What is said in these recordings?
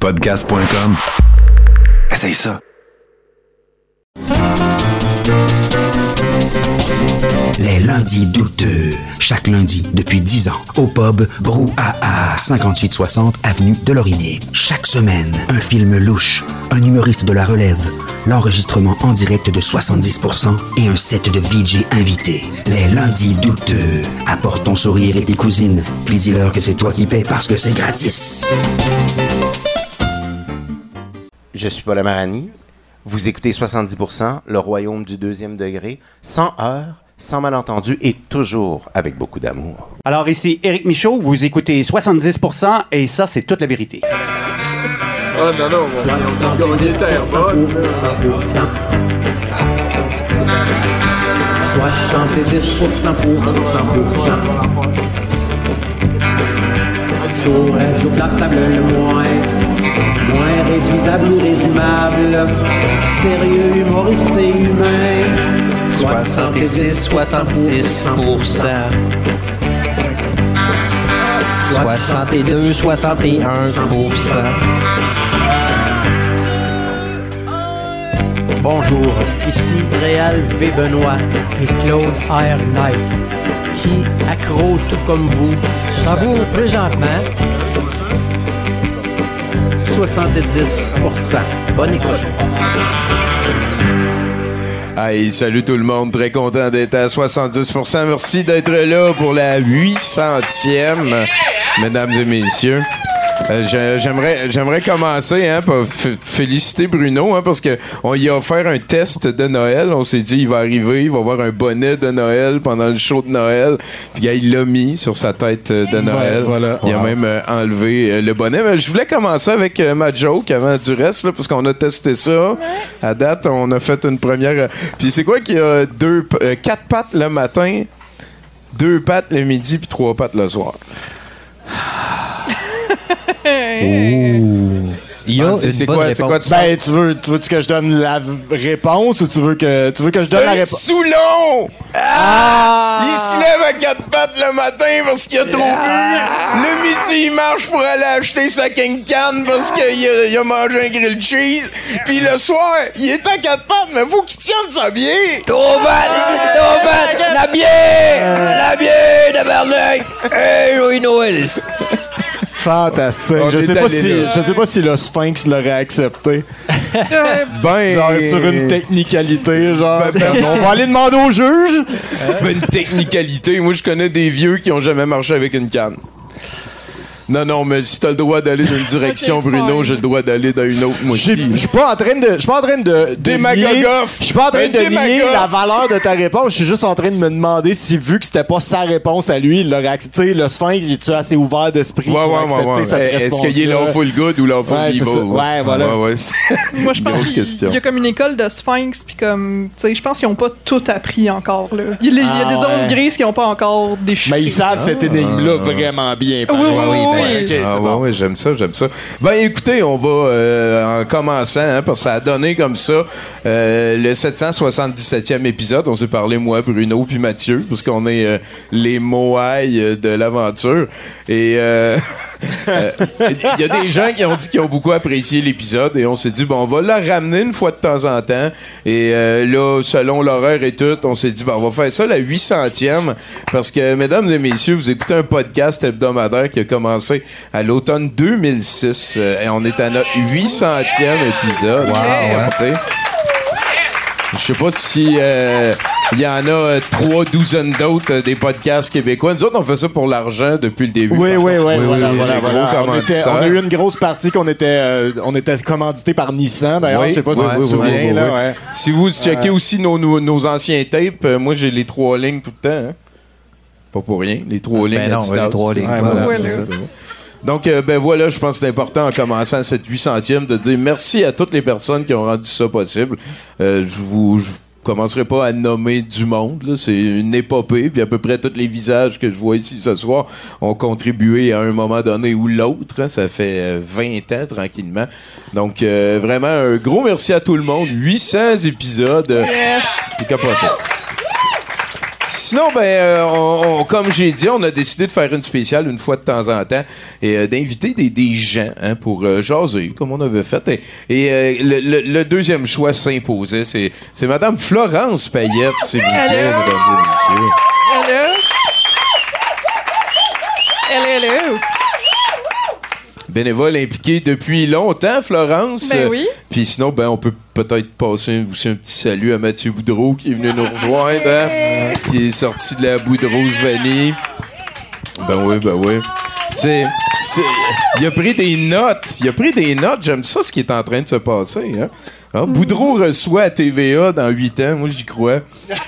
Podcast.com. Essaye ça. Les lundis douteux. Chaque lundi, depuis 10 ans, au pub Brouhaha, 5860 Avenue de Laurier. Chaque semaine, un film louche, un humoriste de la relève, l'enregistrement en direct de 70% et un set de VJ invités. Les lundis douteux. Apporte ton sourire et tes cousines, puis dis-leur que c'est toi qui paies parce que c'est gratis. Je suis Paul Amarani. Vous écoutez 70%, le royaume du deuxième degré, sans heurts, sans malentendu et toujours avec beaucoup d'amour. Alors ici Éric Michaud, vous écoutez 70% et ça c'est toute la vérité. Oh non, non, mon il était bonne. 70% pour 100%. Moins, moins réduisable ou résumable, sérieux, humoriste et humain. 66, 66 62, 61% Bonjour, ici Réal V. Benoît et Claude R. Knight, qui, accro tout comme vous, savoure présentement 70%. Bonne écoute. Hey, salut tout le monde, très content d'être à 70%. Merci d'être là pour la 800e, mesdames et messieurs. Euh, j'aimerais j'aimerais commencer hein, par f- féliciter Bruno hein, parce que on y a offert un test de Noël. On s'est dit il va arriver, il va avoir un bonnet de Noël pendant le show de Noël. Puis il l'a mis sur sa tête euh, de Noël. voilà. Il a Wow. même euh, enlevé euh, le bonnet. Mais je voulais commencer avec euh, ma joke avant du reste là, parce qu'on a testé ça. À date, on a fait une première. Puis c'est quoi qu'il y a deux, euh, quatre pattes le matin, deux pattes le midi puis trois pattes le soir? Ah, c'est- quoi- c'est quoi tu Ben, tu veux, tu veux que je donne la réponse ou tu veux que, tu veux que je donne la réponse? Soulon! Ah! Il se lève à quatre pattes le matin parce qu'il a trop bu. Le midi, il marche pour aller acheter sa King Can parce qu'il a, il a mangé un grilled cheese. Puis le soir, il est à quatre pattes, mais faut qu'il tienne sa bière. Trop bad, trop bad, la bière, la bière, tabarnak. Hey, Joey Noël. Fantastique. On je sais pas si, là. je sais pas si le Sphinx l'aurait accepté. Ben, Genre, sur une technicalité, genre. Ben, ben, on va aller demander au juge. ben, une technicalité. Moi, je connais des vieux qui ont jamais marché avec une canne. Non, non, mais si t'as le droit d'aller dans une direction, Bruno, j'ai le droit d'aller dans une autre, moi aussi. Je suis pas en train de, je suis pas en train de, de nier- Je suis pas en train de nier la valeur de ta réponse. Je suis juste en train de me demander si, vu que c'était pas sa réponse à lui, il l'aurait accepté. Le Sphinx, il est-tu assez ouvert d'esprit Ouais, pour ouais, accepter ouais, ouais. cette Est-ce qu'il est full good ou là full Ouais, c'est evil? Ouais, voilà. Ouais, ouais, c'est- Moi, je pense qu'il y a comme une école de Sphinx, puis comme, tu sais, je pense qu'ils n'ont pas tout appris encore, là. Il y a, a Ah, des zones grises qui n'ont pas encore déchiffré. Mais ils savent cette énigme-là vraiment bien. Oui, oui. Oui, oui. Ah bon. ouais, j'aime ça, j'aime ça. Ben écoutez, on va euh, en commençant, hein, parce que ça a donné comme ça euh, le 777e épisode. On s'est parlé, moi, Bruno, puis Mathieu, parce qu'on est euh, les moailles euh, de l'aventure. Et euh, il y a des gens qui ont dit qu'ils ont beaucoup apprécié l'épisode, et on s'est dit, bon, on va la ramener une fois de temps en temps. Et euh, là, selon l'horaire et tout, on s'est dit, bon, on va faire ça la 800e, parce que, mesdames et messieurs, vous écoutez un podcast hebdomadaire qui a commencé à l'automne 2006, euh, et on est à notre 800e épisode. Wow, Je sais pas si euh, il y en a euh, trois douzaines d'autres euh, des podcasts québécois. Nous autres, on fait ça pour l'argent depuis le début. Oui, oui, oui, voilà, oui, voilà, les voilà. gros On, était- commanditaires. on a eu une grosse partie qu'on était, euh, on était commandité par Nissan, d'ailleurs. Oui, je sais pas si oui, souviens, oui, là, oui. ouais. Si vous checkez aussi nos, nos, nos anciens tapes, euh, moi j'ai les trois lignes tout le temps. hein. Pas pour rien, les trois lignes Ben non, ouais, les trois lignes, Ouais, voilà, voilà, c'est c'est ça. ça. Donc, euh, ben voilà, je pense que c'est important en commençant cette 800e de dire merci à toutes les personnes qui ont rendu ça possible. Euh, je vous je commencerai pas à nommer du monde, là. c'est une épopée, puis à peu près tous les visages que je vois ici ce soir ont contribué à un moment donné ou l'autre. hein. Ça fait euh, 20 ans tranquillement. Donc, euh, vraiment, un gros merci à tout le monde. 800 épisodes. euh, Yes! c'est capoté. Sinon, ben, euh, on- on- comme j'ai dit, on a décidé de faire une spéciale une fois de temps en temps et euh, d'inviter des, des gens hein, pour euh, jaser, comme on avait fait. Et, et, euh, le, le- le deuxième choix s'imposait. C'est, c'est Madame Florence Payette, s'il vous plaît, mesdames et messieurs. Hello? Hello, hello. Bénévole impliquée depuis longtemps, Florence. Ben oui. Puis sinon, ben, on peut peut-être passer aussi un petit salut à Mathieu Boudreau qui est venu nous rejoindre, hein, qui est sorti de la Boudreau's Vanille. Ben oui, ben oui. C'est, il a pris des notes. Il a pris des notes. J'aime ça, ce qui est en train de se passer. Hein? Ah, Boudreau reçoit à TVA dans 8 ans. Moi, j'y crois.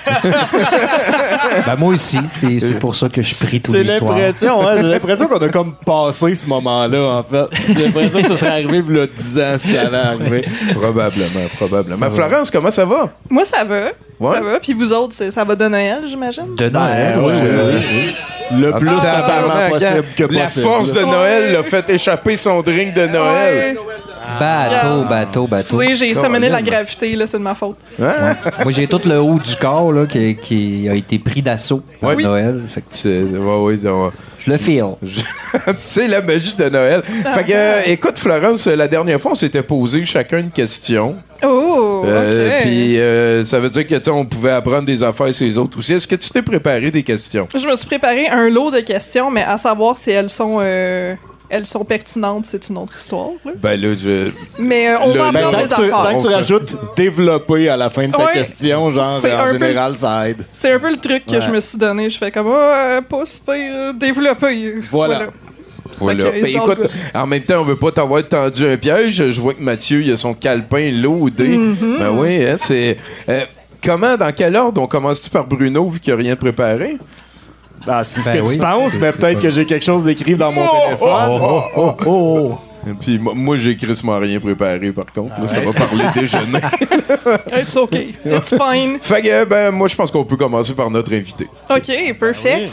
Ben, moi aussi, c'est c'est pour ça que je prie tous J'ai les soirs. l'impression, hein, j'ai l'impression qu'on a comme passé ce moment-là, en fait. J'ai l'impression que ça serait arrivé il y a 10 ans si ça avait arrivé. Probablement, probablement. Ça Mais va. Florence, comment ça va? Moi, ça va. Ouais. Ça va. Puis vous autres, c'est- ça va de Noël, j'imagine? De Noël, Ben, oui, ouais, oui, ouais. oui. Le plus Ah, apparemment tabarnak, possible hein? que La possible. force de. Noël l'a fait échapper son drink de Noël. Bateau, bateau, bateau. Excusez, j'ai summoné la gravité, là, c'est de ma faute. Moi, j'ai tout le haut du corps là, qui, qui a été pris d'assaut par Oui. Noël. Fait que C'est- ouais, ouais, donc, je le feel. c'est la magie de Noël. Fait que, euh, écoute, Florence, la dernière fois, on s'était posé chacun une question. Oh, Euh. Puis euh, ça veut dire que tu sais, on pouvait apprendre des affaires sur les autres aussi. Est-ce que tu t'es préparé des questions? Je me suis préparé un lot de questions, mais à savoir si elles sont, euh, elles sont pertinentes, c'est une autre histoire. là. Ben là, je. Mais euh, on Le- va Tant des que tu, affaires. tant que tu rajoutes développer à la fin de ta Ouais. question, genre, en peu- général, ça aide. C'est un peu le truc que Ouais. je me suis donné. Je fais comme, oh, euh, pas super euh, développé. Voilà. Voilà. Que, Ben, écoute, en même temps, on veut pas t'avoir tendu un piège. Je vois que Mathieu, il a son calepin loadé. Mm-hmm. Ben oui, hein, c'est. euh, comment, dans quel ordre on commence-tu par Bruno vu qu'il n'y a rien de préparé? Ah, c'est ce Ben que oui. tu penses, mais C'est- peut-être c'est que j'ai quelque chose d'écrit dans mon Oh, téléphone. Oh, oh, oh. Et Puis moi, moi, j'ai crissement rien préparé par contre. là, ça va parler déjeuner. It's okay. It's fine. fait que, ben, moi, je pense qu'on peut commencer par notre invité. OK, parfait.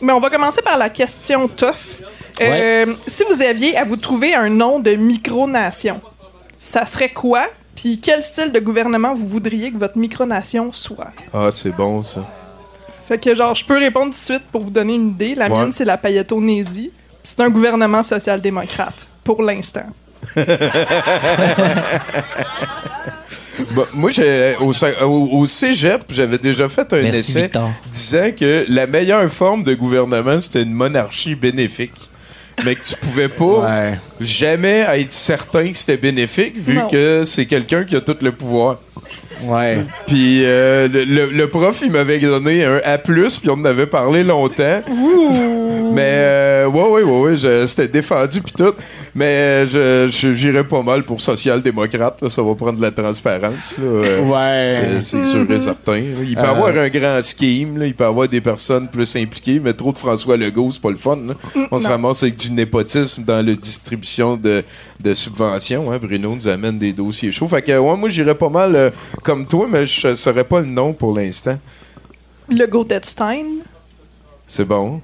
Mais on va commencer par la question tough. Euh, Si vous aviez à vous trouver un nom de micronation, ça serait quoi? Puis quel style de gouvernement vous voudriez que votre micronation soit? Ah, c'est bon, ça. Fait que genre, je peux répondre tout de suite pour vous donner une idée. La Ouais. mienne, c'est la Payettonésie. C'est un gouvernement social-démocrate, pour l'instant. Bah, moi, j'ai- au, au- au cégep, j'avais déjà fait un Merci, essai Victor. disant que la meilleure forme de gouvernement, c'était une monarchie bénéfique. Mais que tu pouvais pas Ouais. jamais être certain que c'était bénéfique, vu Non. que c'est quelqu'un qui a tout le pouvoir. Ouais. Puis euh, le, le- prof, il m'avait donné un A+, puis on en avait parlé longtemps. Mais euh, ouais, ouais, ouais, ouais, je- c'était défendu puis tout. Mais euh, je je- j'irais pas mal pour social-démocrate. là, Ça va prendre de la transparence. Là, euh, Ouais. c'est- C'est sûr et certain. là. Il peut y Euh. avoir un grand scheme, là, il peut y avoir des personnes plus impliquées, mais trop de François Legault, c'est pas le fun. là. On se ramasse avec du népotisme dans la distribution de, de subventions. hein. Bruno nous amène des dossiers chauds. Fait que ouais, moi j'irais pas mal euh, comme toi, mais je saurais pas le nom pour l'instant. Le Gotetstein. C'est bon.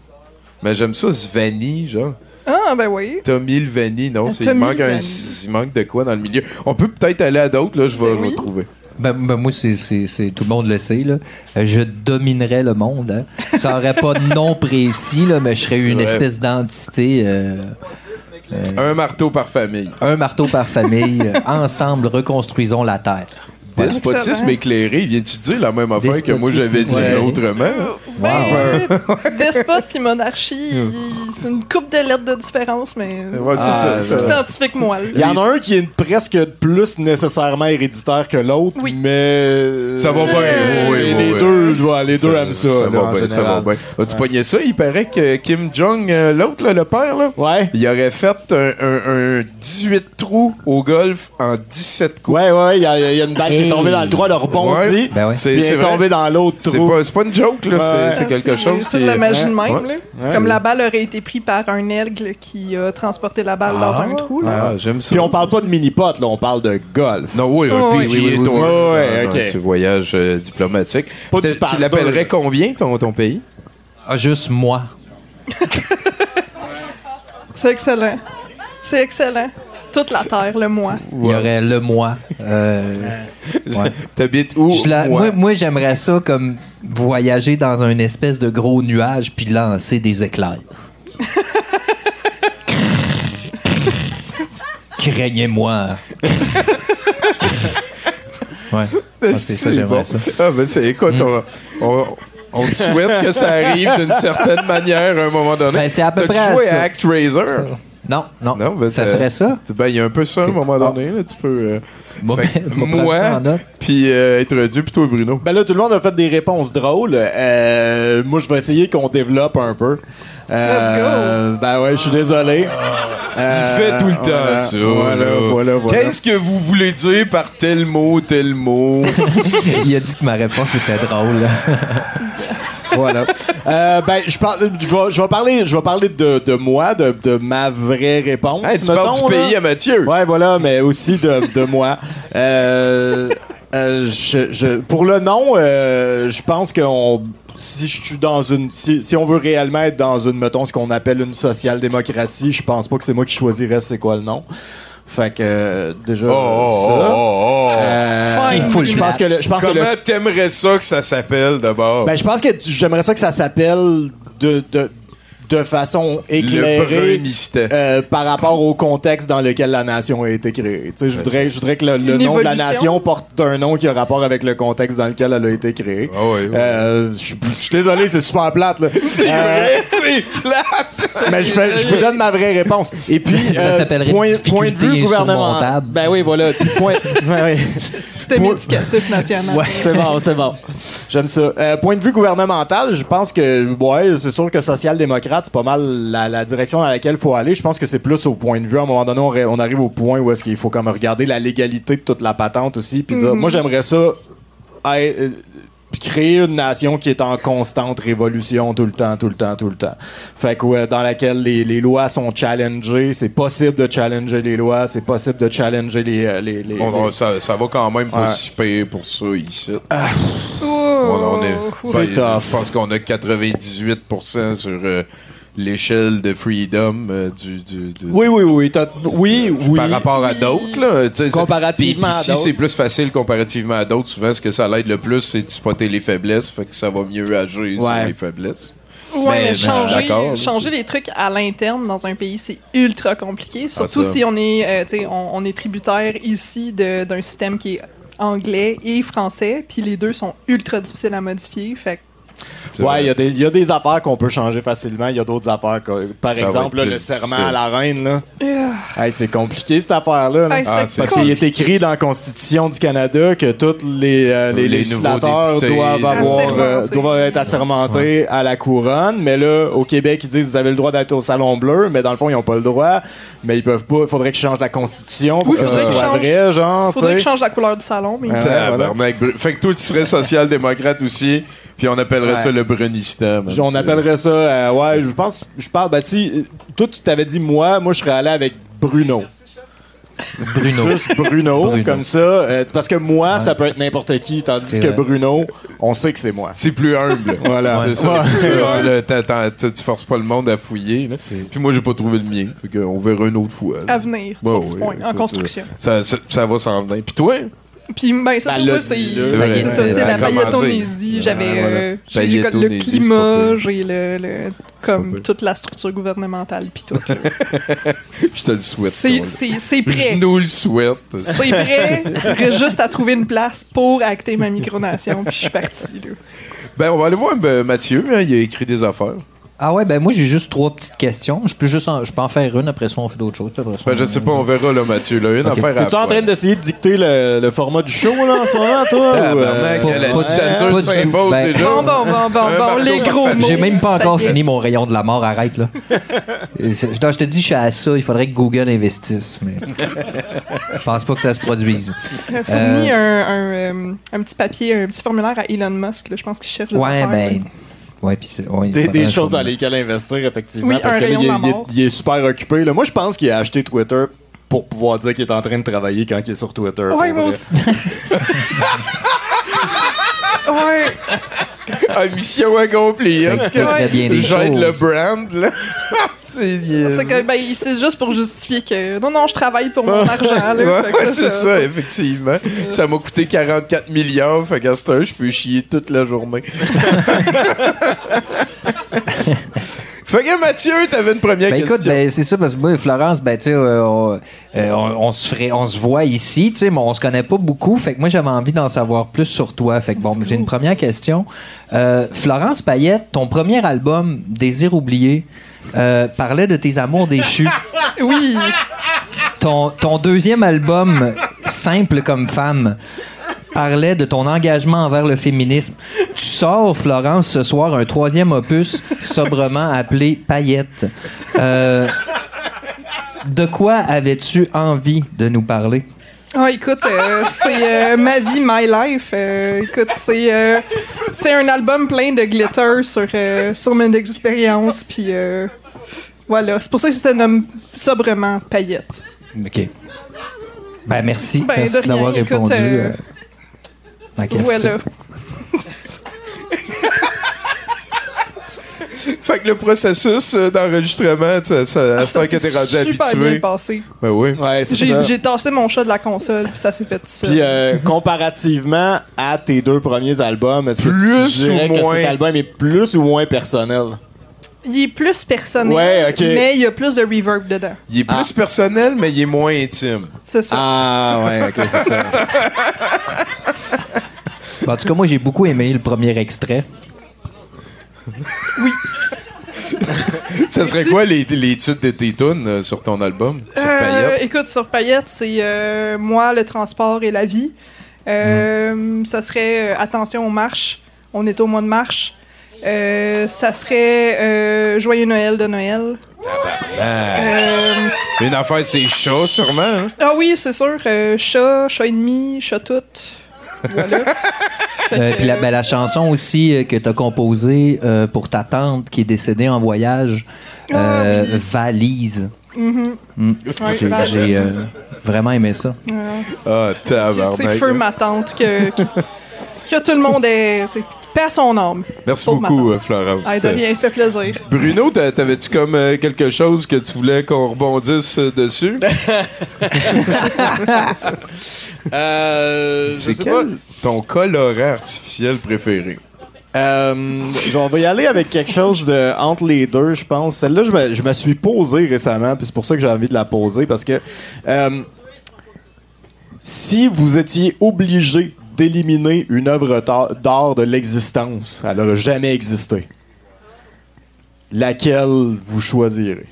Mais j'aime ça, Svani, genre. Ah, ben oui. Tommy Lvani, non, Ah, c'est- il Tommy manque, un, il manque de quoi dans le milieu? On peut peut-être aller à d'autres, là, je vais, Ben je vais oui. trouver. Ben, ben, moi, c'est, c'est, c'est- tout le monde le sait. Là. Euh, Je dominerais le monde. Hein. Ça aurait pas de nom précis, là, mais je serais une vrai. espèce d'entité. euh, Un marteau par famille. un marteau par famille. euh, ensemble, reconstruisons la Terre. Despotisme éclairé, viens-tu dire la même affaire que moi j'avais dit ouais. autrement? Ben, despote puis monarchie, c'est une coupe de lettres de différence, mais Ouais, c'est Ah, ça. ça- substantifique moelle. Il y en a un qui est presque plus nécessairement héréditaire que l'autre, Oui. mais. Ça va bien, Euh, oui, oui, les oui. deux, ouais, les deux aiment ça. Ça là, va bien, ça va bien. As-tu pogné ça? Il paraît que Kim Jong, euh, l'autre, là, le père, là, Ouais. il aurait fait un, un- un 18 trous au golf en 17 coups. Ouais, ouais, il y, y a une balle qui est Hey. tombée dans le droit, le rebondit. Ouais. Ben ouais. C'est est vrai. tombée dans l'autre C'est trou. pas, c'est pas une joke, là. Ouais. c'est- Ah, quelque chose C'est de de Ouais. même, là. Ouais. Comme la balle aurait été prise par un aigle qui a transporté la balle dans un trou, là. Ah, j'aime ça. Puis on parle pas de mini-pot, là, on parle de golf. Non, oui, un Oh, oui. PGA Oui, oui, oui. Tour. Ok. C'est voyage euh, diplomatique. Pas Tu l'appellerais combien, ton, ton pays? Ah, juste moi. C'est excellent. C'est excellent. Toute la terre, le moi. Il y aurait le moi. Euh, ouais. T'habites où? Je la- moi? j'aimerais ça comme voyager dans un espèce de gros nuage puis lancer des éclairs. Craignez-moi. ouais. Ah, c'est ça, j'aimerais bon. ça. Ah, ben, c'est, écoute, on, on, on te souhaite que ça arrive d'une certaine manière à un moment donné. Ben, c'est à peu T'as-tu près à joué ça. à ActRaiser? Non, non. Non, ben, ça serait ça? Ben, il y a un peu ça à un moment donné. Là, tu peux. euh, Bon, fait ben, en moi, note. puis euh, être Dieu, puis toi, Bruno. Ben là, tout le monde a fait des réponses drôles. Euh, moi, je vais essayer qu'on développe un peu. Euh, Ben ouais, je suis désolé. Euh, Il fait tout le temps voilà, ça. Voilà, là. voilà, voilà. Qu'est-ce que vous voulez dire par tel mot, tel mot? Il a dit que ma réponse était drôle. voilà. Euh, ben, je, vais, je vais parler, je vais parler de, de moi, de, de ma vraie réponse. Hey, tu parles mettons, du là. pays à Mathieu. Ouais, voilà, mais aussi de, de moi. Euh, euh, je, je- pour le nom, je pense que on- si je suis dans une, si, si on veut réellement être dans une, mettons, ce qu'on appelle une social-démocratie, je pense pas que c'est moi qui choisirais c'est quoi le nom. Fait que euh, déjà Oh, oh, ça. oh. Euh, Fine. je pense que le, je pense que le- Comment t'aimerais ça que ça s'appelle d'abord? ben, je pense que j'aimerais ça que ça s'appelle de, de, de façon éclairée euh, par rapport au contexte dans lequel la nation a été créée. Je voudrais, je voudrais que le, nom de la nation porte un nom qui a rapport avec le contexte dans lequel elle a été créée. Ah. Euh, je suis- désolé, c'est super plate. C'est Euh, vrai, c'est plate! mais je, vous donne ma vraie réponse. Et puis, Ça euh, s'appellerait point, de vue gouvernemental. insurmontable. Ben oui, voilà. Puis point, oui. Système éducatif national. C'est bon, c'est bon. J'aime ça. Euh, point de vue gouvernemental, je pense que, ouais, c'est sûr que social-démocrate, c'est pas mal la, la direction dans laquelle il faut aller. Je pense que c'est plus au point de vue. À un moment donné, on, arrive au point où est-ce qu'il faut comme regarder la légalité de toute la patente aussi. Puis dire, moi, j'aimerais ça euh, puis créer une nation qui est en constante révolution tout le temps, tout le temps, tout le temps. Fait que ouais, dans laquelle les, les lois sont challengées, c'est possible de challenger les lois, c'est possible de challenger les, euh, les, les- On- ça, ça va quand même pas Ouais. si pire pour ça ici. Oh. On, on est, C'est ben, tough. Je pense qu'on a 98% sur euh, l'échelle de freedom euh, du, du- du- Oui, oui, oui. Oui, oui. par rapport à d'autres. là, tu sais, c'est- Comparativement Si c'est plus facile comparativement à d'autres, souvent ce que ça l'aide le plus, c'est de spotter les faiblesses, fait que ça va mieux agir Ouais. sur les faiblesses. Ouais, Mais- changer, d'accord, là, changer les trucs à l'interne dans un pays, c'est ultra compliqué. Surtout Ah, si on est, euh, tu sais, on, on est tributaire ici de- d'un système qui est anglais et français, puis les deux sont ultra difficiles à modifier. Fait Ouais, il y, a des- il y a des affaires qu'on peut changer facilement. Il y a d'autres affaires. par Ça exemple, là, le serment difficile. à la reine. Là. Hey, c'est compliqué cette affaire-là. là. hey, Ah, Parce qu'il est écrit dans la Constitution du Canada que tous les, euh, les Les législateurs doivent, avoir, euh, doivent être assermentés à la couronne. Mais là, au Québec, ils disent vous avez le droit d'être au Salon Bleu, mais dans le fond, ils n'ont pas le droit. Mais ils peuvent pas. Il faudrait qu'ils changent la Constitution pour Oui, que faudrait ce qu'ils soit changent- vrai, genre. Faudrait qu'ils changent la couleur du salon, mais. Tabarnak. Bru- Fait que toi, tu serais social-démocrate aussi, puis on appellerait Ouais. ça le Brunistan. man. On appellerait ça, euh, ouais, je pense, je parle, ben, si, euh, toi, tu t'avais dit moi, moi, je serais allé avec Bruno. Bruno. Juste Bruno, Bruno. comme ça, euh, parce que moi, ça peut être n'importe qui, tandis que vrai. Bruno, on sait que c'est moi. C'est plus humble. Voilà. C'est ça. Ouais. c'est ça. Ouais. Là, t'attends- tu, tu forces pas le monde à fouiller. là. Puis moi, j'ai pas trouvé le mien. Fait que on verra une autre fois. là. à venir, ouais, points, en construction. Ça, ça, ça va s'en venir. Puis toi? Puis, ben, ça, Ben, c'est la paillettonésie. J'avais euh, le climat, j'ai le, le- comme toute la structure gouvernementale, puis tout. Je te le souhaite. C'est c'est Je prêt. nous le souhaite. C'est prêt. Reste juste à trouver une place pour acter ma micronation, puis je suis parti. Là. Ben, on va aller voir ben, Mathieu. hein, il a écrit des affaires. Ah ouais, ben moi j'ai juste trois petites questions. Je peux juste en, je peux en faire une, après ça on fait d'autres choses. Après ça, Ben, je sais pas, on verra, là, Mathieu. Là. Une Ok. affaire à T'es-tu en train d'essayer de dicter le, le format du show, là, en ce moment, toi? ou, euh, pas- la dictature s'impose ben- déjà. Bon, bon, bon, bon, Un bon, les gros mots. J'ai même pas encore fini mon rayon de la mort, arrête là. Je, te dis, je suis à ça, il faudrait que Google investisse, mais je pense pas que ça se produise. Euh, Fournis un, un, euh, un petit papier, un petit formulaire à Elon Musk. Là. Je pense qu'il cherche des Ouais, ben. là. Ouais, Des, des choses dans lesquelles investir, effectivement. Oui, parce un que là, rayon il, de est- est- super occupé. Là. Moi, je pense qu'il a acheté Twitter pour pouvoir dire qu'il est en train de travailler quand il est sur Twitter. Ouais, pour moi aussi. ouais. Ah, mission accomplie. Ça En tout cas, bien j'aide le brand, là. c'est que, ben, c'est juste pour justifier que non, non, je travaille pour mon argent. Là, Ouais, c'est ça, effectivement. Ça m'a coûté 44 milliards, fait qu'à ce je peux chier toute la journée. fait que Mathieu, t'avais une première Ben écoute, question. ben, c'est ça parce que moi, Florence, ben tu sais, euh, on, euh, on- on se ferait, on se voit ici, tu sais, mais on se connaît pas beaucoup. Fait que moi, j'avais envie d'en savoir plus sur toi. Fait que bon, j'ai une première question. Euh, Florence Payette, ton premier album, Désir oublié, parlait de tes amours déchus. Oui. Ton, ton deuxième album, Simple comme femme, parlait de ton engagement envers le féminisme. Tu sors, Florence, ce soir, un troisième opus sobrement appelé Paillette. Euh, de quoi avais-tu envie de nous parler? Ah, écoute, euh, c'est euh, ma vie, my life. Euh, écoute, c'est euh, c'est un album plein de glitter sur euh, sur mes expériences, puis euh, voilà. C'est pour ça que ça nomme sobrement paillette. OK. Ben, merci. Ben, de merci rien, d'avoir écoute, répondu euh, euh, ma question. Voilà. Fait que le processus euh, d'enregistrement, ça, ça, à ce temps que t'es rendu super habitué. bien passé. Ben oui. Ouais, c'est J'ai ça. j'ai tassé mon chat de la console, puis ça s'est fait tout seul. Puis euh, comparativement à tes deux premiers albums, est-ce que Plus tu dirais ou que moins? cet album est plus ou moins personnel? Il est plus personnel, Ouais, ok. mais il y a plus de reverb dedans. Il est plus personnel, mais il est moins intime. C'est ça. Ah ouais, ok, c'est ça. En tout cas, moi, j'ai beaucoup aimé le premier extrait. Ça serait quoi les, les titres de tes tunes euh, sur ton album? Sur Euh, écoute, sur Paillette, c'est euh, moi, le transport et la vie. Euh, Ça serait euh, attention aux marches. On est au mois de marche. Euh, ça serait euh, Joyeux Noël de Noël. Euh, Une affaire, c'est chat, sûrement. hein? ah oui, c'est sûr. euh, chat, chat et demi, chat tout. Voilà. Euh, puis la, ben, la chanson aussi euh, que tu as composée euh, pour ta tante qui est décédée en voyage, euh, Valise. mhm. Mm. Ouais, J'ai euh, vraiment aimé ça. Ah, C'est tabarnak. feu ma tante que, que, que tout le monde est. à son âme. Merci beaucoup, euh, Florence. Ah, de rien, fait plaisir. Bruno, t'a- t'avais-tu comme euh, quelque chose que tu voulais qu'on rebondisse euh, dessus? Euh, C'est quel pas. ton colorant artificiel préféré? Euh, on va y aller avec quelque chose de entre les deux, je pense. Celle-là, je me, je me suis posée récemment, puis c'est pour ça que j'ai envie de la poser, parce que euh, si vous étiez obligé d'éliminer une œuvre d'art de l'existence, elle n'aurait jamais existé, laquelle vous choisirez?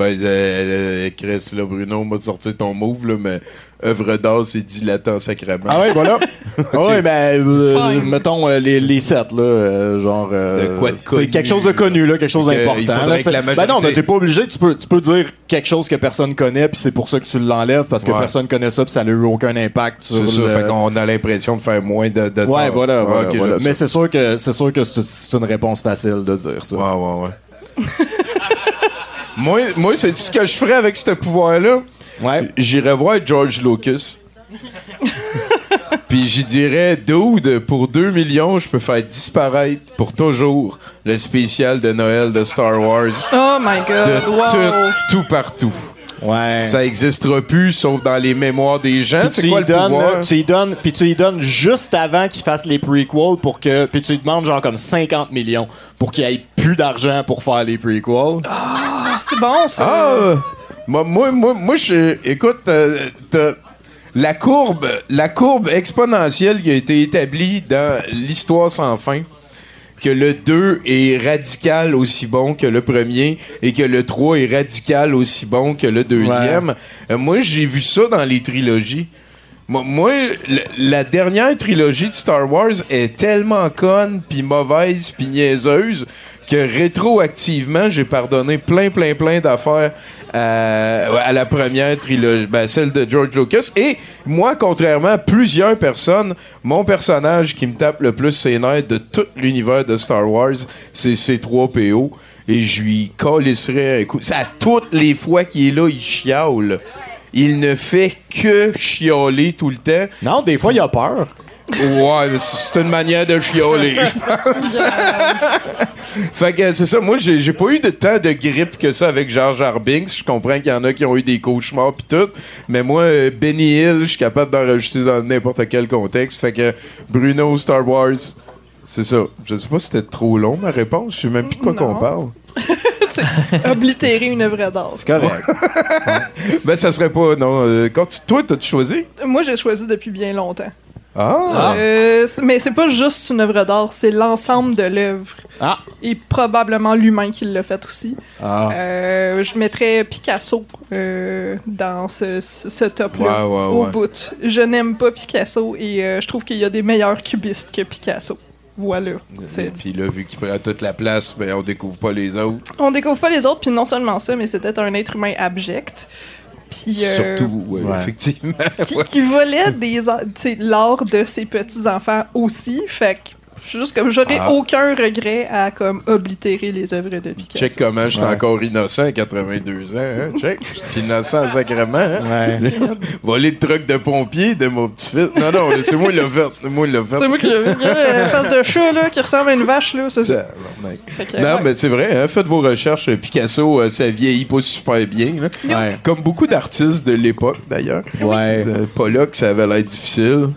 Ben, euh, Chris, là, Bruno, m'a sorti ton move, là, mais œuvre d'art, c'est dilatant sacrément. Ah ouais, voilà. Ah ouais, ben, euh, mettons euh, les, les sept, là, euh, genre. euh, De quoi de c'est connu. quelque chose de connu, là, quelque chose d'important. t'sais. la Ben non, majorité- mais t'es pas obligé, tu peux, tu peux dire quelque chose que personne connaît, puis c'est pour ça que tu l'enlèves, parce que Ouais. personne connaît ça, puis ça n'a eu aucun impact sur C'est ça, le- fait qu'on a l'impression de faire moins de, de Ouais, voilà, Ah, voilà. Mais c'est sûr que c'est sûr que c'est c'est une réponse facile de dire ça. Ouais, ouais, ouais. moi, moi c'est ce que je ferais avec ce pouvoir-là. Ouais. J'irais voir George Lucas. Puis j'y dirais, dude, pour 2 millions, je peux faire disparaître pour toujours le spécial de Noël de Star Wars Oh my de god, wow. tout, tout partout. Ouais. Ça existera plus, sauf dans les mémoires des gens. C'est tu quoi le donnes, pouvoir? tu y donnes, puis tu y donnes juste avant qu'il fasse les prequels pour que, puis tu lui demandes genre comme 50 millions pour qu'il ait plus d'argent pour faire les prequels. Ah, c'est bon, ça. Ah! Moi, moi, moi, moi, je. Écoute, euh, t'as- la courbe, la courbe exponentielle qui a été établie dans l'histoire sans fin, que le 2 est radical aussi bon que le premier et que le 3 est radical aussi bon que le deuxième. Euh, moi, j'ai vu ça dans les trilogies. Moi, moi, la dernière trilogie de Star Wars est tellement conne, puis mauvaise, puis niaiseuse, que rétroactivement, j'ai pardonné plein, plein, plein d'affaires à, à la première trilogie, ben, celle de George Lucas. Et moi, contrairement à plusieurs personnes, mon personnage qui me tape le plus ses nerfs de tout l'univers de Star Wars, c'est C3PO. Et je lui calisserais un coup. Toutes les fois qu'il est là, il chiale. Il ne fait que chialer tout le temps. Non, des fois il a peur. Ouais, mais c'est une manière de chialer, je pense. fait que c'est ça. Moi, j'ai j'ai pas eu de tant de grippe que ça avec Jar Jar Binks. Je comprends qu'il y en a qui ont eu des cauchemars pis tout. Mais moi, Benny Hill, je suis capable d'en rajouter dans n'importe quel contexte. Fait que Bruno, Star Wars, c'est ça. Je sais pas si c'était trop long, ma réponse. Je sais même plus de quoi qu'on parle. C'est oblitérer une œuvre d'art. C'est correct. Ben, ça serait pas, non. euh, quand tu- toi, t'as-tu choisi? Moi, j'ai choisi depuis bien longtemps. Ah! Euh, c- mais c'est pas juste une œuvre d'art, c'est l'ensemble de l'œuvre. Ah. Et probablement l'humain qui l'a fait aussi. Ah. Euh, je mettrais Picasso euh, dans ce, top-là, Ouais, ouais, au ouais. bout. Je n'aime pas Picasso et euh, je trouve qu'il y a des meilleurs cubistes que Picasso. Voilà. C'est dit. Puis là, vu qu'il prend toute la place, ben, on découvre pas les autres. On découvre pas les autres, puis non seulement ça, mais c'était un être humain abject. Puis, euh, Surtout, ouais, ouais. effectivement. qui, qui volait des a- tu sais, l'art de ses petits enfants aussi. Fait que juste comme j'aurais Ah. aucun regret à comme oblitérer les œuvres de Picasso. Check comment je suis Ouais. encore innocent à 82 ans. Hein? Check, je suis innocent sacrément. Hein? Ouais. Voler de truc de pompier de mon petit-fils. Non, non, c'est moi qui l'ai fait. C'est moi qui l'ai fait. C'est moi qui l'ai vu. Une face de chat là, qui ressemble à une vache. là, c'est ça. Que, Non, ouais. mais c'est vrai, hein, faites vos recherches. Picasso, euh, ça vieillit pas super bien. là. Ouais. Comme beaucoup d'artistes de l'époque, d'ailleurs. Ouais. Euh, Pollock, ça avait l'air difficile.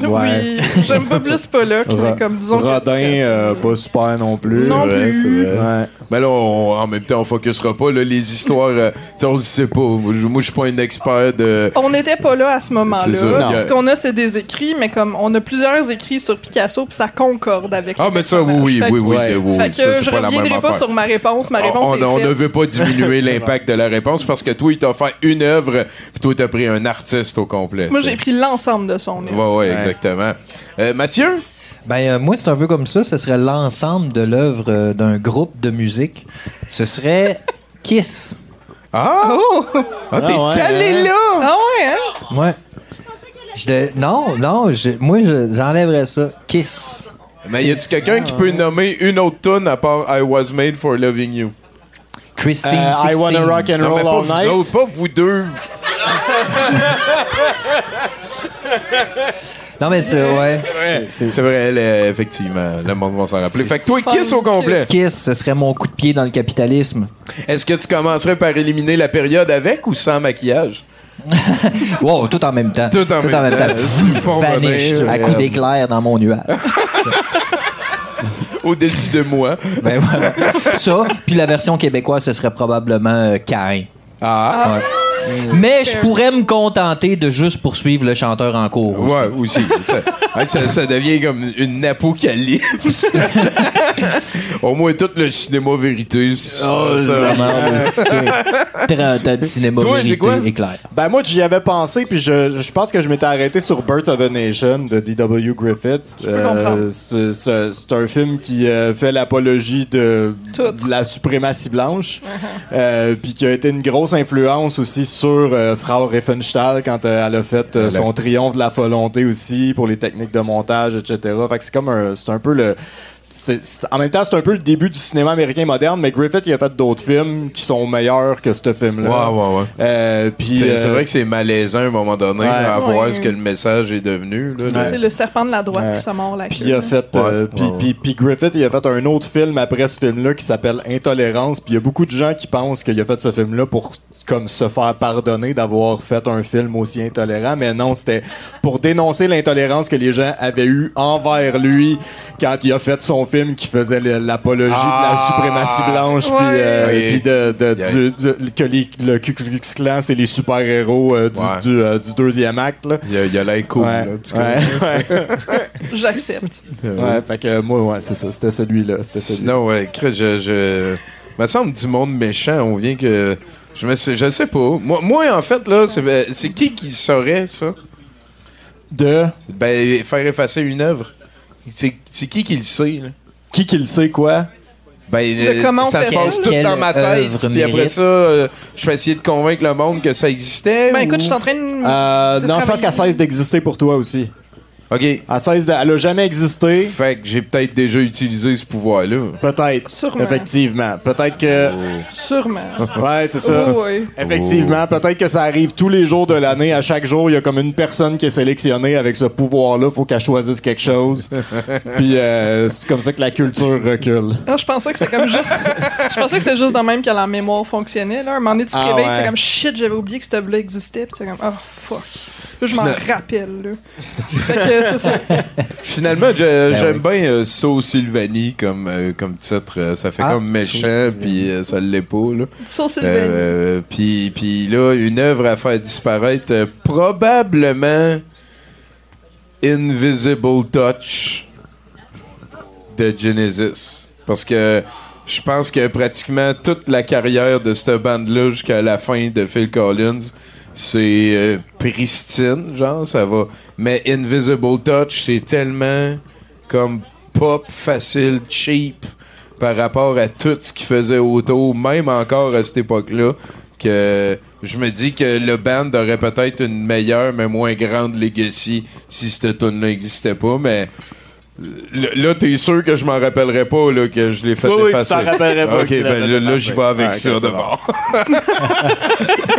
Ouais. Oui, j'aime pas plus Pollock, mais comme disons. Rodin, Picasso. euh, pas super non plus. Non C'est vrai, plus. vrai. Ouais. Mais là, on- en même temps, on focusera pas. Là, les histoires, euh, on le sait pas. Moi, je suis pas un expert de. On n'était pas là à ce moment-là. ce qu'on a, c'est des écrits, mais comme on a plusieurs écrits sur Picasso, puis ça concorde avec. Ah, mais ça, oui, oui, oui, oui, Ouais. oui, oui, Fait que ça, c'est je pas la même reviendrai pas affaire. sur ma réponse. Ma réponse on, est on faite. ne veut pas diminuer l'impact de la réponse parce que toi, il t'a fait une œuvre, puis toi, t'as pris un artiste au complet. Moi, j'ai pris l'ensemble de son œuvre. Ouais, exactement. Euh, Mathieu? Ben, euh, moi, c'est un peu comme ça. Ce serait l'ensemble de l'œuvre euh, d'un groupe de musique. Ce serait Kiss. Ah! Oh! Ah, t'es Ah ouais, allé hein? là! Ah ouais, hein? Ouais. Je- non, non, je- moi, je- j'enlèverais ça. Kiss. Mais y a-tu quelqu'un qui peut nommer une autre tune à part I Was Made for Loving You? Christine Euh, I 16. wanna rock and Non, roll mais pas all vous night. autres, pas vous deux. Non, mais c'est ouais. C'est vrai, elle, euh, effectivement. Le monde va s'en rappeler. Fait que toi, Kiss au complet. Kiss, ce serait mon coup de pied dans le capitalisme. Est-ce que tu commencerais par éliminer la période avec ou sans maquillage? Wow, tout en même temps. Tout en même temps. C'est pas Vanish, bonheur. à coup d'éclair dans mon nuage. Au-dessus de moi. Ben voilà. Ça, puis la version québécoise, ce serait probablement euh, Caïn. Ah. Ouais. Mais je pourrais me contenter de juste poursuivre le chanteur en cours. aussi. Ouais, aussi. Ça, ouais, ça, ça devient comme une apocalypse. Au moins, tout le cinéma vérité. c'est Oh, vraiment, 30 ans de cinéma Toi, vérité quoi? éclair? Ben moi j'y avais pensé puis je, je pense que je m'étais arrêté sur Birth of a Nation de D.W. Griffith. Euh, comprendre. c'est un film qui euh, fait l'apologie de, la suprématie blanche, euh, puis qui a été une grosse influence aussi sur euh, Frau Riefenstahl quand euh, elle a fait euh, son triomphe de la volonté aussi pour les techniques de montage, etc. Fait que c'est comme un, c'est un peu le en même temps, c'est un peu le début du cinéma américain moderne, mais Griffith il a fait d'autres films qui sont meilleurs que ce film-là. Ouais, ouais, ouais. Euh, puis, C'est euh, c'est vrai que c'est malaisant à un moment donné Ouais. à voir ce que le message est devenu. là. C'est le serpent de la droite Ouais. qui se mord la Puis queue. il a fait, euh, Ouais, puis, puis- puis Griffith, il a fait un autre film après ce film-là qui s'appelle Intolérance. Puis il y a beaucoup de gens qui pensent qu'il a fait ce film-là pour comme se faire pardonner d'avoir fait un film aussi intolérant, mais non, c'était pour dénoncer l'intolérance que les gens avaient eue envers lui quand il a fait son film qui faisait l'apologie de Ah! la suprématie blanche, puis, euh, de, de- Yeah. du- du- que les- le Ku Klux Klan c'est les super héros du, Ouais. du, euh, du deuxième acte. Là. Il il a l'air cool. Ouais. là, tu Ouais. comprends? J'accepte. Ouais, fait que moi, ouais, c'est ça, c'était celui-là. Sinon, ouais, je, je... me semble du monde méchant. On vient que. Je me sais, je sais pas. Moi, moi en fait, là, c'est ben, c'est qui qui saurait ça? De? Ben, faire effacer une œuvre. C'est c'est qui qui le sait, là? qui qui le sait quoi? Ben, euh, comment ça se passe tout dans ma tête. Puis après ça, euh, je vais essayer de convaincre le monde que ça existait. Ben ou- écoute, je suis en train de. Euh, non, je pense qu'elle cesse d'exister pour toi aussi. OK. Elle, cesse de- elle a jamais existé. Fait que j'ai peut-être déjà utilisé ce pouvoir-là. Peut-être. Sûrement. Effectivement. Peut-être que. Sûrement. Ouais, c'est ça. Oh, ouais. Effectivement, peut-être que ça arrive tous les jours de l'année. À chaque jour, il y a comme une personne qui est sélectionnée avec ce pouvoir-là. Faut qu'elle choisisse quelque chose. Puis euh, c'est comme ça que la culture recule. Ah, je pensais que c'était comme juste. je pensais que c'était juste de même que la mémoire fonctionnait. Là. Un moment donné, tu te Ah, réveilles, ouais. c'est comme shit, j'avais oublié que ce œuvre-là existait. Puis c'est comme, oh fuck. Là, je m'en Fina- rappelle. Là. fait que c'est ça. Finalement, Ben j'aime bien euh, So Sylvanie comme, euh, comme titre. Euh, Ça fait Ah, comme méchant, puis euh, ça l'est pas. Là. So Sylvanie. Euh, puis, puis là, une œuvre à faire disparaître, euh, probablement Invisible Touch de Genesis. Parce que je pense que pratiquement toute la carrière de cette bande-là jusqu'à la fin de Phil Collins, c'est euh, pristine, genre, ça va. Mais Invisible Touch, c'est tellement comme pop, facile, cheap par rapport à tout ce qu'il faisait autour, même encore à cette époque-là, que je me dis que le band aurait peut-être une meilleure mais moins grande legacy si cette tune là n'existait pas, mais Là, t'es sûr que je m'en rappellerai pas là, que je l'ai fait Oui, oui, tu effacer. t'en rappellerais pas Ok, ben là, j'y vais avec Ah, ça d'abord.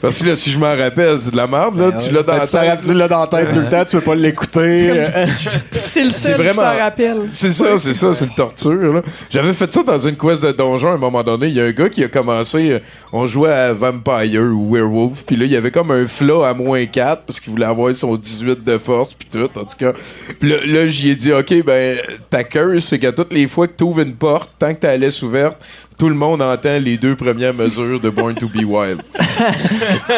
Parce que là, si je m'en rappelle, c'est de la merde. Là. tu l'as dans Ben, la tête. tu l'as dans la tête tout le temps, tu peux pas l'écouter. C'est le qui vraiment- s'en rappelle. C'est ça, c'est ça, c'est une torture. là. J'avais fait ça dans une quest de donjon à un moment donné. Il y a un gars qui a commencé, euh, on jouait à Vampire ou Werewolf, puis là, il y avait comme un flat à moins 4 parce qu'il voulait avoir son 18 de force, puis tout, en tout cas. Puis là, là j'y ai dit, OK, ben, ta curse, c'est qu'à toutes les fois que tu ouvres une porte, tant que t'as la laisse ouverte, tout le monde entend les deux premières mesures de Born to be Wild.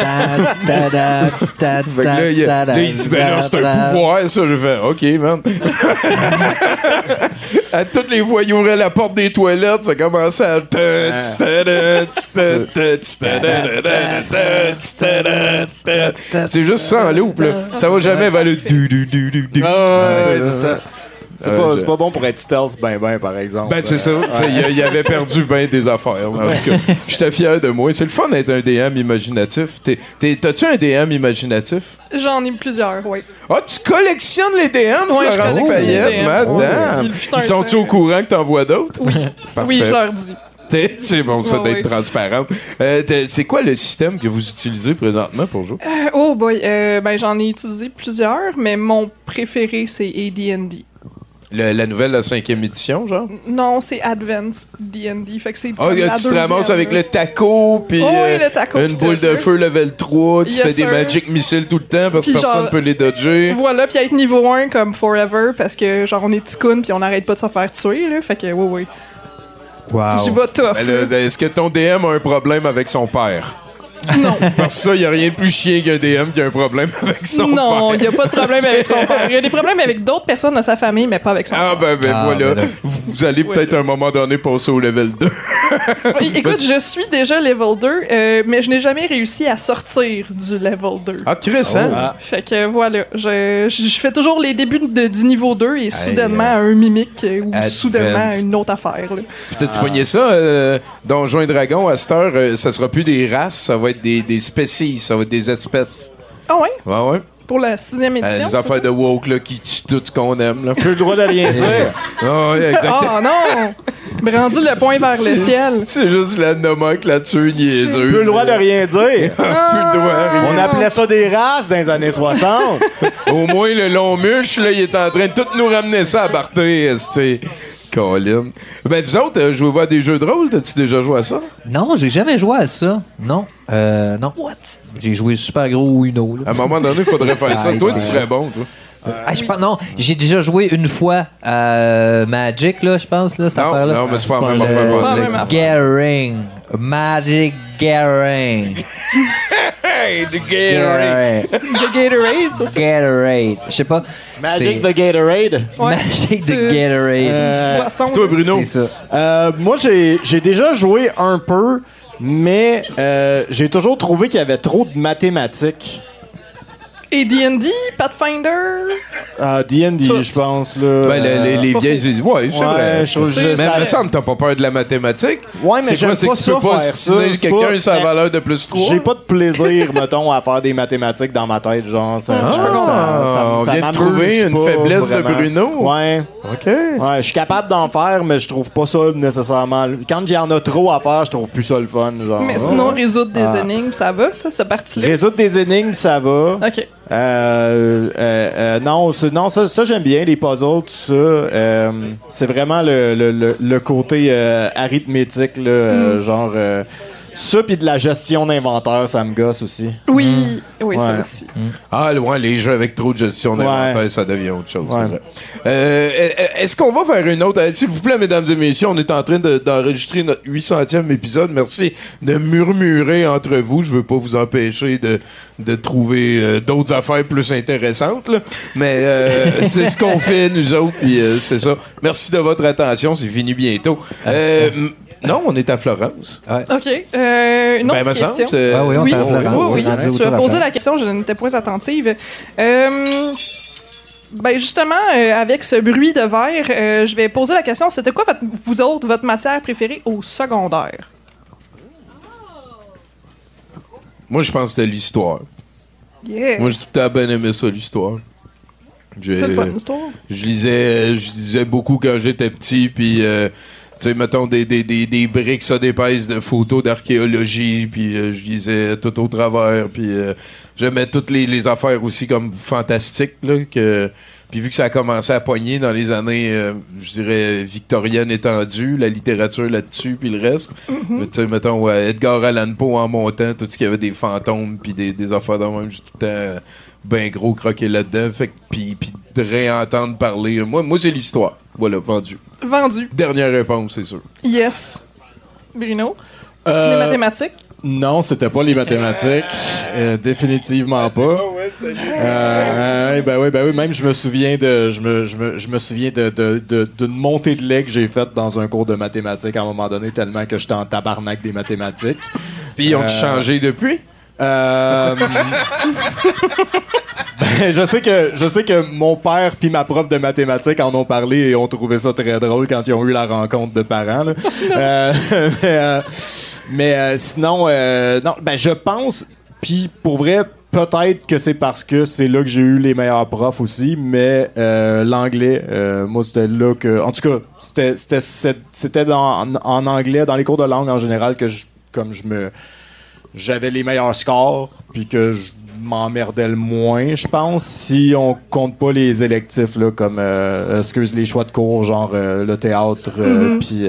Là, il, là, il dit, ben là, c'est un pouvoir, ça. Je fais, OK, man. à toutes les fois, il ouvrait la porte des toilettes, ça commençait à. C'est juste ça en loop, là. Ça va jamais vers le. du- du- du- du- du. Ah, ouais, c'est ça. C'est Ouais, pas, je- c'est pas bon pour être stealth, ben ben, par exemple. Ben, c'est ça. Euh, Il, il avait perdu bien des affaires. En tout cas, j'étais fier de moi. C'est le fun d'être un DM imaginatif. T'as-tu un DM imaginatif? J'en ai plusieurs, oui. Ah, tu collectionnes les DM, Ouais, je Florence Payette, madame. Ils sont-ils au courant que t'envoies d'autres? Oui. Parfait. Oui, je leur dis. C'est bon, ça, Ouais, d'être ouais. transparente. Euh, c'est quoi le système que vous utilisez présentement pour jouer? Euh, oh boy, euh, ben j'en ai utilisé plusieurs, mais mon préféré c'est AD&D. Le- la nouvelle, la cinquième édition, genre? Non, c'est Advanced D&D, fait que c'est Ah, la tu te ramasses avec le taco, puis Oh, oui, euh, le taco, une boule de feu level 3, tu Yes, fais des magic missiles tout le temps parce que personne genre- peut les dodger. Voilà, puis être niveau 1 comme forever, parce que genre on est ticoun puis on n'arrête pas de se faire tuer, là, fait que oui, oui. J'y vais tough. Ben, Est-ce que ton DM a un problème avec son père? Non. Parce que ça, il n'y a rien de plus chien qu'un DM qui a un problème avec son non, père. il n'y a pas de problème avec son père. Il y a des problèmes avec d'autres personnes de sa famille, mais pas avec son Ah ben, ben Ah, voilà. ben là. vous, vous allez peut-être à un moment donné passer au level 2. père. Écoute, je suis déjà level 2, euh, mais je n'ai jamais réussi à sortir du level 2. Ah, Chris, hein? Ah. Fait que voilà, je, je je fais toujours les débuts de- du niveau 2 et soudainement un mimique euh, ou Advanced. soudainement une autre affaire. là. Puis t'as-tu pogné ça, euh, Donjons et Dragons, à cette heure, euh, ça sera plus des races, ça va être des, des spécies, ça va être des espèces. Ah ouais? Ouais, ouais. Pour la sixième Euh, édition? les c'est affaires de woke, là, qui tuent tout ce qu'on aime, là. Plus le droit de rien dire. Ah, exactement. Oh non! Brandi le point vers le ciel. C'est juste la nomenclature niaiseuse. Plus le droit de rien dire. Plus le droit à rien. On appelait ça des races dans les années 60. Au moins, le long muche, là, il est en train de tout nous ramener ça à Barthé. Colin. Ben, vous autres, euh, jouez-vous à des jeux de rôle? T'as-tu déjà joué à ça? Non, j'ai jamais joué à ça. Non. Euh, non. What? J'ai joué super gros Uno. là. À un moment donné, il faudrait faire ça. Ça Toi, tu serais bon, toi. Ah, je pense- non, j'ai déjà joué une fois à Magic, là, je pense, là, cette Non, affaire-là. non, mais c'est pas la même affaire. Gathering. Magic Gathering. The Gatorade. Gatorade. The Gatorade, ça, c'est. Gatorade. Je sais pas. Magic the Gatorade. Ouais, Magic the Gatorade. Euh, toi. Bruno? C'est ça. Euh, moi, j'ai j'ai déjà joué un peu, mais euh, j'ai toujours trouvé qu'il y avait trop de mathématiques. Et D&D, Pathfinder? Ah, D&D, je pense, là. Ben, le- les, les pas vieilles, ils disent, ouais, c'est Ouais, vrai. je mais ça- me semble t'as pas peur de la mathématique. Ouais, mais c'est j'aime quoi, c'est pas que tu peux ça pas c'est quelqu'un pas- sa valeur de plus 3. J'ai pas de plaisir, mettons, à faire des mathématiques dans ma tête, genre. Ça, Ah, ça- ça- ça- on ça vient de trouver une pas faiblesse de. Bruno. Ouais. OK. Ouais, je suis capable d'en faire, mais je trouve pas ça nécessairement. Quand il y en a trop à faire, je trouve plus ça le fun. Genre. Mais sinon, résoudre des Ah. énigmes, ça va, ça, cette partie-là? Résoudre des énigmes, ça va. OK. Euh, euh, euh, non, c'est- non, ça, ça, j'aime bien les puzzles, tout ça. Euh, c'est vraiment le, le, le, le côté euh, arithmétique, là, euh, genre euh, ça puis de la gestion d'inventaire, ça me gosse aussi. Oui, oui, ça Ouais. aussi. Ah, loin, les jeux avec trop de gestion d'inventaire, ça devient autre chose. c'est Ouais. vrai. Euh, Est-ce qu'on va faire une autre? euh, S'il vous plaît, mesdames et messieurs, on est en train de- d'enregistrer notre 800e épisode. Merci de murmurer entre vous. Je veux pas vous empêcher de, de trouver euh, d'autres affaires plus intéressantes. là. Mais euh, c'est ce qu'on fait, nous autres, puis euh, c'est ça. Merci de votre attention. C'est fini bientôt. Non, on est à Florence. OK. Euh, une autre Ben, semble, question. c'est- Ah oui, on oui, est à Florence. oui, oui. Rendu Tu as posé la question, je n'étais point attentive. Euh, ben justement, euh, avec ce bruit de verre, euh, je vais poser la question. C'était quoi, votre- vous autres, votre matière préférée au secondaire? Moi, je pense que c'était l'histoire. Yeah. Moi, j'ai tout temps bien aimé ça, l'histoire. J'ai- C'est le fun, l'histoire. Je lisais, je lisais beaucoup quand j'étais petit, puis euh, tu sais, mettons des, des, des, des briques ça d'épaisse de photos d'archéologie, puis euh, je lisais tout au travers, puis euh, j'aimais toutes les, les affaires aussi comme fantastiques, là, que... Puis vu que ça a commencé à poigner dans les années, euh, je dirais, victoriennes étendues, la littérature là-dessus, puis le reste. Mhm. Tu sais, mettons, ouais, Edgar Allan Poe en montant, tout ce qu'il y avait des fantômes, puis des, des affaires de même, tout le temps ben gros croqué là-dedans. Fait que, puis, puis de réentendre parler. Moi, moi c'est l'histoire. Voilà, vendu. Vendu. Dernière réponse, c'est sûr. Yes. Bruno? C'est Euh, les mathématiques? Non, c'était pas les mathématiques. Euh, définitivement pas. Euh, ben oui, ben oui, même je me souviens de, je me, je me, je me souviens de, de, de- d'une montée de lait que j'ai faite dans un cours de mathématiques à un moment donné, tellement que j'étais en tabarnak des mathématiques. Puis ils ont Euh, changé depuis? Euh, ben, je sais que je sais que mon père puis ma prof de mathématiques en ont parlé et ont trouvé ça très drôle quand ils ont eu la rencontre de parents. là. Euh, mais euh, mais, sinon, non, ben je pense. Puis pour vrai, peut-être que c'est parce que c'est là que j'ai eu les meilleurs profs aussi. Mais euh, l'anglais, euh, moi c'était là que, en tout cas, c'était c'était c'était- c'était dans- en, en anglais, dans les cours de langue en général que je, comme je me j'avais les meilleurs scores, puis que je m'emmerdais le moins, je pense, si on compte pas les électifs, là, comme, euh, excuse, les choix de cours, genre euh, le théâtre, euh, Mhm. puis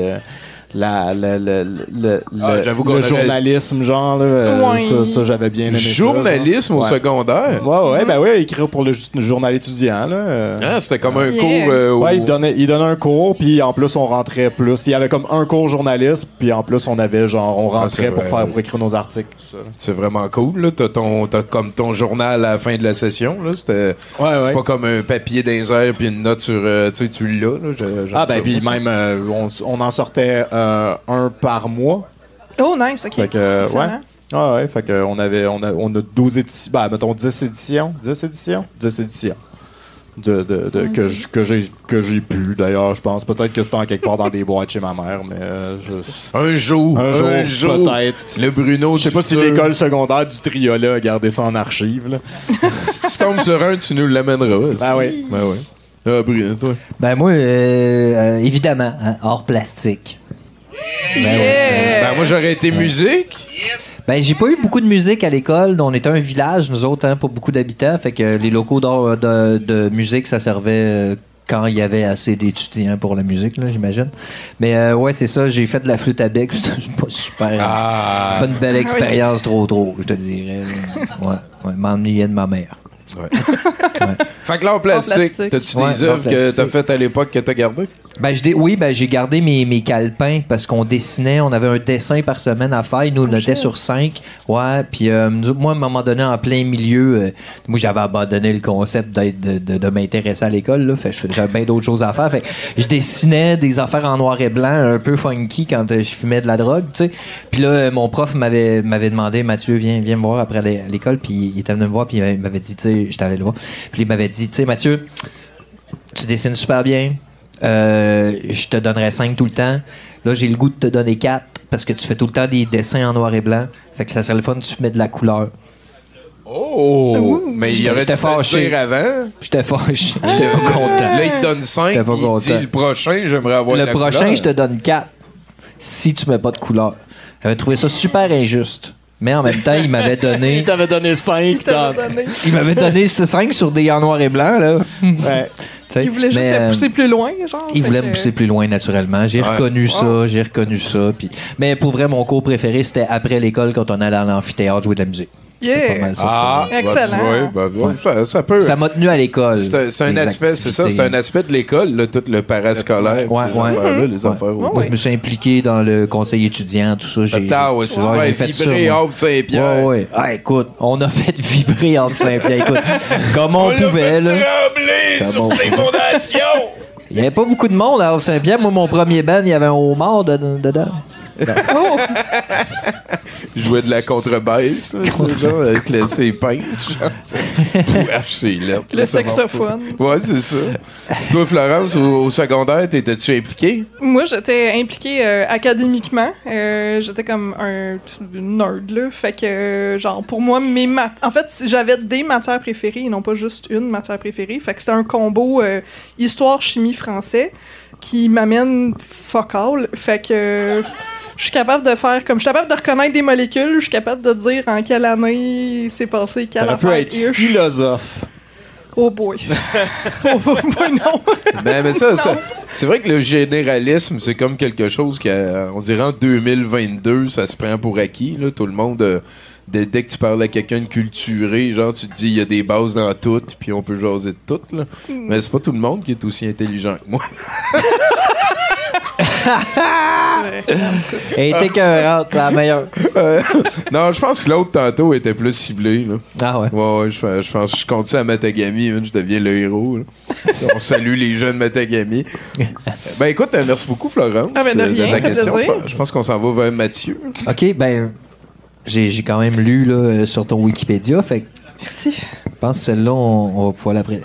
la, la- la- le, le- Ah, le- avait- journalisme, genre, là, euh, ça, ça, j'avais bien aimé Journalisme au Ouais. secondaire? Ouais, ouais, ben ouais, écrire pour le journal étudiant, là. euh. Ah, c'était comme un Yeah. cours. euh, Ouais, il donnait, il donnait un cours, puis en plus, on rentrait plus. Il y avait comme un cours journaliste, puis en plus, on avait genre, on Ah, rentrait pour faire, pour écrire nos articles, tout ça. là. C'est vraiment cool, là. T'as, ton, t'as comme ton journal à la fin de la session, là. C'était, Ouais, c'est ouais. pas comme un papier d'un puis une note sur. euh, tu sais, tu l'as, là. J'ai- j'aime Ah ben puis même euh, on, on en sortait euh, un par mois. Oh, nice, OK. Fait que euh, ouais. Ah ouais, fait que on avait on a on a 12 éditions, ben mettons 10 éditions, 10 éditions, 10 éditions. De, de, de- que j'ai que j'ai pu d'ailleurs, je pense peut-être que c'était en quelque part dans des boîtes chez ma mère mais euh, je- Un jour, un un, jour, jour. peut-être. Le Bruno, Je sais pas si l'école secondaire du Triolet a gardé ça en archive là. si tu tombes sur un, tu nous l'amèneras. Ben oui. Ben oui. Ah, Bruno, toi. Ben moi, euh, euh, évidemment, hein, hors plastique. Yeah! Ben moi, j'aurais été musique. Ben j'ai pas eu beaucoup de musique à l'école. On était un village, nous autres, hein, pas beaucoup d'habitants. Fait que les locaux de, de musique, ça servait euh, quand il y avait assez d'étudiants pour la musique, là, j'imagine. Mais euh, ouais, c'est ça. J'ai fait de la flûte à bec. C'était pas super. Ah. Pas une belle expérience trop trop, je te dirais. Ouais, ouais, m'ennuyais de ma mère. Fait que l'art plastique, plastique. t'as-tu Ouais, des œuvres que t'as faites à l'époque que t'as gardées? Ben, je oui, ben, j'ai gardé mes, mes calepins parce qu'on dessinait, on avait un dessin par semaine à faire. Nous, on était sur cinq. Ouais, puis euh, moi, à un moment donné, en plein milieu, euh, moi, j'avais abandonné le concept de, de, de m'intéresser à l'école. Là, fait que je faisais- j'avais bien d'autres choses à faire. Fait je dessinais des affaires en noir et blanc, un peu funky quand euh, je fumais de la drogue, tu sais. Puis là, mon prof m'avait, m'avait demandé, Mathieu, viens, viens me voir après à l'école. Puis il était venu me voir, puis il m'avait dit, tu sais, j'étais allé le voir. Puis il m'avait dit, tu sais, Mathieu, tu dessines super bien. Euh, je te donnerais 5 tout le temps. Là, j'ai le goût de te donner 4 parce que tu fais tout le temps des dessins en noir et blanc. Fait que ça serait le fun, tu mets de la couleur. Oh! Mais il J'étais- aurait dû fâché. dire avant. J'étais fâché. J'étais pas content. Là, il te donne 5. J'étais pas Il dit le prochain, j'aimerais avoir Le la prochain, couleur. je te donne 4 si tu mets pas de couleur. J'avais trouvé ça super injuste. Mais en même temps, il m'avait donné. Il t'avait donné 5. Il m'avait donné 5 sur des en noir et blanc, là. Ouais. Il voulait juste Mais, euh, pousser plus loin, genre. Il voulait me pousser plus loin naturellement. J'ai Ouais. reconnu ça, j'ai reconnu ça. Puis... Mais pour vrai, mon cours préféré, c'était après l'école quand on allait à l'amphithéâtre jouer de la musique. Yeah. C'est pas mal ça, je Ah, bah, tu vois, bah, bah, ça, ça peut. Ça m'a tenu à l'école. C'est un aspect, c'est ça, c'est un aspect de l'école, là, tout le parascolaire, Ouais, ouais. affaires-là, les Ouais. affaires. Moi, je me suis impliqué dans le conseil étudiant, tout ça. J'ai, Attends, ouais, Ouais, fait ça, vibrer. Havre Saint-Pierre. Ouais, ouais. Ah, écoute, on a fait vibrer entre Saint-Pierre. Écoute, comme on, l'a pouvait, là. trembler Comme sur on ses fondations! Il n'y avait pas beaucoup de monde à Havre-Saint-Pierre. Moi, mon premier band, il y avait un homard de- dedans. Oh! Je jouais de la contrebaisse, là, genre, avec le- ses pinces, c'est. Le saxophone. Ouais, c'est ça. Toi, Florence, au, au secondaire, t'étais-tu impliqué? Moi, j'étais impliquée euh, académiquement. Euh, j'étais comme un nerd, là. Fait que, genre, pour moi, mes maths... En fait, j'avais des matières préférées et non pas juste une matière préférée. Fait que c'était un combo euh, histoire, chimie, français qui m'amène fuck all. Fait que... euh, je suis capable de faire comme je suis capable de reconnaître des molécules, je suis capable de dire en quelle année c'est passé, quelle affaire être ish. philosophe. Oh boy. oh boy, non. Ben, mais ça, ça- c'est vrai que le généralisme, c'est comme quelque chose qu'on dirait en 2022, ça se prend pour acquis. Là, tout le monde, euh, dès, dès que tu parles à quelqu'un de culturé, genre, tu te dis il y a des bases dans tout, puis on peut jaser de tout. Là. Mais c'est pas tout le monde qui est aussi intelligent que moi. Elle était c'est la meilleure. Euh, non, je pense que l'autre tantôt était plus ciblé. Là. Ah ouais. Ouais, ouais, je, je pense que je continue à Matagami, man, je deviens le héros. là. On salue les jeunes Matagami. ben écoute, euh, merci beaucoup Florence Ah, ben, de euh, rien, ta fait question. plaisir. Je pense- Je pense qu'on s'en va vers Mathieu. OK, ben, j'ai, j'ai quand même lu là, euh, sur ton Wikipédia. Fait que Merci. je pense que celle-là, on, on va pouvoir la pré-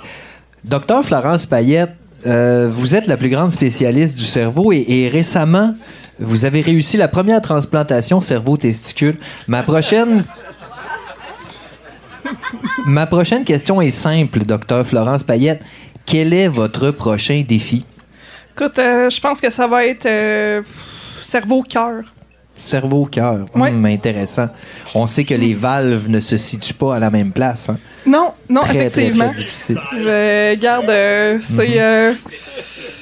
Docteur Florence Payette, euh, vous êtes la plus grande spécialiste du cerveau et, récemment, vous avez réussi la première transplantation cerveau-testicule. Ma prochaine. Ma prochaine question est simple, docteur Florence Payette. Quel est votre prochain défi? Écoute, euh, je pense que ça va être euh, cerveau-cœur. Cerveau-cœur. Hum, intéressant. On sait que les valves ne se situent pas à la même place. hein. Non, non, Très, effectivement. très difficile. Euh, regarde, euh, c'est. Mhm. euh,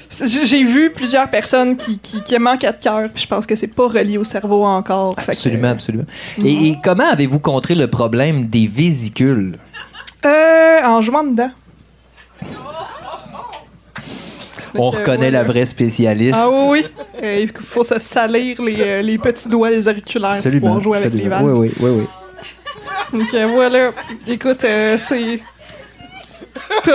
c'est- j'ai- vu plusieurs personnes qui, qui, qui manquaient de cœur, puis je pense que c'est pas relié au cerveau encore. Que, Absolument, absolument. Et, et comment avez-vous contré le problème des vésicules? en jouant dedans. On euh, reconnaît voilà. la vraie spécialiste. Ah oui, oui. Il faut se salir les, euh, les petits doigts, les auriculaires pour Absolument. pouvoir jouer avec les valves. Oui, oui, oui, oui. Donc voilà. Écoute, euh, c'est. Tout.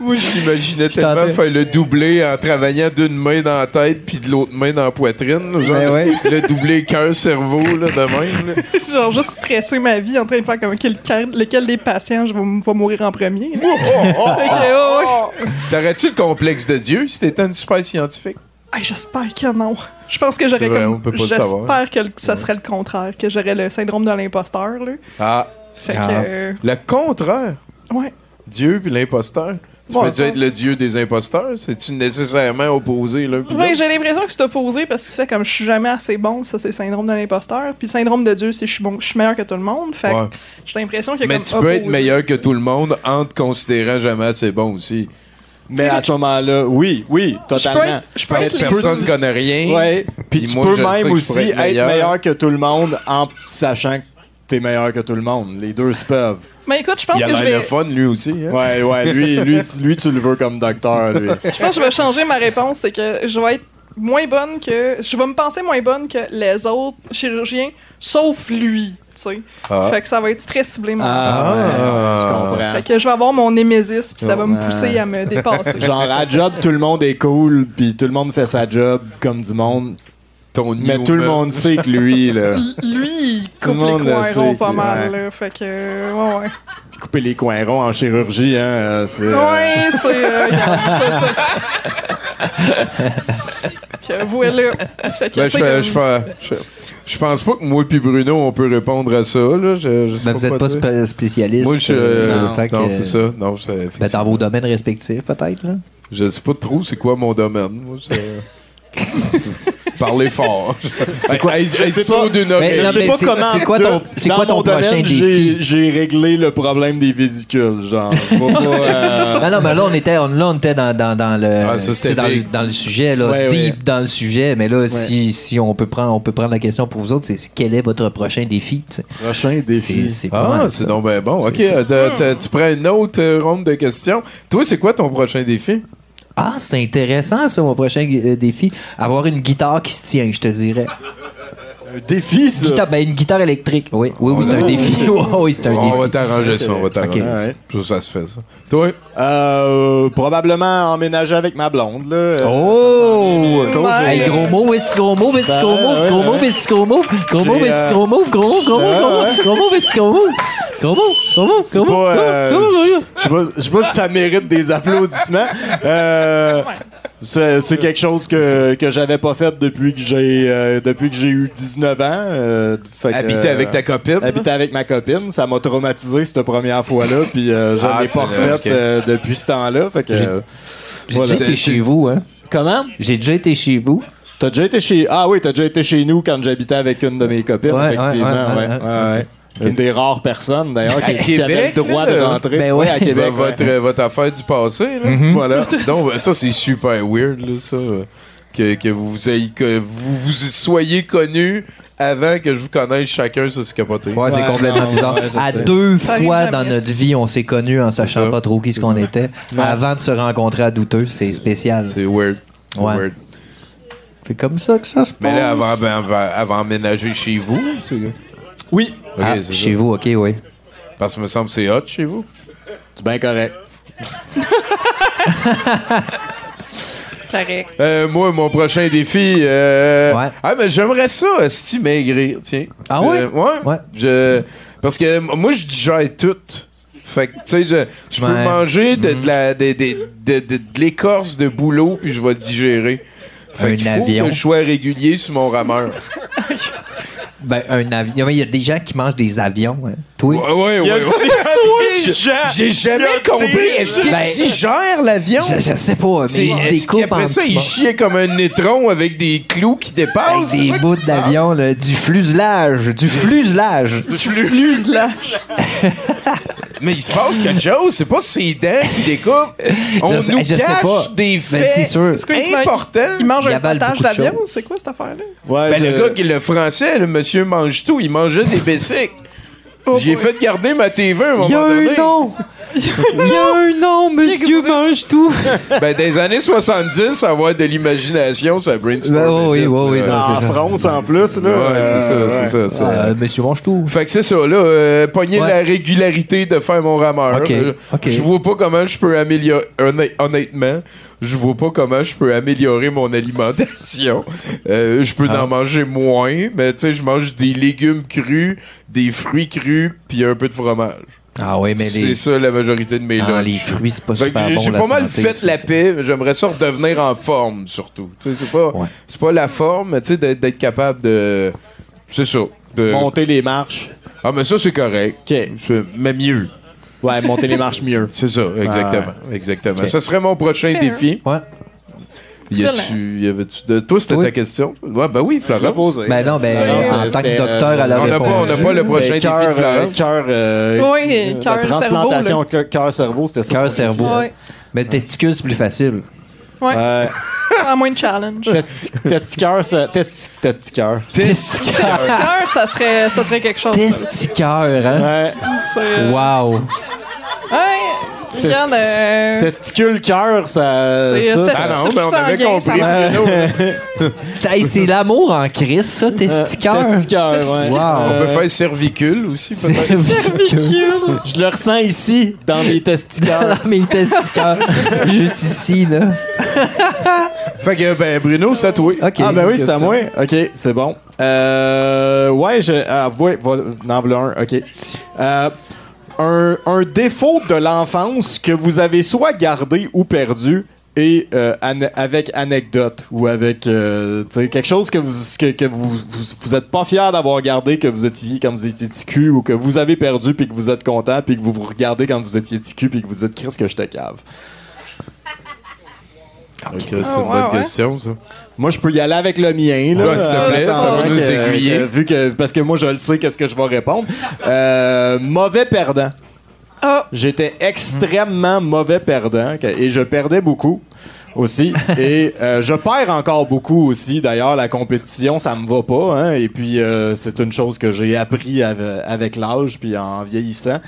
Moi, je m'imaginais t'en tellement faire le doublé en travaillant d'une main dans la tête puis de l'autre main dans la poitrine. là, Genre, Ben ouais. le doublé cœur-cerveau, là, de même. là. Genre juste stresser ma vie en train de faire comme quel- lequel des patients je vais, m- vais mourir en premier. oh, ouais. T'aurais-tu le complexe de Dieu si t'étais une super scientifique? Hey, J'espère que non. Je pense que j'aurais comme. J'espère que le- ça serait le contraire, que j'aurais le syndrome de l'imposteur. Là. Ah, Fait Ah. que. euh, le contraire? ouais. Dieu puis l'imposteur. Tu Bon, peux être le dieu des imposteurs? C'est-tu nécessairement opposé Ouais, l'autre? j'ai l'impression que c'est opposé parce que c'est comme je suis jamais assez bon, ça c'est le syndrome de l'imposteur. Puis le syndrome de Dieu, c'est je suis bon, je suis meilleur que tout le monde. Fait Ouais. j'ai l'impression qu'il y a Mais comme tu peux être meilleur que tout le monde en te considérant jamais assez bon aussi. Mais à ce moment-là, oui, oui, Je peux totalement. je peux être les personne ne connaît rien. Ouais. Puis Puis tu moi, peux je même je aussi être être meilleur. meilleur. que tout le monde en sachant que t'es meilleur que tout le monde. Les deux se peuvent. Mais écoute, je pense Il a que je vais. le fun, lui aussi. Hein? Ouais, ouais, lui, lui, lui, tu le veux comme docteur, lui. Je pense que je vais changer ma réponse. C'est que je vais être moins bonne que. Je vais me penser moins bonne que les autres chirurgiens, sauf lui. Tu sais. Ah. Fait que ça va être très ciblé, mon Ah, ouais, je comprends. Fait que je vais avoir mon némésis, puis ça va me pousser à me dépasser. Genre, à job, tout le monde est cool, puis tout le monde fait sa job comme du monde. Ton Mais tout le monde sait que lui, là, Lui, il coupe monde les le coins ronds pas mal. ouais. Là. Fait que. euh, Ouais, ouais. couper les coins ronds en chirurgie, hein, euh, c'est... euh, Ouais, c'est. euh, ça. voilà. Fait que, Ben, tu je, je, pense- je, je pense pas que moi et Bruno, on peut répondre à ça. Là. Je, je sais Ben, vous êtes pas spécialiste. Moi, je. euh, non, que- non, c'est ça. Non, c'est- Ben, dans vos domaines respectifs, peut-être. là. Je sais pas trop c'est quoi mon domaine. Moi, c'est- Parler fort. C'est quoi? Je sais pas. Mais non, Je sais mais pas c'est- comment. c'est quoi de- ton- c'est quoi prochain domaine, défi? j'ai- J'ai réglé le problème des vésicules, genre. Pas, euh, Ah non, mais là, on était, on, là, on était dans, dans, dans le, Ah, ça, c'était c'est dans, le- big. dans le sujet, là, Ouais, deep ouais. dans le sujet. Mais là, si, si on peut prendre, on peut prendre la question pour vous autres, c'est quel est votre prochain défi? Prochain C'est, défi. c'est pas Ah, mal, c'est donc ben bon. OK, t'as- tu prends une autre euh, ronde de questions. Toi, c'est quoi ton prochain défi? Ah, c'est intéressant, ça, mon prochain euh, défi. Avoir une guitare qui se tient, je te dirais. Un défi, ça. Guitare, ben, une guitare électrique. Oui, oui, oui, c'est un défi. Oui, oui, c'est un On va défi. t'arranger ça, on va t'arranger ça. Ça, ça se fait, ça. Toi? Euh, probablement emménager avec ma blonde, là. Oh! Cause, Hey, j'ai- gros mot, est-ce gros mot, est-ce Ben, gros mot, gros mot, est-ce gros mot, gros mot, est-ce euh, gros mot, gros mot, gros mot, gros mot, ouais. gros mot, est-ce gros mot, gros mot, gros mot, C'est gros mot, pas, euh, gros mot, gros mot. je sais pas, je sais pas si ça mérite des applaudissements. Euh, c'est c'est quelque chose que, que j'avais pas fait depuis que j'ai euh, depuis que j'ai eu 19 ans. euh, fait que, Habiter euh, avec ta copine? Habiter avec ma copine, ça m'a traumatisé cette première fois-là, puis euh, je Ah, l'ai pas refaite ok. euh, depuis ce temps-là. Fait que euh, J'ai voilà. déjà été chez vous, hein. Comment? J'ai déjà été chez vous. T'as déjà été chez Ah oui, t'as déjà été chez nous quand j'habitais avec une de mes copines, Ouais, effectivement. ouais, ouais, ouais, ouais, ouais, ouais. Une des rares personnes d'ailleurs qui, qui avait Québec, le droit là? de rentrer. Ben ouais, ouais. à Québec. Votre, ouais. euh, votre affaire du passé, là. Mhm. Voilà. Sinon, ben, ça, c'est super weird, là, ça. euh, Que, que vous ayez, que vous, vous soyez connus avant que je vous connaisse chacun, ça, c'est capoté. Ouais, c'est complètement non, bizarre. ouais, à deux fois dans notre vie, on s'est connus en sachant pas trop qui ce qu'on était. Avant de se rencontrer à douteux, c'est spécial. C'est weird. C'est Ouais. weird. C'est comme ça que ça se passe. Mais là, avant, avant, avant, avant emménager chez vous, c'est... Oui, Ok, Ah, chez ça. vous, ok, oui. Parce que me semble que c'est hot chez vous. c'est bien correct. Correct. Euh, moi, mon prochain défi. euh, Ouais. Ah, mais j'aimerais ça, Sti maigrir, tiens. Ah ouais? Euh, ouais? Ouais. Je... Parce que moi, je digère tout. Fait que, tu sais, je, je peux Ouais. Manger de, de la, de, de, de, de- de l'écorce de boulot, puis je vais le digérer. Fait Un qu'il faut avion. que je sois régulier sur mon rameur. Ben, un avion. Il y a des gens qui mangent des avions. Hein. Toi? Ouais, ouais, des J'ai jamais compris. des Est-ce qu'il Ben, digère l'avion? Je, je sais pas, mais en qu'après ça, il chiait comme un étron avec des clous qui Avec dépassent? des C'est quoi bouts d'avion, du fuselage, du fuselage. Fuselage. Mais il se passe quelque chose, c'est pas ses dents qui découpent. On Je nous je sais cache pas. des Ben, faits sûr. Importants. Il mange Il un potage d'avion? C'est quoi cette affaire-là? Ouais, Ben, je- le gars, qui- le français, le monsieur mange tout, il mangeait des basics. Oh J'ai boy. fait garder ma TV à un moment donné. nom! Il y a un nom, monsieur mange tout! Ben, des années 70, avoir de l'imagination, ça brainstorm. Ben, oui, oui, oui, oui, en. France en plus, là. Ouais, c'est ça, euh, c'est ça, c'est ça. Euh, monsieur mange tout. Fait que c'est ça, là, euh, pogner Ouais. la régularité de faire mon rameur. Ok, Euh, ok. Je vois pas comment je peux améliorer, honnêt- honnêtement, je vois pas comment je peux améliorer mon alimentation. Euh, je peux Ah. en manger moins, mais tu sais, je mange des légumes crus, des fruits crus, puis un peu de fromage. Ah oui, mais C'est les, ça la majorité de mes ah, lunchs. les fruits, c'est pas Fait super j'ai bon. j'ai pas mal santé, fait c'est la paix, mais j'aimerais ça redevenir en forme, surtout. Tu sais, c'est pas, Ouais. c'est pas la forme, mais tu sais, d'être capable de. C'est ça. de- Monter les marches. Ah, mais ça, c'est correct. OK. Je- Mais mieux. Ouais, monter les marches mieux. C'est ça, exactement. exactement. Ok. Ça serait mon prochain Fair. défi. Ouais. Y a-tu, y avait-tu de... Toi, c'était Oui. ta question? Ouais, ben oui, Florence. Posé. Ben non, ben, Non, en tant que docteur, elle a on n'a pas- on n'a répondu. pas le prochain défi de cœur, euh, Florence. Cœur, euh, Oui, euh, cœur, transplantation cœur- cœur-cerveau, c'était ça. Cœur-cerveau. Ouais. Mais testicule, c'est plus facile. Ouais. Ouais. En moins de challenge. Testi- Testiqueur, ça. Testi- Testiqueur. Testiqueur, ça serait, ça serait quelque chose. Testiqueur, hein? Ouais. Euh, Wow. Ouais, regarde, euh, Testicule cœur, ça. C'est- ça, c'est- ça- Ah non, c'est ben on plus avait sanguin, compris. ça Bruno. Ça, hey, c'est l'amour en crise, ça, ouais. Wow. On peut Euh, faire cervicule aussi, peut-être. Cervicule. Je le ressens ici, dans mes testicules. Dans mes testiqueurs. Juste ici, là. Fait que, ben, Bruno, c'est à toi. Ah, ben oui, c'est à moi. OK, c'est bon. Euh, ouais, je. Ah, ouais, voilà, n'en voilà un. OK. Euh, un, défaut de l'enfance que vous avez soit gardé ou perdu et euh, avec anecdote ou avec euh, quelque chose que vous que, vous, vous êtes pas fier d'avoir gardé que vous étiez quand vous étiez petit cul ou que vous avez perdu puis que vous êtes content puis que vous vous regardez quand vous étiez petit cul puis que vous dites Chris que je te cave. Ok, c'est une Ah, ouais, bonne ouais. question, ça. Moi, je peux y aller avec le mien. Là, Ouais, s'il te Euh, plaît, ça attendant va nous que- aiguiller. que- vu que, parce que moi, je le sais, qu'est-ce que je vais répondre. Euh, mauvais perdant. Ah. J'étais extrêmement mauvais perdant et je perdais beaucoup aussi. et euh, je perds encore beaucoup aussi. D'ailleurs, la compétition, ça me va pas. hein. et puis, euh, c'est une chose que j'ai appris ave- avec l'âge puis en vieillissant.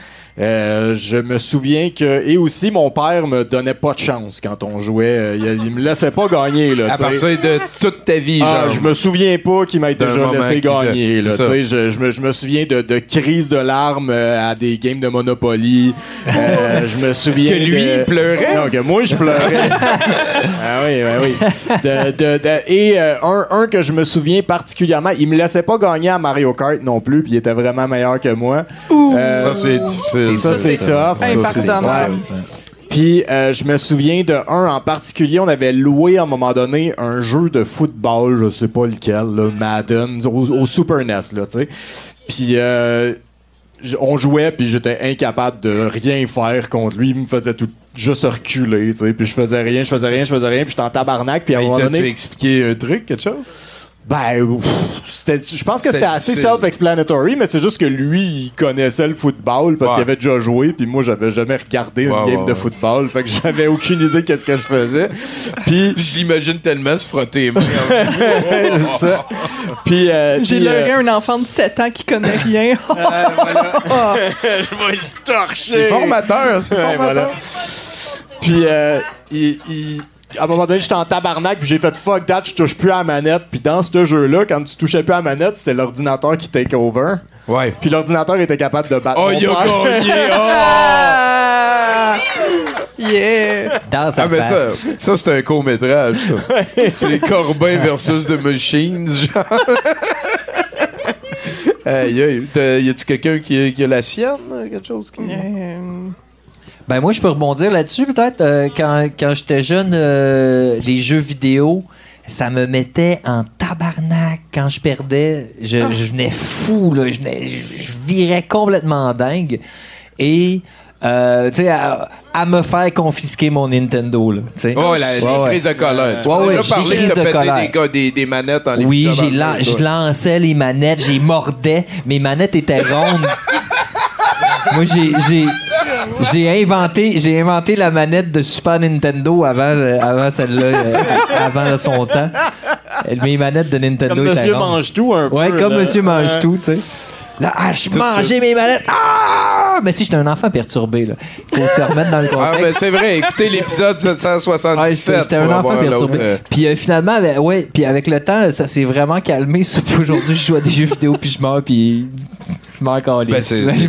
Euh, je me souviens que et aussi mon père me donnait pas de chance quand on jouait. Euh, il, il me laissait pas gagner là. À partir de toute ta vie, Ah, genre. je me souviens pas qu'il m'a D'un déjà laissé gagner. Là, je, je me, je me souviens de, de crises de larmes euh, à des games de Monopoly. Euh, je me souviens Que lui, de- il pleurait? Non, que moi, je pleurais. ah oui, oui, oui. De- de- de- et euh, un, un que je me souviens particulièrement, il me laissait pas gagner à Mario Kart non plus, puis il était vraiment meilleur que moi. Ça, c'est difficile. Ça, c'est tough. Puis euh, je me souviens de un en particulier, on avait loué à un moment donné un jeu de football, je sais pas lequel, là, Madden, au, au Super NES, là, tu sais. Puis euh, on jouait, puis j'étais incapable de rien faire contre lui. Il me faisait tout juste reculer, tu sais. Puis je faisais rien, je faisais rien, je faisais rien, puis j'étais en tabarnak. Puis à un moment donné... expliqué un truc, quelque chose? Ben, je pense que C'était assez self-explanatory, mais c'est juste que lui, il connaissait le football parce Ouais. qu'il avait déjà joué, puis moi, j'avais jamais regardé une Ouais, game ouais, de football, fait que j'avais aucune idée qu'est-ce que je faisais. Puis, Je l'imagine tellement se frotter les mains. c'est ça. Puis, euh, J'ai leurré euh, un enfant de 7 ans qui connaît rien. je vais le torcher. C'est formateur, c'est Ouais, formateur. voilà. Puis, euh, il- il- à un moment donné, j'étais en tabarnak, puis j'ai fait fuck that, je touche plus à la manette. Puis dans ce jeu-là, quand tu touchais plus à la manette, c'était l'ordinateur qui take over. Ouais. Puis l'ordinateur était capable de battre. Oh, mon il a gagné! Oh! Ah! Yeah! Dans sa Ah, mais ça, face. ça c'est un court-métrage, ça. c'est les Corbin versus The Machines, genre. Aïe, aïe. T'as- Y a-tu quelqu'un qui, a- qui a la sienne? Quelque chose qui. Euh, Ben moi, je peux rebondir là-dessus peut-être. Euh, quand quand j'étais jeune, euh, les jeux vidéo, ça me mettait en tabarnak quand je perdais. Je, je venais fou, là. Je, venais- je- je virais complètement dingue. Et, euh, tu sais, à, à me faire confisquer mon Nintendo, là. tu sais. Oh, la, Ouais, les ouais. crises de colère. Tu Ouais, déjà parlé de pété colère. des, gars- des, des manettes en les Oui, j'ai le je lançais les manettes, j'ai mordais. Mes manettes étaient rondes. Moi, j'ai, j'ai, j'ai inventé, j'ai inventé la manette de Super Nintendo avant, euh, avant celle-là, euh, avant son temps. Mes manettes de Nintendo Comme étaient Monsieur mange tout un peu. Ouais, comme là. Monsieur mange Ouais. tout, tu sais. Là, ah, je mangeais mes manettes. Ah! Mais si, j'étais un enfant perturbé, là. Faut se remettre dans le Ah, contexte. ben c'est vrai. Écoutez l'épisode Ouais, 777. j'étais un enfant perturbé. euh, Puis euh, finalement, ben, ouais, puis avec le temps, ça s'est vraiment calmé. Aujourd'hui, je joue à des jeux vidéo, puis je meurs, puis je m'en calisse. Ben, c'est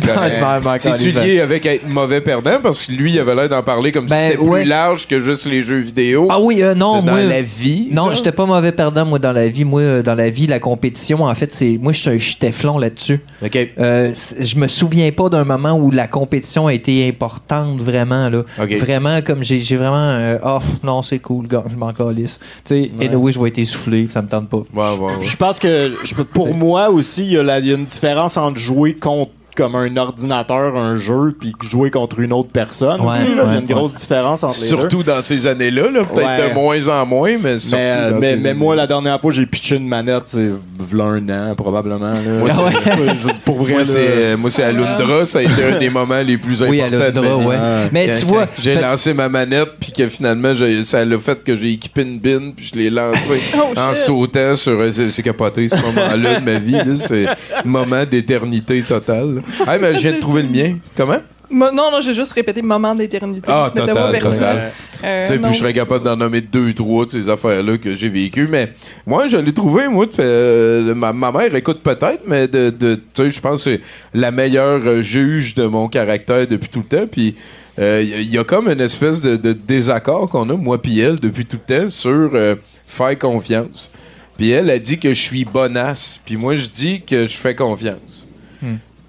calisse. lié avec être mauvais perdant? Parce que lui, il avait l'air d'en parler comme Ben, si c'était ouais. plus large que juste les jeux vidéo. Ah oui, euh, non, C'est dans moi. la vie. Non, j'étais pas mauvais perdant, moi, dans la vie. Moi, euh, dans la vie, la compétition, en fait, c'est. Moi, je suis un là-dessus. OK. Je me souviens pas d'un moment où la compétition a été importante vraiment là. Vraiment comme j'ai j'ai vraiment euh, oh non c'est cool gars je m'en calisse. Tu sais anyway je vais être essoufflé ça me tente pas. Ouais, ouais, ouais. Je pense que pour moi aussi, y, il y a une différence entre jouer contre comme un ordinateur, un jeu, puis jouer contre une autre personne. Ouais, aussi, là. Il y a ouais, une grosse différence entre les deux. Surtout dans ces années-là, là, peut-être Ouais. de moins en moins, mais surtout Mais, dans mais, ces mais années. moi, la dernière fois, j'ai pitché une manette, c'est v'là un an, probablement. Là. Moi, c'est- Je- pour vrai, Moi, c'est, moi, c'est Alundra, ça a été un des moments les plus Oui, importants de Alundra, ma vie. ouais. Mais Quand- tu vois, j'ai peut- lancé ma manette, puis que finalement, ça l'a fait que j'ai équipé une bine, puis je l'ai lancé Oh, en shit. sautant sur. euh, C'est, capoté ce moment-là de ma vie. C'est un moment d'éternité totale. Ah, mais je viens de trouver le mien. Comment? Mo- Non, non, j'ai juste répété moment d'éternité. Ah, total, total. Euh, Tu sais, non. puis je serais capable d'en nommer deux, trois de ces affaires-là que j'ai vécues. Mais moi, je l'ai trouvé, moi, euh, ma, ma mère écoute peut-être, mais de, de- tu sais, je pense que c'est la meilleure euh, juge de mon caractère depuis tout le temps. Puis euh, il y, a- il y a comme une espèce de, de désaccord qu'on a, moi puis elle, depuis tout le temps, sur euh, faire confiance. Puis elle a dit que je suis bonasse. Puis moi, je dis que je fais confiance.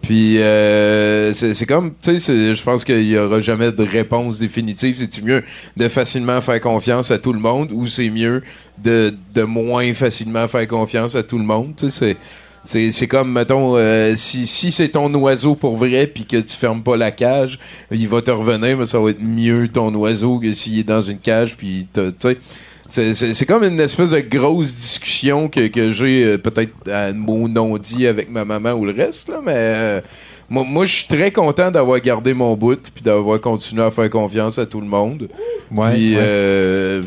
Puis euh, c'est comme, tu sais, je pense qu'il y aura jamais de réponse définitive. C'est-tu mieux de facilement faire confiance à tout le monde ou c'est mieux de, de moins facilement faire confiance à tout le monde? Tu sais, c'est... C'est, comme, mettons, euh, si, si c'est ton oiseau pour vrai puis que tu fermes pas la cage, il va te revenir, mais ça va être mieux ton oiseau que s'il est dans une cage puis tu sais. C'est, c'est, c'est comme une espèce de grosse discussion que, que j'ai euh, peut-être à mot non dit avec ma maman ou le reste, là, mais euh, moi, moi je suis très content d'avoir gardé mon bout puis d'avoir continué à faire confiance à tout le monde. Ouais, puis ouais. euh,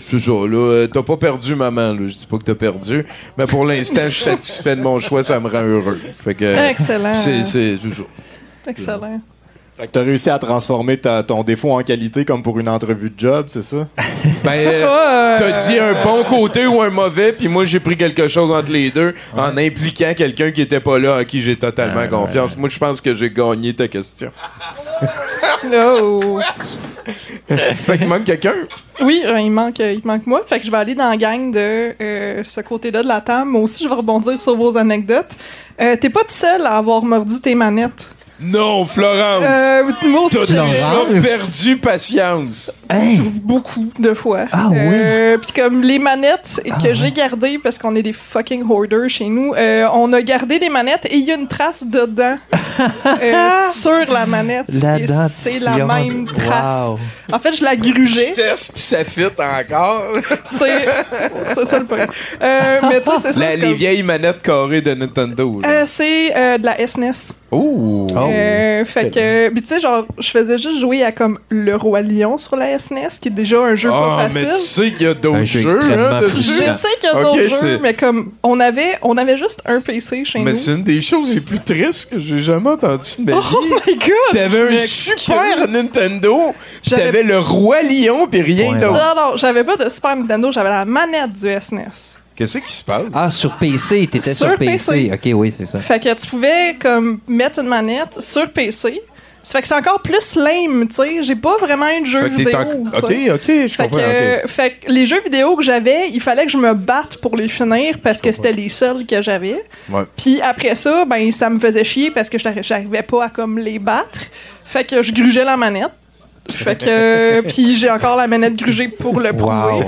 là, t'as pas perdu maman, là, je dis pas que t'as perdu, mais pour l'instant je suis satisfait de mon choix, ça me rend heureux. Fait que, Excellent. C'est, c'est toujours. Excellent. Fait que t'as réussi à transformer ta- ton défaut en qualité comme pour une entrevue de job, c'est ça? Ben, euh, t'as dit un bon côté ou un mauvais, puis moi j'ai pris quelque chose entre les deux en impliquant quelqu'un qui était pas là, en qui j'ai totalement confiance. Moi je pense que j'ai gagné ta question. No. fait qu'il manque quelqu'un. Oui, euh, il manque, il manque moi. Fait que je vais aller dans la gang de euh, ce côté-là de la table. Moi aussi, je vais rebondir sur vos anecdotes. Euh, T'es pas tout seul à avoir mordu tes manettes. Non, Florence! Euh, moi T'as déjà perdu patience. Beaucoup de fois. Ah Euh, Puis comme les manettes que j'ai gardées, parce qu'on est des fucking hoarders chez nous, euh, on a gardé des manettes et il y a une trace dedans euh, sur la manette. C'est la même trace. Wow. En fait, je la grugeais. Je teste puis ça fit encore. C'est ça le point. Euh, mais tu sais, c'est ça. La- les comme- vieilles manettes carrées de Nintendo. Euh, c'est euh, de la SNES. Oh! Euh, fait que, puis tu sais, genre, je faisais juste jouer à comme Le Roi Lion sur la SNES, qui est déjà un jeu Ah, pas mais tu facile. sais qu'il y a d'autres jeu jeux extrêmement hein, dessus. Je sais qu'il y a d'autres jeux, mais comme on avait, on avait juste un PC chez Mais nous. c'est une des choses les plus tristes que j'ai jamais entendues de ma vie. Oh my god! T'avais un super Nintendo, t'avais le Roi Lion, pis rien Ouais. d'autre. Non, non, j'avais pas de Super Nintendo, j'avais la manette du SNES. Qu'est-ce qui se passe? Ah, sur PC, t'étais sur, Sur PC. PC. Ok, oui, c'est ça. Fait que tu pouvais comme mettre une manette sur PC. Ça fait que c'est encore plus lame, tu sais. J'ai pas vraiment eu de jeu vidéo. en- Ok, je Fait comprends. que, fait que les jeux vidéo que j'avais, il fallait que je me batte pour les finir parce que c'était les seuls que j'avais. Ouais. Puis après ça, ben ça me faisait chier parce que j'arri- j'arrivais pas à comme les battre. Fait que je grugeais la manette. Fait que puis j'ai encore la manette grugée pour le prouver. Wow.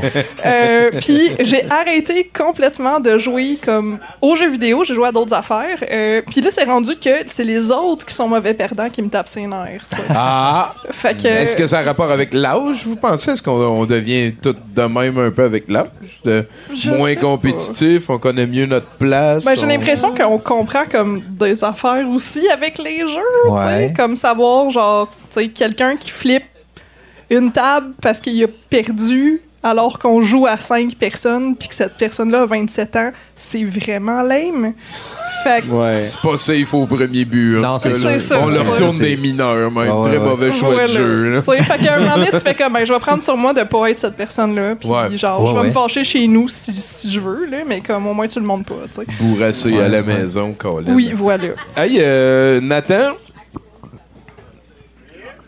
Euh, puis j'ai arrêté complètement de jouer comme aux jeux vidéo, j'ai joué à d'autres affaires. Euh, puis là c'est rendu que c'est les autres qui sont mauvais perdants qui me tapent ses nerfs. Ah! Fait que Est-ce que ça a rapport avec l'âge, vous pensez? Est-ce qu'on on devient tout de même un peu avec l'âge? Moins pas. compétitif, on connaît mieux notre place? Ben, j'ai on- l'impression qu'on comprend comme des affaires aussi avec les jeux, Ouais. comme savoir genre quelqu'un qui flippe une table parce qu'il a perdu alors qu'on joue à 5 personnes puis que cette personne-là a 27 ans, c'est vraiment lame. Fait que Ouais. C'est pas safe au premier but. Non, c'est là. ça. On leur C'est- des mineurs, même. Ah ouais, Très ouais. mauvais choix Voilà. de jeu. là. Tu sais, fait qu'à un moment donné, tu fais comme, ben, je vais prendre sur moi de pas être cette personne-là, puis Ouais. genre, Ouais, je vais ouais. me fâcher chez nous si, si je veux, là, mais comme au moins tu le montres pas, tu sais. Bourrasser à la maison, Colin. Oui, voilà. Hey, euh, Nathan,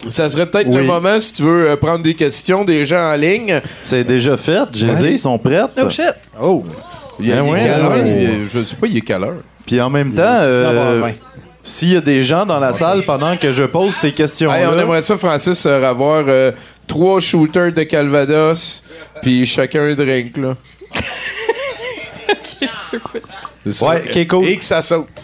ça serait peut-être Oui. le moment, si tu veux, euh, prendre des questions des gens en ligne. C'est déjà fait, je les ai, ils sont prêts. Oh shit! Oh! Il est, Ben il ouais, quelle heure? ouais. Il est- je sais pas, il est quelle heure? Puis en même temps, euh, s'il y a des gens dans la salle pendant que je pose ces questions-là, Hey, on aimerait ça, Francis, euh, avoir euh, trois shooters de Calvados, puis chacun un drink, là. Ouais, ok, cool. Et que ça saute.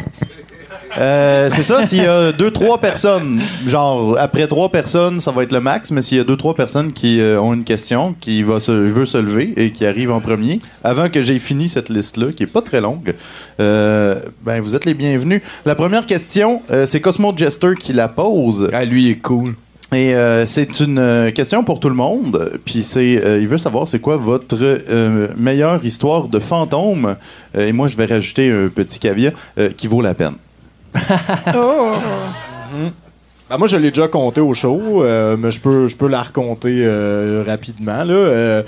Euh, c'est ça, s'il y a deux, trois personnes, genre après trois personnes, ça va être le max, mais s'il y a deux, trois personnes qui euh, ont une question, qui va se, veut se lever et qui arrive en premier, avant que j'aie fini cette liste-là, qui est pas très longue, euh, ben vous êtes les bienvenus. La première question, euh, c'est Cosmo Jester qui la pose. Ah, lui, il est cool. Et euh, c'est une euh, question pour tout le monde. Puis c'est, euh, il veut savoir c'est quoi votre meilleure histoire de fantôme. Et moi, je vais rajouter un petit euh, qui vaut la peine. Oh! Ben, moi, je l'ai déjà compté au show, euh, mais je peux, je peux la raconter euh, rapidement. Là. Euh,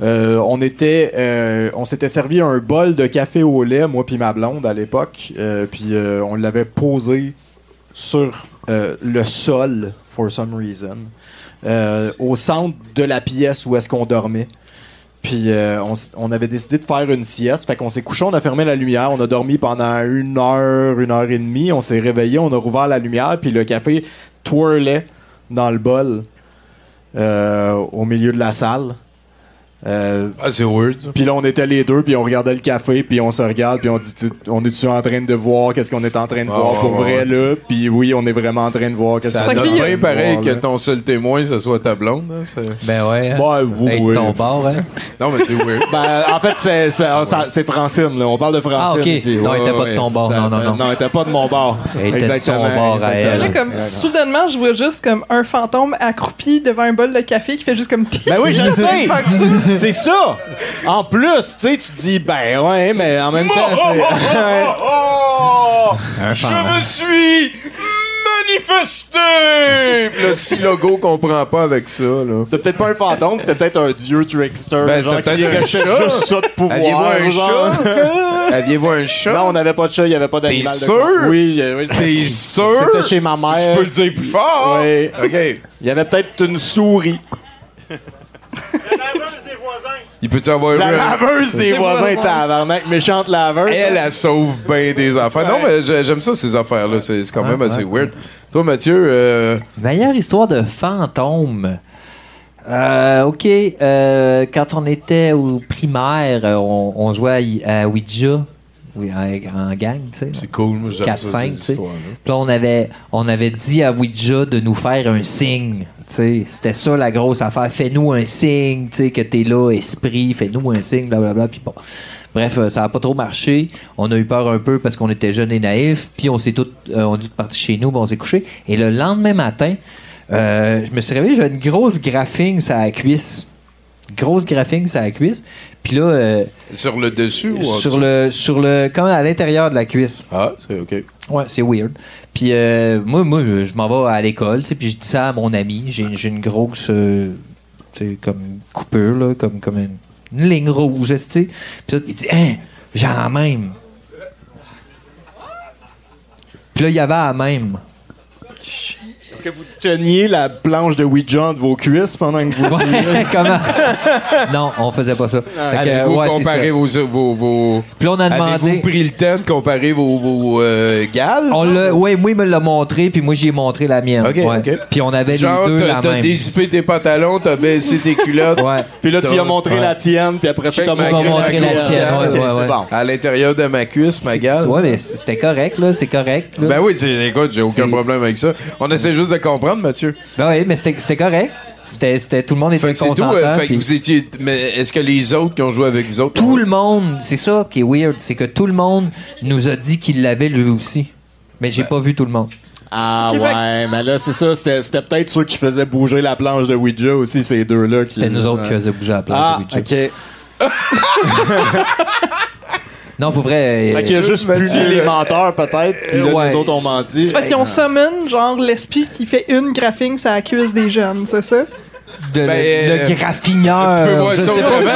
euh, on était, euh, on s'était servi un bol de café au lait, moi puis ma blonde à l'époque, euh, puis euh, on l'avait posé sur euh, le sol for some reason, euh, au centre de la pièce où est-ce qu'on dormait. Puis euh, on, avait décidé de faire une sieste. Fait qu'on s'est couché, on a fermé la lumière, on a dormi pendant une heure, une heure et demie. On s'est réveillé, on a rouvert la lumière, puis le café twirlait dans le bol euh, au milieu de la salle. Euh, ah, c'est weird. Puis là, on était les deux, puis on regardait le café, puis on se regarde, puis on dit, on est-tu en train de voir qu'est-ce qu'on est en train de voir pour ouais, vrai là? Puis oui, on est vraiment en train de voir qu'est-ce Ça qu'on est en train pareil que ton seul témoin, ce soit ta blonde. hein, Ben ouais. hein. Oui, ton bord, hein. Non, mais c'est weird. Ben, en fait, c'est, c'est, ça- c'est Francine, là. On parle de Francine. Ah, ok. ici. Non, elle Ouais, était pas de ton bord. Non, non, non. Non, elle était pas de mon bord. Elle était de son Exactement, bord à exactement. elle. Là, comme soudainement, je vois juste comme un fantôme accroupi devant un bol de café qui fait juste comme. Ben oui, je le sais. C'est ça. En plus, tu sais, tu te dis, ben ouais, mais en même temps, c'est. Un Je fan. me suis manifesté! Le si logo comprend pas avec ça, là. C'est peut-être pas un fantôme, c'était peut-être un dieu trickster. Ben, genre, qui un chat. juste ça de pouvoir. Aviez-vous un genre. chat? Aviez-vous un chat? Non, on n'avait pas de chat, il n'y avait pas d'animal. T'es de sûr? Oui, oui, T'es c'était- sûr? C'était chez ma mère. Je peux le dire plus fort? Oui. OK. Il y avait peut-être une souris. Il peut-y avoir La eu un- laveuse des voisins, tabarnak, méchante laveuse. Elle, elle sauve bien des affaires. Non, mais j'ai- j'aime ça, ces affaires-là. C'est c'est quand même assez weird. Toi, Mathieu, euh, Meilleure histoire de fantôme. Euh, ok, euh, quand on était au primaire, euh, on, on jouait à, à Ouija. Oui, en, en gang, tu sais. c'est cool. Moi, j'aime 4, ça, 5, ces tu sais. histoires-là. Puis là, on avait, on avait dit à Ouija de nous faire un signe. C'était ça la grosse affaire. Fais-nous un signe, tu sais, que t'es là, esprit, fais-nous un signe, blablabla. Puis bon. Bref, euh, ça n'a pas trop marché. On a eu peur un peu parce qu'on était jeunes et naïfs. Puis on s'est tous, euh, on est partis chez nous, puis on s'est couché. Et le lendemain matin, euh, je me suis réveillé, j'avais une grosse graphing sur la cuisse. Grosse graphing sur la cuisse. Puis là, euh, Sur le dessus ou sur le, sur le, quand à l'intérieur de la cuisse. Ah, c'est OK. Ouais, c'est weird. Puis euh, moi, moi, je m'en vais à l'école, tu sais, puis je dis ça à mon ami. J'ai, j'ai une grosse, euh, tu sais, comme coupure, là, comme, comme une, une ligne rouge, tu sais. Puis là, il dit, hein, j'ai la même. Puis là, il y avait la même. Est-ce que vous teniez la planche de Ouija de vos cuisses pendant que vous Comment? non, on faisait pas ça. Avez-vous ouais, c'est comparé vos, vos, vos- Puis on a demandé. Avez-vous pris le temps de comparer vos, vos euh, gales? On l'a, ouais, moi, il me l'a montré, puis moi, j'ai montré la mienne. Ok, ouais. ok. Puis on avait Genre, les deux la t'as dézippé tes pantalons, t'as baissé tes culottes. Ouais. Puis là, tu lui as montré Ouais. la tienne, puis après Check t'as montré la tienne, gueule. ouais, ouais, ouais. bon. À l'intérieur de ma cuisse, ma gale. Ouais, mais c'était correct, là. C'est correct. Là. Ben oui, c'est- écoute, j'ai aucun problème avec ça. On essaie juste de comprendre, Mathieu. Ben oui, mais c'était correct. C'était c'était- tout le monde était Fait que c'est tout. consentant. euh, fait que puis vous étiez. Mais est-ce que les autres qui ont joué avec vous autres. Tout le monde, c'est ça qui est weird, c'est que tout le monde nous a dit qu'il l'avait lui aussi. Mais j'ai pas vu tout le monde. Ah ouais, mais là, c'est ça. C'était c'était peut-être ceux qui faisaient bouger la planche de Ouija aussi, ces deux-là. qui- C'était nous autres qui faisaient bouger la planche Ah, de Ouija. ok. Non, pour vrai. Fait qu'il a euh, juste puni les euh, menteurs, peut-être. Puis là, ouais. les autres ont menti. Ça fait qu'ils ont summon, genre, l'esprit qui fait une graphing la cuisse des jeunes, c'est ça? de- Ben, le, euh, le graffineur. tu peux voir ça autrement.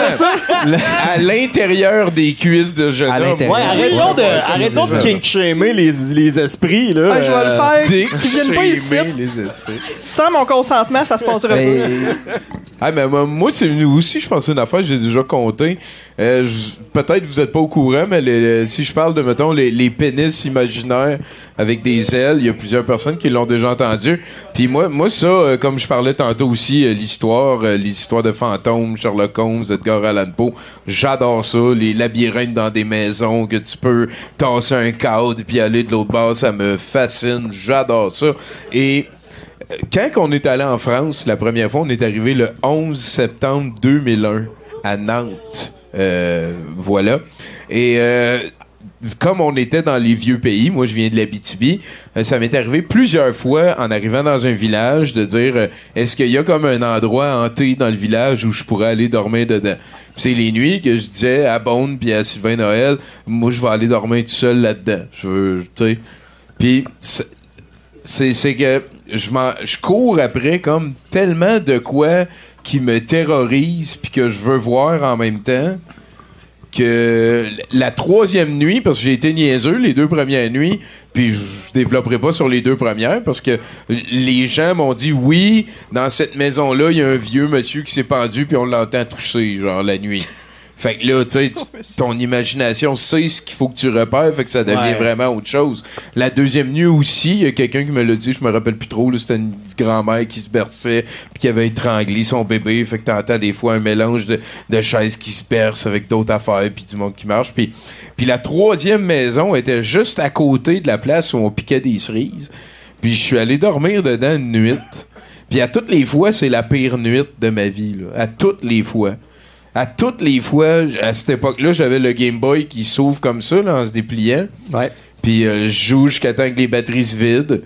À l'intérieur des cuisses de jeune À homme. l'intérieur. Ouais, arrêtons de, arrêtons de kink shamer les, les esprits, là. Ah, je vais le faire. Qu'ils viennent pas ici. shamer les esprits. Sans mon consentement, ça se passera pas. Ah, mais moi, moi, c'est aussi, je pense, une affaire j'ai déjà compté. Euh, Peut-être vous êtes pas au courant, mais les- si je parle de, mettons, les, les pénis imaginaires avec des ailes, il y a plusieurs personnes qui l'ont déjà entendu. Puis moi, moi ça, euh, comme je parlais tantôt aussi, euh, l'histoire, euh, l'histoire de fantômes, Sherlock Holmes, Edgar Allan Poe, j'adore ça. Les labyrinthes dans des maisons que tu peux tasser un cadre puis aller de l'autre bord, ça me fascine. J'adore ça. Et quand on est allé en France, la première fois, on est arrivé le 11 septembre 2001 à Nantes. Euh, voilà. Et euh, comme on était dans les vieux pays, moi je viens de l'Abitibi, euh, ça m'est arrivé plusieurs fois en arrivant dans un village de dire est-ce qu'il y a comme un endroit hanté dans le village où je pourrais aller dormir dedans? C'est les nuits que je disais à Bonne puis à Sylvain Noël, moi je vais aller dormir tout seul là-dedans. Je tu sais. Puis c'est que je je cours après comme tellement de quoi qui me terrorise puis que je veux voir en même temps que la troisième nuit parce que j'ai été niaiseux les deux premières nuits puis je développerai pas sur les deux premières parce que les gens m'ont dit oui dans cette maison là il y a un vieux monsieur qui s'est pendu puis on l'entend toucher genre la nuit fait que là, tu sais, ton imagination sait ce qu'il faut que tu repères, fait que ça devient Ouais. vraiment autre chose. La deuxième nuit aussi, il y a quelqu'un qui me l'a dit, je me rappelle plus trop, là, c'était une grand-mère qui se berçait, puis qui avait étranglé son bébé, fait que t'entends des fois un mélange de, de chaises qui se bercent avec d'autres affaires, puis du monde qui marche. Puis, puis la troisième maison était juste à côté de la place où on piquait des cerises. Puis je suis allé dormir dedans une nuit. Puis à toutes les fois, c'est la pire nuit de ma vie. Là. À toutes les fois. À toutes les fois, à cette époque-là, j'avais le Game Boy qui s'ouvre comme ça, là, en se dépliant. Ouais. Puis euh, je joue jusqu'à temps que les batteries se vident.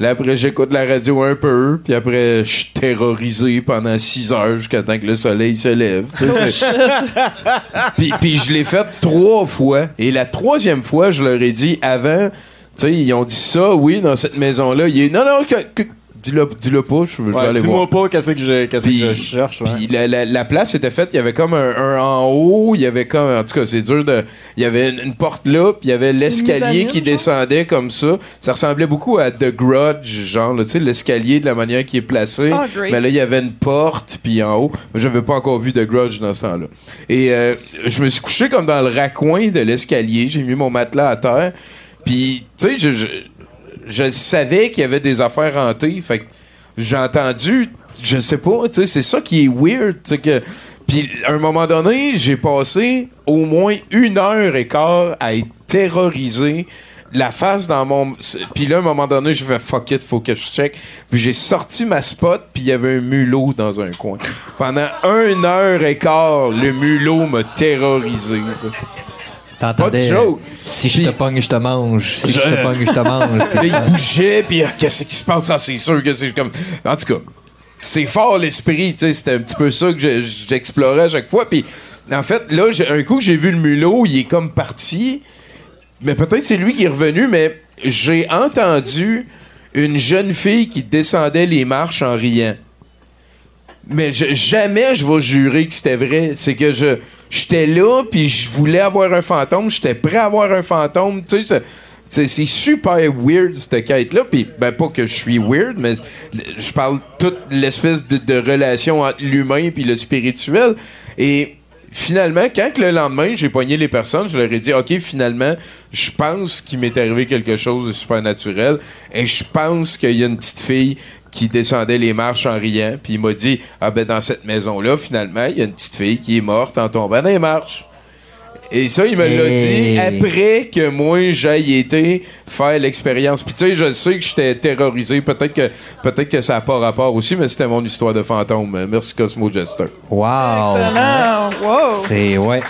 Là, après, j'écoute la radio un peu. Puis après, je suis terrorisé pendant 6 heures jusqu'à temps que le soleil se lève. Puis, puis je l'ai fait trois fois. Et la troisième fois, je leur ai dit avant, tu sais, ils ont dit ça, oui, dans cette maison-là. Il est, non, non, que- que- dis-le dis-le pas, je, je vais Ouais, aller voir. Dis-moi pas qu'est-ce que je, qu'est-ce que je cherche. ouais. Puis la, la- la place était faite, il y avait comme un, un en haut, il y avait comme, en tout cas, c'est dur de, il y avait une, une porte là, puis il y avait l'escalier qui descendait comme ça. Ça ressemblait beaucoup à The Grudge, genre, là, tu sais, l'escalier de la manière qui est placé. Ah, great. Mais là, il y avait une porte, puis en haut. Mais j'avais pas encore vu The Grudge dans ce temps-là. Et euh, je me suis couché comme dans le raccoin de l'escalier. J'ai mis mon matelas à terre. Puis, tu sais, je, je, je savais qu'il y avait des affaires hantées. Fait j'ai entendu, je sais pas, tu sais, c'est ça qui est weird, que. Puis, à un moment donné, j'ai passé au moins une heure et quart à être terrorisé. La face dans mon. Puis là, à un moment donné, j'ai fait fuck it, faut que je check. Puis j'ai sorti ma spot, puis il y avait un mulot dans un coin. Pendant une heure et quart, le mulot m'a terrorisé. T'entendais, Pas de joke. euh, Si je te pogne, je te mange. Si je te pogne, je te mange. Là, il bougeait, puis ah, qu'est-ce qui se passe? Ah, c'est sûr que c'est comme. En tout cas, c'est fort l'esprit, tu sais. C'était un petit peu ça que je- j'explorais à chaque fois. Puis, en fait, là, un coup, j'ai vu le mulot, il est comme parti. Mais peut-être c'est lui qui est revenu, mais j'ai entendu une jeune fille qui descendait les marches en riant. Mais je- jamais je vais jurer que c'était vrai. C'est que je j'étais là, puis je voulais avoir un fantôme, j'étais prêt à avoir un fantôme. Tu sais, c'est super weird cette quête-là. Puis ben pas que je suis weird, mais je parle toute l'espèce de, relation entre l'humain puis le spirituel. Et finalement, quand le lendemain, j'ai pogné les personnes, je leur ai dit, OK, finalement, je pense qu'il m'est arrivé quelque chose de super naturel et je pense qu'il y a une petite fille qui descendait les marches en riant, puis il m'a dit, ah ben dans cette maison-là, finalement, il y a une petite fille qui est morte en tombant dans les marches. Et ça, il me l'a Hey. dit après que moi, j'aille été faire l'expérience. Puis tu sais, je sais que j'étais terrorisé. Peut-être que, peut-être que ça n'a pas rapport aussi, mais c'était mon histoire de fantôme. Merci Cosmo Jester. Wow. Excellent. Wow. C'est, ouais.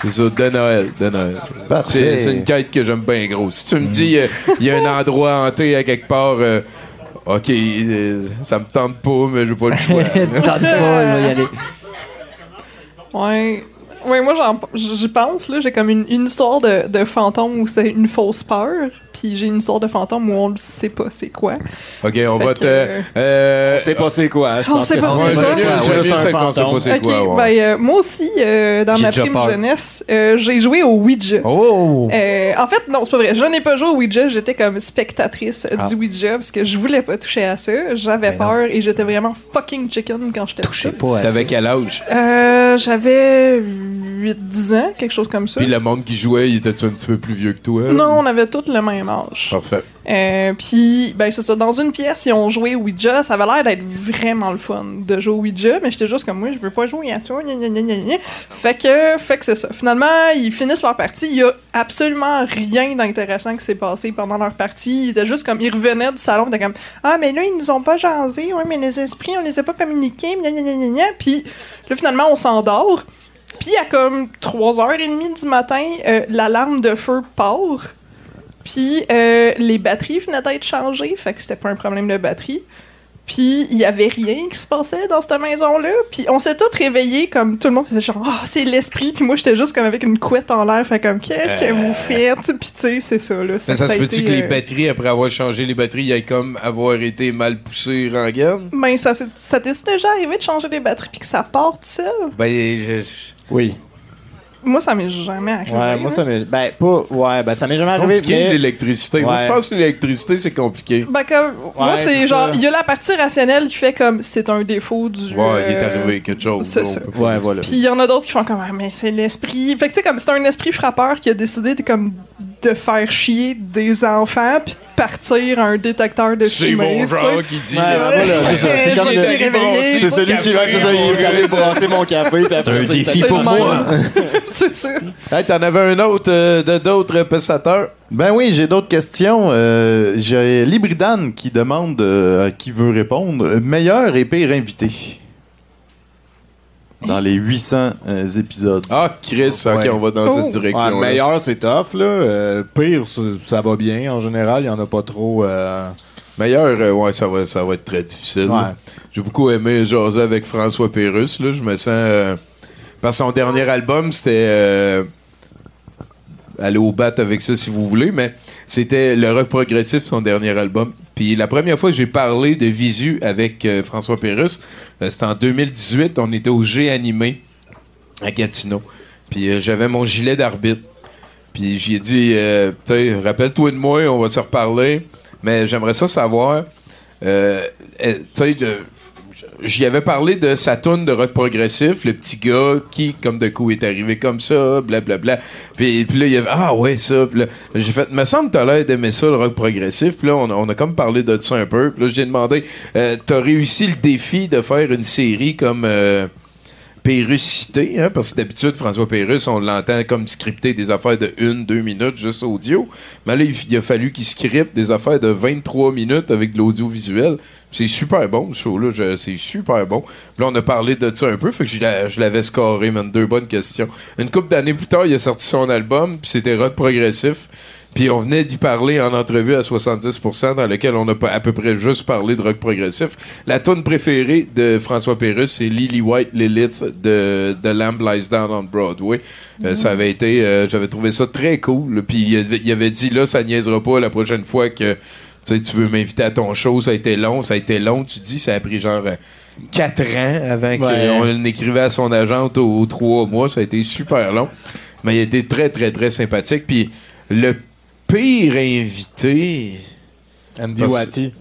C'est ça, de Noël, de Noël. C'est une quête que j'aime bien gros. Si tu me dis, euh, il y a un endroit hanté à quelque part, euh, OK, euh, ça me tente pas, mais j'ai pas le choix. Tente pas, là, y aller. Ouais. Ouais, moi, j'en- j'y pense, là. J'ai comme une, une histoire de, de fantôme où c'est une fausse peur. Puis j'ai une histoire de fantôme où on ne sait pas c'est quoi. Ok, on Fait va que, te. euh, C'est pas c'est quoi. Je On pense sait que pas c'est quoi. c'est sait Ok, quoi. ouais. ben, euh, moi aussi, euh, dans ma prime peur. jeunesse, euh, j'ai joué au Ouija. Oh! Euh, en fait, non, c'est pas vrai. Je n'ai pas joué au Ouija. J'étais comme spectatrice euh, Ah. du Ouija parce que je voulais pas toucher à ça. J'avais Ben non. peur et j'étais vraiment fucking chicken quand j'étais Touchez pas à ça. T'avais quel âge? Euh, j'avais 8-10 ans, quelque chose comme ça. Puis le monde qui jouait, il était un petit peu plus vieux que toi? Non, on avait tous le même âge. Parfait. Euh, puis, ben, c'est ça. Dans une pièce, ils ont joué Ouija. Ça avait l'air d'être vraiment le fun de jouer Ouija, mais j'étais juste comme moi, je veux pas jouer à ça. gna, gna, gna, gna, gna. Fait que, fait que c'est ça. Finalement, ils finissent leur partie. Il y a absolument rien d'intéressant qui s'est passé pendant leur partie. Ils étaient juste comme, ils revenaient du salon, ils étaient comme, ah, mais là, ils nous ont pas jasé. Ouais, mais les esprits, on les a pas communiqués. Puis, là, finalement, on s'endort. Puis, à comme 3h30 du matin, euh, l'alarme de feu part. Puis euh, les batteries venaient d'être changées, fait que c'était pas un problème de batterie. Puis il y avait rien qui se passait dans cette maison-là. Puis on s'est tous réveillés comme tout le monde faisait genre ah c'est l'esprit. Puis moi j'étais juste comme avec une couette en l'air, fait comme qu'est-ce que vous faites? Puis tu sais c'est ça là. Ça, ça se peut-tu que les euh, batteries, après avoir changé les batteries, aient comme avoir été mal poussées rengaine? Ben ça ça t'est déjà arrivé de changer des batteries puis que ça part tout seul? Ben, je- Oui. Moi ça m'est jamais arrivé. Ouais, moi ça m'est. Ben, pas. Ouais, ben, ça m'est jamais c'est arrivé. compliqué mais- l'électricité. Moi, je pense que l'électricité, c'est compliqué. Ben comme moi c'est c'est genre il y a la partie rationnelle qui fait comme c'est un défaut du. Ouais, il est euh, arrivé quelque chose. c'est ça. Ouais, voilà. Puis il y en a d'autres qui font comme ah, mais c'est l'esprit. Fait que tu sais comme c'est un esprit frappeur qui a décidé de comme de faire chier des enfants puis de partir un détecteur de C'est fumée. mon sais. genre qui dit. Ouais, c'est voilà, c'est ça. C'est comme le-. C'est celui qui va, c'est ça, il est allé brasser mon café, après un défi pour C'est moi. c'est ça. Hey, t'en avais un autre euh, de d'autres pestateurs? Ben oui, j'ai d'autres questions. Euh, j'ai Libridan qui demande euh, à qui veut répondre. Meilleur et pire invité. Dans les 800 euh, épisodes. Ah, Chris, ok, Ouais. on va dans Oh. cette Ouais, direction. meilleur, c'est tough, là. Euh, pire, ça, ça va bien. En général, il y en a pas trop. euh, Meilleur, euh, ouais, ça va, ça va être très difficile. Ouais. J'ai beaucoup aimé jaser avec François Pérusse. Là. Je me sens. euh, parce que son dernier album, c'était. euh, aller au bat avec ça si vous voulez, mais c'était le rock progressif, son dernier album. Puis la première fois que j'ai parlé de visu avec euh, François Pérusse, euh, c'était en 2018. On était au G animé à Gatineau. Puis euh, j'avais mon gilet d'arbitre. Puis j'ai dit, euh, tu rappelle-toi de moi, on va se reparler. Mais j'aimerais ça savoir, j'y avais parlé de sa de rock progressif, le petit gars qui, comme de coup, est arrivé comme ça, blablabla. Puis, puis là, il y avait, ah ouais, ça. Puis là, j'ai fait, me semble que t'as l'air d'aimer ça, le rock progressif. Puis là, on, a- on a comme parlé de ça un peu. Puis là, j'ai demandé, euh, t'as réussi le défi de faire une série comme... euh, Pérussité, hein, parce que d'habitude, François Pérusse, on l'entend comme scripter des affaires de une, deux minutes juste audio. Mais là, il, a fallu qu'il scripte des affaires de 23 minutes avec de l'audiovisuel. C'est super bon, ce show-là. C'est super bon. Puis là, on a parlé de ça un peu, fait que je l'avais scoré, man. Deux bonnes questions. Une couple d'années plus tard, il a sorti son album, puis c'était rock progressif. Puis on venait d'y parler en entrevue à 70%, dans lequel on a pas- à peu près juste parlé de rock progressif. La tune préférée de François Pérusse, c'est Lily White Lilith de The Lamb Lies Down on Broadway. Euh, ça avait été, euh, j'avais trouvé ça très cool. Puis il avait, dit là, ça niaisera pas la prochaine fois que tu veux m'inviter à ton show. Ça a été long, ça a été long. Tu dis, ça a pris genre euh, quatre ans avant Ouais. qu'on écrivait à son agente aux, aux trois mois. Ça a été super long. Mais il a été très, très, très sympathique. Puis le pire invité. Andy Parce- Watty.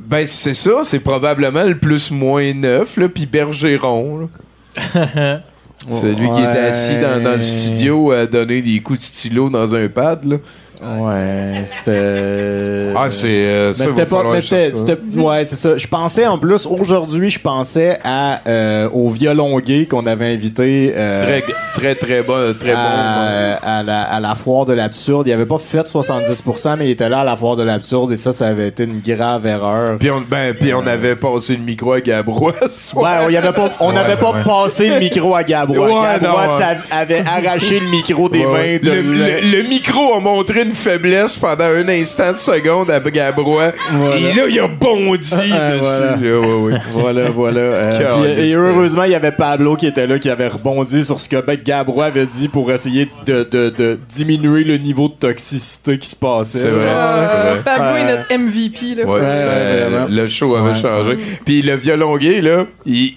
Ben, c'est ça, c'est probablement le plus moins neuf, là, puis Bergeron. là. Celui qui était assis dans, dans le studio à donner des coups de stylo dans un pad. Là. Ouais, c'était. Ah, c'est. euh, ça, Mais c'était pas. Mais c'était. Ouais, c'est ça. Je pensais en plus, aujourd'hui, je pensais à, euh, au violon gay qu'on avait invité. euh, Très, très, très bon. Très bon. à, à la, à la foire de l'absurde. Il avait pas fait 70%, mais il était là à la foire de l'absurde et ça, ça avait été une grave erreur. Puis on, ben, puis on avait passé le micro à Gabrois Ouais, on y avait pas, on n'avait pas passé le micro à Gabrois. Ouais, Gabrois non, ouais. t'a- avait arraché le micro des Ouais, mains de le, le- le micro a montré une faiblesse pendant un instant de seconde à Gabrois. Voilà. Et là, il a bondi Ah, dessus. voilà. là, ouais, ouais. Voilà, voilà. Euh, puis, et heureusement, il y avait Pablo qui était là, qui avait rebondi sur ce que Bec Gabrois avait dit pour essayer de, de- de diminuer le niveau de toxicité qui se passait. C'est vrai, Euh, c'est vrai. Pablo Ouais. est notre MVP. Là, Ouais, Ouais, ça, ouais, vraiment. le show avait Ouais. changé. Puis le violon gay, là, il,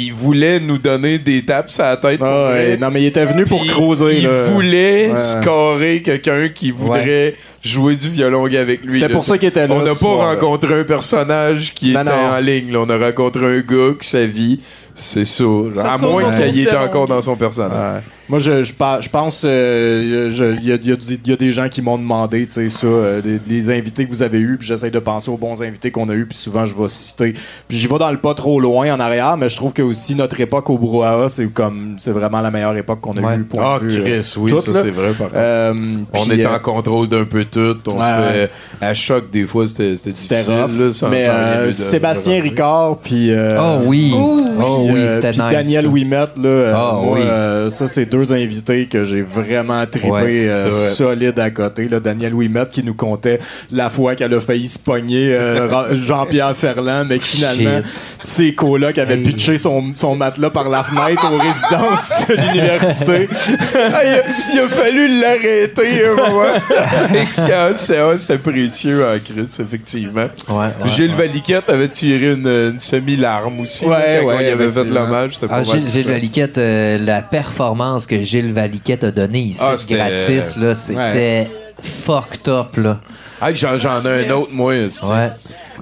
il voulait nous donner des tapes à la tête. pour Ah, ouais. Non, mais il était venu pour Puis creuser. Il là. voulait Ouais. scorer quelqu'un qui voudrait jouer du violon avec lui. C'était pour ça qu'il était là On n'a pas rencontré un personnage qui Non, était non. en ligne. là. On a rencontré un gars qui sa vie, c'est ça. Ça à moins qu'il était encore dans son personnage. Ouais. Moi, je, je, pense euh, il y, a, il y il y a des gens qui m'ont demandé, tu sais, ça, euh, des- les invités que vous avez eus, puis j'essaie de penser aux bons invités qu'on a eus, puis souvent je vais citer. Puis j'y vais dans le pas trop loin en arrière, mais je trouve que aussi notre époque au brouhaha, c'est comme c'est vraiment la meilleure époque qu'on a Ouais. eue. point Ah, vue, euh, Chris, oui, ça là. c'est vrai par contre. Euh, On est euh, en contrôle d'un peu tout. On Ouais, se fait à choc des fois, c'était c'était C'était difficile. rough. là, sans- mais sans euh, de- Sébastien de- Ricard, puis. euh, Oh oui. Oh oui. Oh puis, oui, euh, c'était puis nice. Daniel Ouimet, là, euh, Ah, moi, oui. euh, ça, c'est deux invités que j'ai vraiment trippé Ouais, euh, solide à côté. Là, Daniel Ouimet qui nous comptait la fois qu'elle a failli se pogner euh, Jean-Pierre Ferland, mais que finalement, ses colocs avaient Hey. pitché son, son matelas par la fenêtre aux résidences de l'université. Ah, il, a, il a fallu l'arrêter un moment. Ah, c'est précieux en crise, effectivement. Ouais, ouais, Gilles ouais. Valiquette avait tiré une, une semi-larme aussi. Ouais, là, quand ouais, il avait fait l'hommage. C'était Ah, Gilles. Valiquette, euh, la performance que Gilles Valiquette a donnée ici, Ah, c'était- gratis, là, c'était fucked up, là. Ah, j'en, j'en ai un autre, moi. Ouais.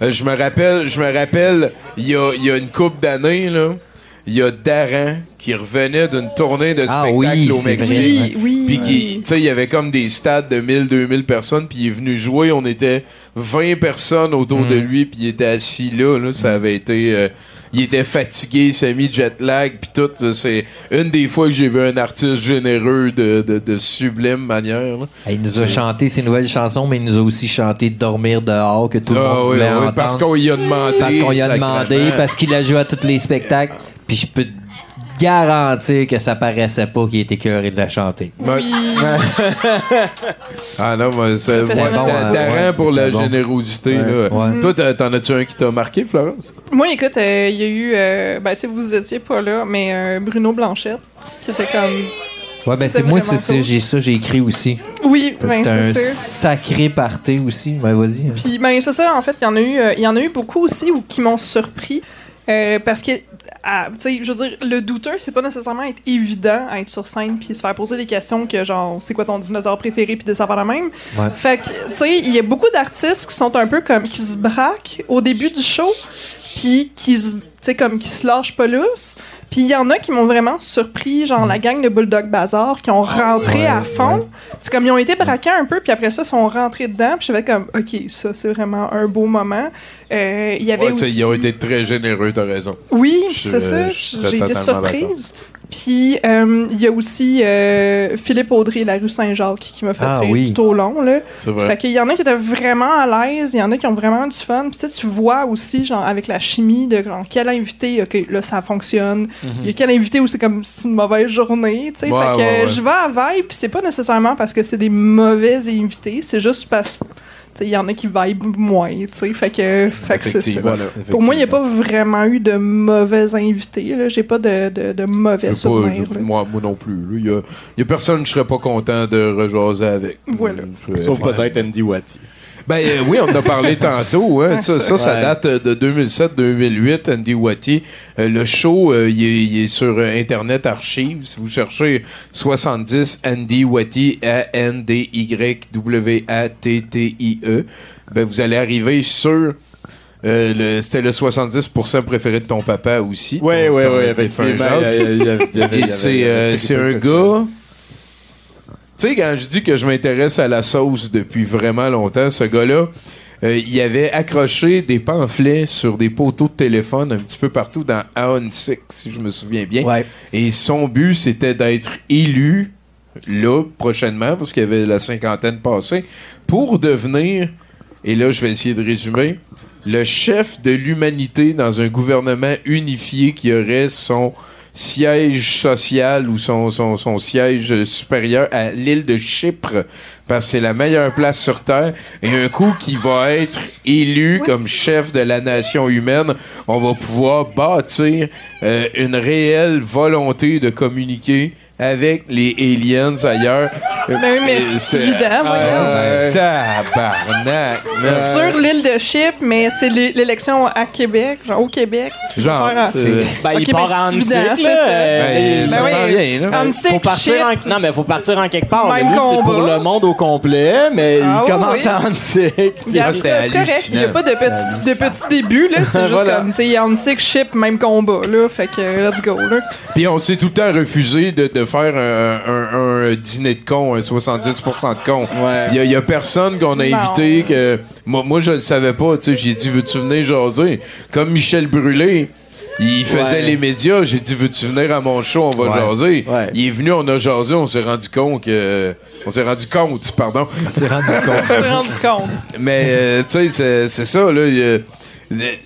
Euh, je me rappelle, je me rappelle, il y a, il y a une couple d'années, là, il y a Daran qui revenait d'une tournée de Ah spectacle oui, au Mexique. vrai. Oui, oui. Puis qui, tu sais, il y avait comme des stades de 1000, 2000 personnes, puis il est venu jouer, on était 20 personnes autour Mm. de lui, puis il était assis là, là ça avait été... euh, il était fatigué, semi-jet lag, puis tout. C'est une des fois que j'ai vu un artiste généreux de, de, de sublime manière. là. Il nous a chanté ses nouvelles chansons, mais il nous a aussi chanté Dormir dehors, que tout le Ah monde oui, voulait oui, entendre. parce qu'on y a demandé. Parce qu'on y a demandé, parce qu'il a joué à tous les spectacles. Puis je peux te garantir que ça paraissait pas qu'il était cœuré de la chanter. Ouais. ah non, mais c'est bon, euh, ouais, pour la bon. générosité. là. Ouais. Toi, t'en as-tu un qui t'a marqué, Florence? Moi, écoute, euh, il y a eu. euh, ben, tu sais, vous étiez pas là, mais euh, Bruno Blanchette, qui était comme. Ouais, ben c'est moi, c'est ça, j'ai ça, j'ai écrit aussi. Oui, ben, C'était un c'est sûr. sacré party aussi. Ben vas-y. Puis ben c'est ça en fait, il y en a eu euh, il y en a eu beaucoup aussi ou qui m'ont surpris euh, parce que tu sais je veux dire le douteux c'est pas nécessairement être évident à être sur scène puis se faire poser des questions que genre c'est quoi ton dinosaure préféré puis des affaires de même. Ouais. Fait que tu sais il y a beaucoup d'artistes qui sont un peu comme qui se braquent au début du show puis qui se sais comme qui se lâchent pas lousse. Puis il y en a qui m'ont vraiment surpris, genre la gang de Bulldog Bazar, qui ont rentré Ouais, à fond. C'est comme ils ont été braqués un peu, puis après ça, ils sont rentrés dedans. Puis j'avais comme, OK, ça, c'est vraiment un beau moment. Euh, Il y avait Ouais, aussi... ils ont été très généreux, t'as raison. Oui, Je- c'est ça. je J'ai été surprise. Puis euh, il y a aussi euh, Philippe Audrey, la rue Saint-Jacques, qui m'a fait Ah rire oui. tout au long. Là. Vrai. Fait qu'il y en a qui étaient vraiment à l'aise, il y en a qui ont vraiment du fun. Puis tu vois aussi, genre, avec la chimie de genre, quel invité, OK, là, ça fonctionne. Il y a quel invité où c'est comme c'est une mauvaise journée, tu sais. Ouais, fait que ouais, ouais. je vais à vibe, puis c'est pas nécessairement parce que c'est des mauvais invités, c'est juste parce il y en a qui vibe moins, tu sais. Fait que, fait que c'est ça. Pour moi, il n'y a pas vraiment eu de mauvais invités. Là. J'ai pas de, de, de mauvais pas, souvenirs. je- moi, moi non plus. Il y a, il y a personne que je serais pas content de rejaser avec. Voilà. Sauf peut-être Andy Watty. Ben euh, oui, on en a parlé tantôt. Hein. Ça, ça, ça date de 2007-2008, Andy Watty. Euh, le show, euh, il, est, est sur euh, Internet Archives. Si vous cherchez 70 Andy Watty, A-N-D-Y-W-A-T-T-I-E, ben, vous allez arriver sur... euh, le- C'était le 70% préféré de ton papa aussi. Effectivement. Y avait- Et c'est euh, un gars. Tu sais, quand je dis que je m'intéresse à la sauce depuis vraiment longtemps, ce gars-là, euh, il avait accroché des pamphlets sur des poteaux de téléphone un petit peu partout dans Aon 6, si je me souviens bien. Ouais. Et son but, c'était d'être élu là, prochainement, parce qu'il y avait la cinquantaine passée, pour devenir, et là, je vais essayer de résumer, le chef de l'humanité dans un gouvernement unifié qui aurait son siège social ou son, son, son siège supérieur à l'île de Chypre parce que c'est la meilleure place sur Terre. Et un coup qui va être élu comme chef de la nation humaine, on va pouvoir bâtir euh, une réelle volonté de communiquer avec les aliens ailleurs. Ben oui, mais Euh, c'est évident. Tabarnak. Sur l'île de Chypre, mais c'est l'é- l'élection à Québec, genre au Québec. Genre, c'est- Ben, il part ben, en ça. Ben, ça s'en oui. vient, là. Antique, faut partir en... Non, mais faut partir en quelque part. Même Lui, c'est combat. pour le monde au complet, mais Ah il oui, commence oui. en Ah, c'est correct. Il n'y a pas de petit, de petit début, là. C'est juste Voilà. comme, tu sais, Antique, Chypre, même combat, là. Fait que, let's go, là. Puis on s'est tout le temps refusé de, de faire un, un- un dîner de cons, un 70% de cons. Ouais. Il y, a- il y a personne qu'on a Non. invité que moi, moi je le savais pas. Tu sais, j'ai dit veux-tu venir jaser? Comme Michel Brûlé. Il faisait Ouais. les médias, j'ai dit veux-tu venir à mon show, on va Ouais. jaser? Ouais. Il est venu, on a jasé, on s'est rendu compte que on s'est rendu compte, pardon. C'est rendu compte. Me suis rendu compte. Mais euh, tu sais, c'est- c'est ça, là. il,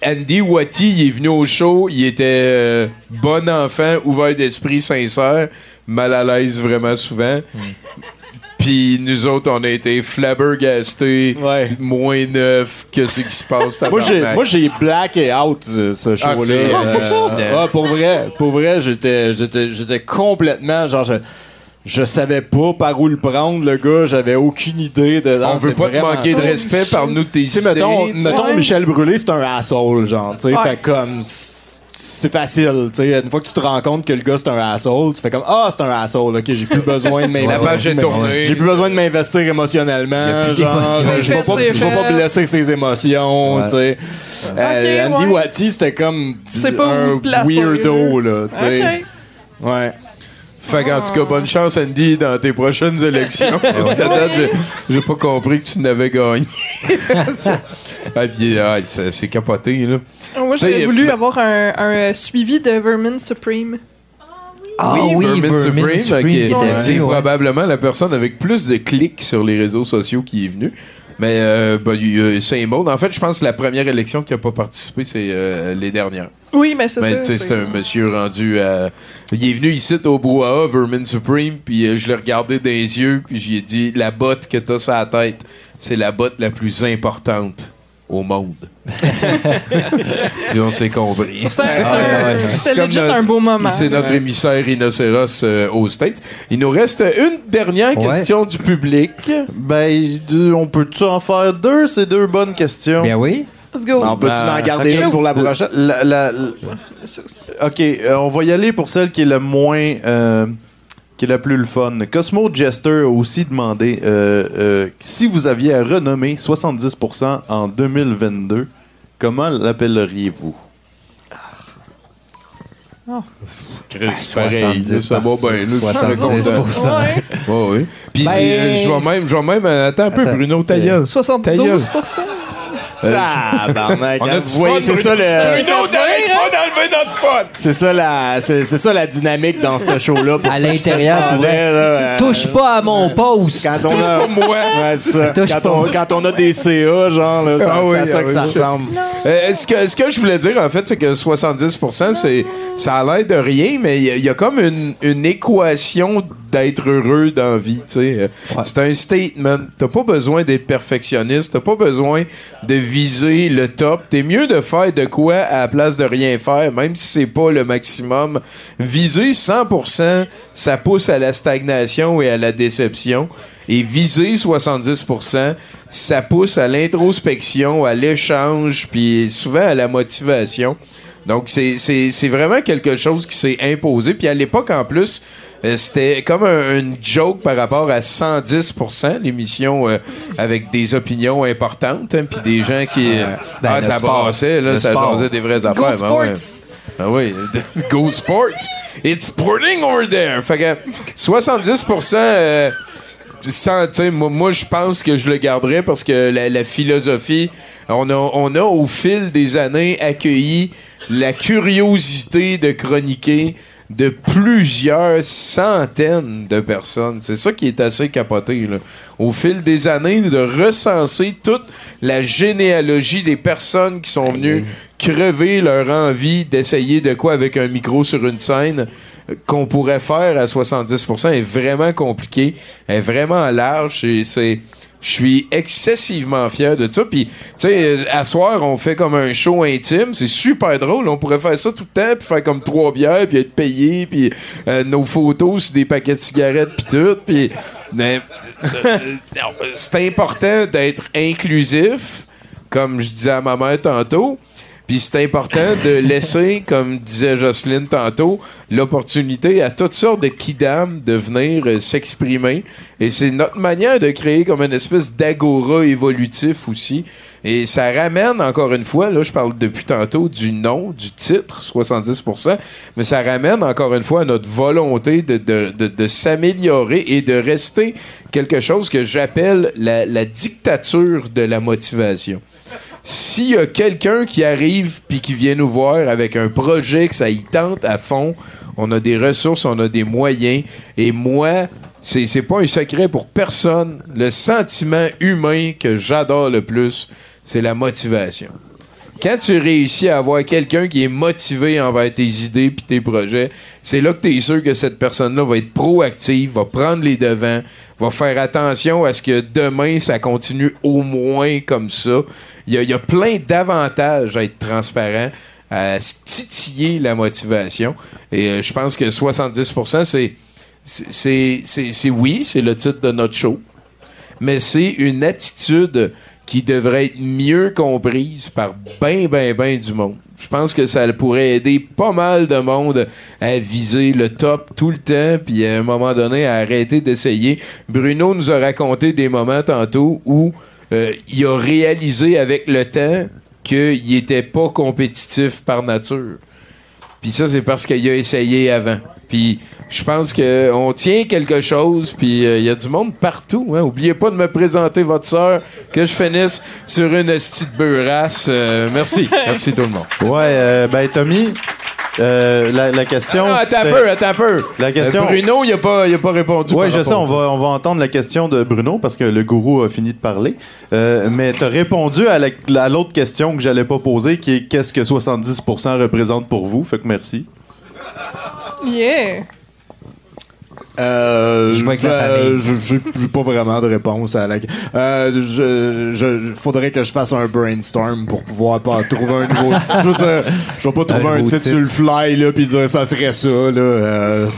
Andy Watty, il est venu au show, il était euh, bon enfant, ouvert d'esprit, sincère, mal à l'aise vraiment souvent. Puis nous autres, on a été flabbergastés, Ouais. moins neuf, que ce qui se passe. Moi, j'ai, moi, j'ai black et out ce, ce show-là. Ah, c'est hallucinant. ouais, pour vrai, pour vrai, j'étais, j'étais, j'étais complètement, genre, je, je savais pas par où le prendre, le gars, j'avais aucune idée de. on veut pas te manquer de respect, parle-nous de tes Tu sais, idées. mettons, mettons Ouais. Michel Brûlé, c'est un asshole, genre, tu sais, Ouais. fait comme, c'est facile, tu sais, une fois que tu te rends compte que le gars c'est un asshole, tu fais comme, ah, c'est un asshole, ok, j'ai plus besoin de La m'investir. page est tournée. J'ai plus besoin de m'investir émotionnellement. Genre, je vais pas, C'est je vais pas blesser ses émotions, Ouais. tu sais. Euh, Andy ouais. Watty, c'était comme C'est pas où un weirdo, là, tu sais. OK. Ouais. Fait qu'en tout cas, bonne chance, Andy, dans tes prochaines élections. Parce qu'à date, j'ai- j'ai pas compris que tu n'avais gagné. ah, puis, ah, c'est c'est capoté, là. Moi, Tu sais, j'aurais voulu avoir un, un, euh, suivi de Vermin Supreme. Ah oui, Vermin Vermin Supreme, Supreme qui- qui était c'est venu, ouais. probablement la personne avec plus de clics sur les réseaux sociaux qui est venue. Mais euh, ben, il y a Saint-Maud, en fait, je pense que la première élection qui a pas participé, c'est euh, les dernières. Oui, mais c'est Mais ça. c'est- c'est un monsieur rendu à... Il est venu ici au Brouhaha, Vermin Supreme, puis euh, je l'ai regardé dans les yeux, puis j'ai dit, la botte que t'as sur la tête, c'est la botte la plus importante au monde. puis on s'est compris. C'était ouais, ouais. legit notre- un beau moment. C'est notre émissaire rhinocéros euh, aux States. Il nous reste une dernière Ouais. question du public. Ben, on peut-tu en faire deux? C'est deux bonnes questions. Bien oui. Let's go. On peut-tu Ah, en garder une pour la prochaine? La- la- la- ok, euh, on va y aller pour celle qui est le moins. euh, qui est la plus le fun. Cosmo Jester a aussi demandé euh, euh, si vous aviez à renommer 70% en 2022, comment l'appelleriez-vous? Chris, pareil, là, ça va bien. là, je suis très 70%. content. Ouais. Ouais. Puis Ben- euh, je vais même, je vais même, attends un peu, Attends. Bruno, ta gueule. 72 Euh, Ah, barnac, On a du fun, c'est Bruno. ça le. Bruno, pas d'enlever notre fun! C'est ça la, c'est, c'est ça la dynamique dans ce show-là. pour À ceux qui l'intérieur, là, euh, Touche pas à mon poste. Quand on Touche a, pas moi! Ouais, c'est ça. Touche Quand pas. on, quand on a des CA, genre, là, ça, Ah oui, c'est à ça ah que oui, ça oui. ressemble. Euh, ce, que, ce que je voulais dire, en fait, c'est que 70%, c'est, ça a l'air de rien, mais il y, a- il y a comme une, une équation d'être heureux dans la vie. tu sais. Euh, Ouais. C'est un statement. T'as pas besoin d'être perfectionniste. T'as pas besoin de viser le top. T'es mieux de faire de quoi à la place de rien faire, même si c'est pas le maximum. Viser 100%, ça pousse à la stagnation et à la déception. Et viser 70%, ça pousse à l'introspection, à l'échange, puis souvent à la motivation. Donc, c'est- vraiment quelque chose qui s'est imposé. Puis à l'époque, en plus, c'était comme un, une joke par rapport à 110%, l'émission euh, avec des opinions importantes, hein, puis des gens qui... euh, Ben, ah, le ça sport. brassait, là, Le ça sport. des vraies Go affaires. ben ouais. Sports. Ah oui, Go Sports. It's sporting over there. Fait que 70%, euh, sans, tu sais, moi, moi, je pense que je le garderais parce que la, la philosophie, on a, on a au fil des années accueilli la curiosité de chroniquer de plusieurs centaines de personnes. C'est ça qui est assez capoté. Là. Au fil des années, de recenser toute la généalogie des personnes qui sont venues crever leur envie d'essayer de quoi avec un micro sur une scène euh, qu'on pourrait faire à 70% est vraiment compliqué, est vraiment large et c'est je suis excessivement fier de ça. Puis, tu sais, euh, à soir, on fait comme un show intime. C'est super drôle. On pourrait faire ça tout le temps, puis faire comme trois bières, puis être payé, puis euh, nos photos sur des paquets de cigarettes, puis tout. Puis, euh, non, c'est important d'être inclusif, comme je disais à ma mère tantôt. Puis c'est important de laisser, comme disait Jocelyne tantôt, l'opportunité à toutes sortes de kidam de venir euh, s'exprimer. Et c'est notre manière de créer comme une espèce d'agora évolutif aussi. Et ça ramène, encore une fois, là, je parle depuis tantôt du nom, du titre, 70%, mais ça ramène, encore une fois, à notre volonté de, de, de, s'améliorer et de rester quelque chose que j'appelle la dictature de la motivation s'il y a quelqu'un qui arrive puis qui vient nous voir avec un projet que ça y tente à fond, on a des ressources, on a des moyens. Et moi, c'est, c'est pas un secret pour personne. Le sentiment humain que j'adore le plus, c'est la motivation. Quand tu réussis à avoir quelqu'un qui est motivé envers tes idées puis tes projets, c'est là que tu es sûr que cette personne-là va être proactive, va prendre les devants, va faire attention à ce que demain, ça continue au moins comme ça. Il y a, plein d'avantages à être transparent, à titiller la motivation. Et euh, je pense que 70%, c'est, c'est, c'est, c'est oui, c'est le titre de notre show, mais c'est une attitude qui devrait être mieux comprise par ben, ben, ben du monde. Je pense que ça pourrait aider pas mal de monde à viser le top tout le temps, puis à un moment donné à arrêter d'essayer. Bruno nous a raconté des moments tantôt où euh, il a réalisé avec le temps qu'il était pas compétitif par nature. Puis ça, c'est parce qu'il a essayé avant. Puis je pense que on tient quelque chose, puis il y a du monde partout. Hein. Oubliez pas de me présenter votre sœur, que je finisse sur une petite beurrasse. Euh, merci. merci tout le monde. Ouais, euh, ben Tommy, euh, la, la question. Ah, attends un peu, attends un peu. La question. Euh, Bruno, il a pas, il a pas répondu. Ouais, je sais, on va, on va entendre la question de Bruno parce que le gourou a fini de parler. Euh, mais tu as répondu à la- à l'autre question que j'allais pas poser qui est qu'est-ce que 70% représente pour vous? Fait que merci. Yeah! Euh, Je vois la ben, J'ai pas vraiment de réponse à la. Euh, je, je, faudrait que je fasse un brainstorm pour pouvoir pas trouver un nouveau. je veux dire, je vais pas trouver Un titre sur le fly là puis dire ça serait ça là. Euh,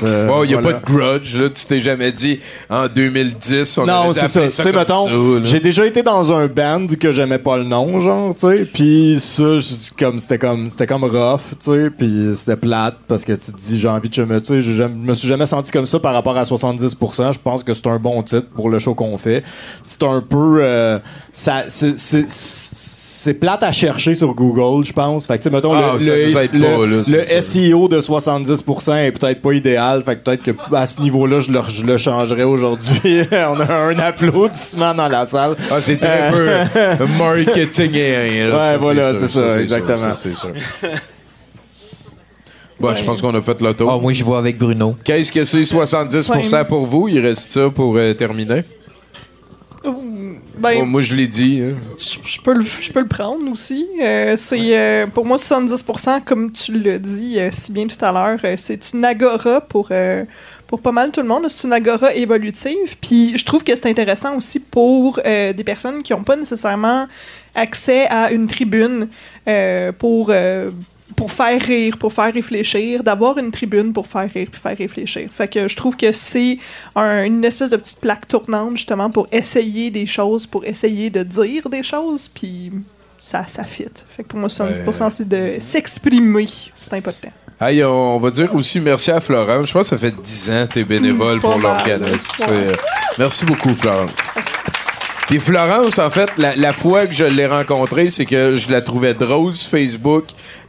il n'y a voilà. pas de grudge, là. Tu t'es jamais dit, en 2010, on non, c'est ça. mettons, ça, là. j'ai déjà été dans un band que j'aimais pas le nom, genre, tu sais, puis ça, comme c'était comme c'était comme rough, tu sais, puis c'était plate parce que tu te dis j'ai envie de me, tu sais, je me suis jamais senti comme ça par rapport à 70%. Je pense que c'est un bon titre pour le show qu'on fait. C'est un peu, euh, ça, c'est- plate à chercher sur Google, je pense. Fait que mettons Ah, le, le- le- pas, là, le. SEO de 70% est peut-être pas idéal. Fait que peut-être que à ce niveau-là, je le, je le changerais aujourd'hui. On a un applaudissement dans la salle. Ah, c'est très Euh, peu marketing et Ouais, ça, voilà, c'est ça, exactement. Bon, je pense qu'on a fait le tour. Ah, moi, je vois avec Bruno. Qu'est-ce que c'est 70% Ouais. pour vous? Il reste ça pour euh, terminer? Ben, Moi, moi, je l'ai dit. hein. je je peux, le, je peux le prendre aussi. Euh, c'est euh, pour moi 70%, comme tu l'as dit euh, si bien tout à l'heure, euh, c'est une agora pour euh, pour pas mal tout le monde. C'est une agora évolutive. Puis je trouve que c'est intéressant aussi pour euh, des personnes qui n'ont pas nécessairement accès à une tribune euh, pour euh, pour faire rire, pour faire réfléchir, d'avoir une tribune pour faire rire puis faire réfléchir. Fait que je trouve que c'est un- une espèce de petite plaque tournante justement pour essayer des choses, pour essayer de dire des choses, puis ça, ça fit. Fait que pour moi, 70%, c'est de s'exprimer. C'est important. Hey, on va dire aussi merci à Florence. Je pense que ça fait 10 ans que tu es bénévole pour l'organisme. Ouais. Euh, Merci beaucoup, Florence. Puis Florence, en fait, la, la fois que je l'ai rencontrée, c'est que je la trouvais drôle sur Facebook.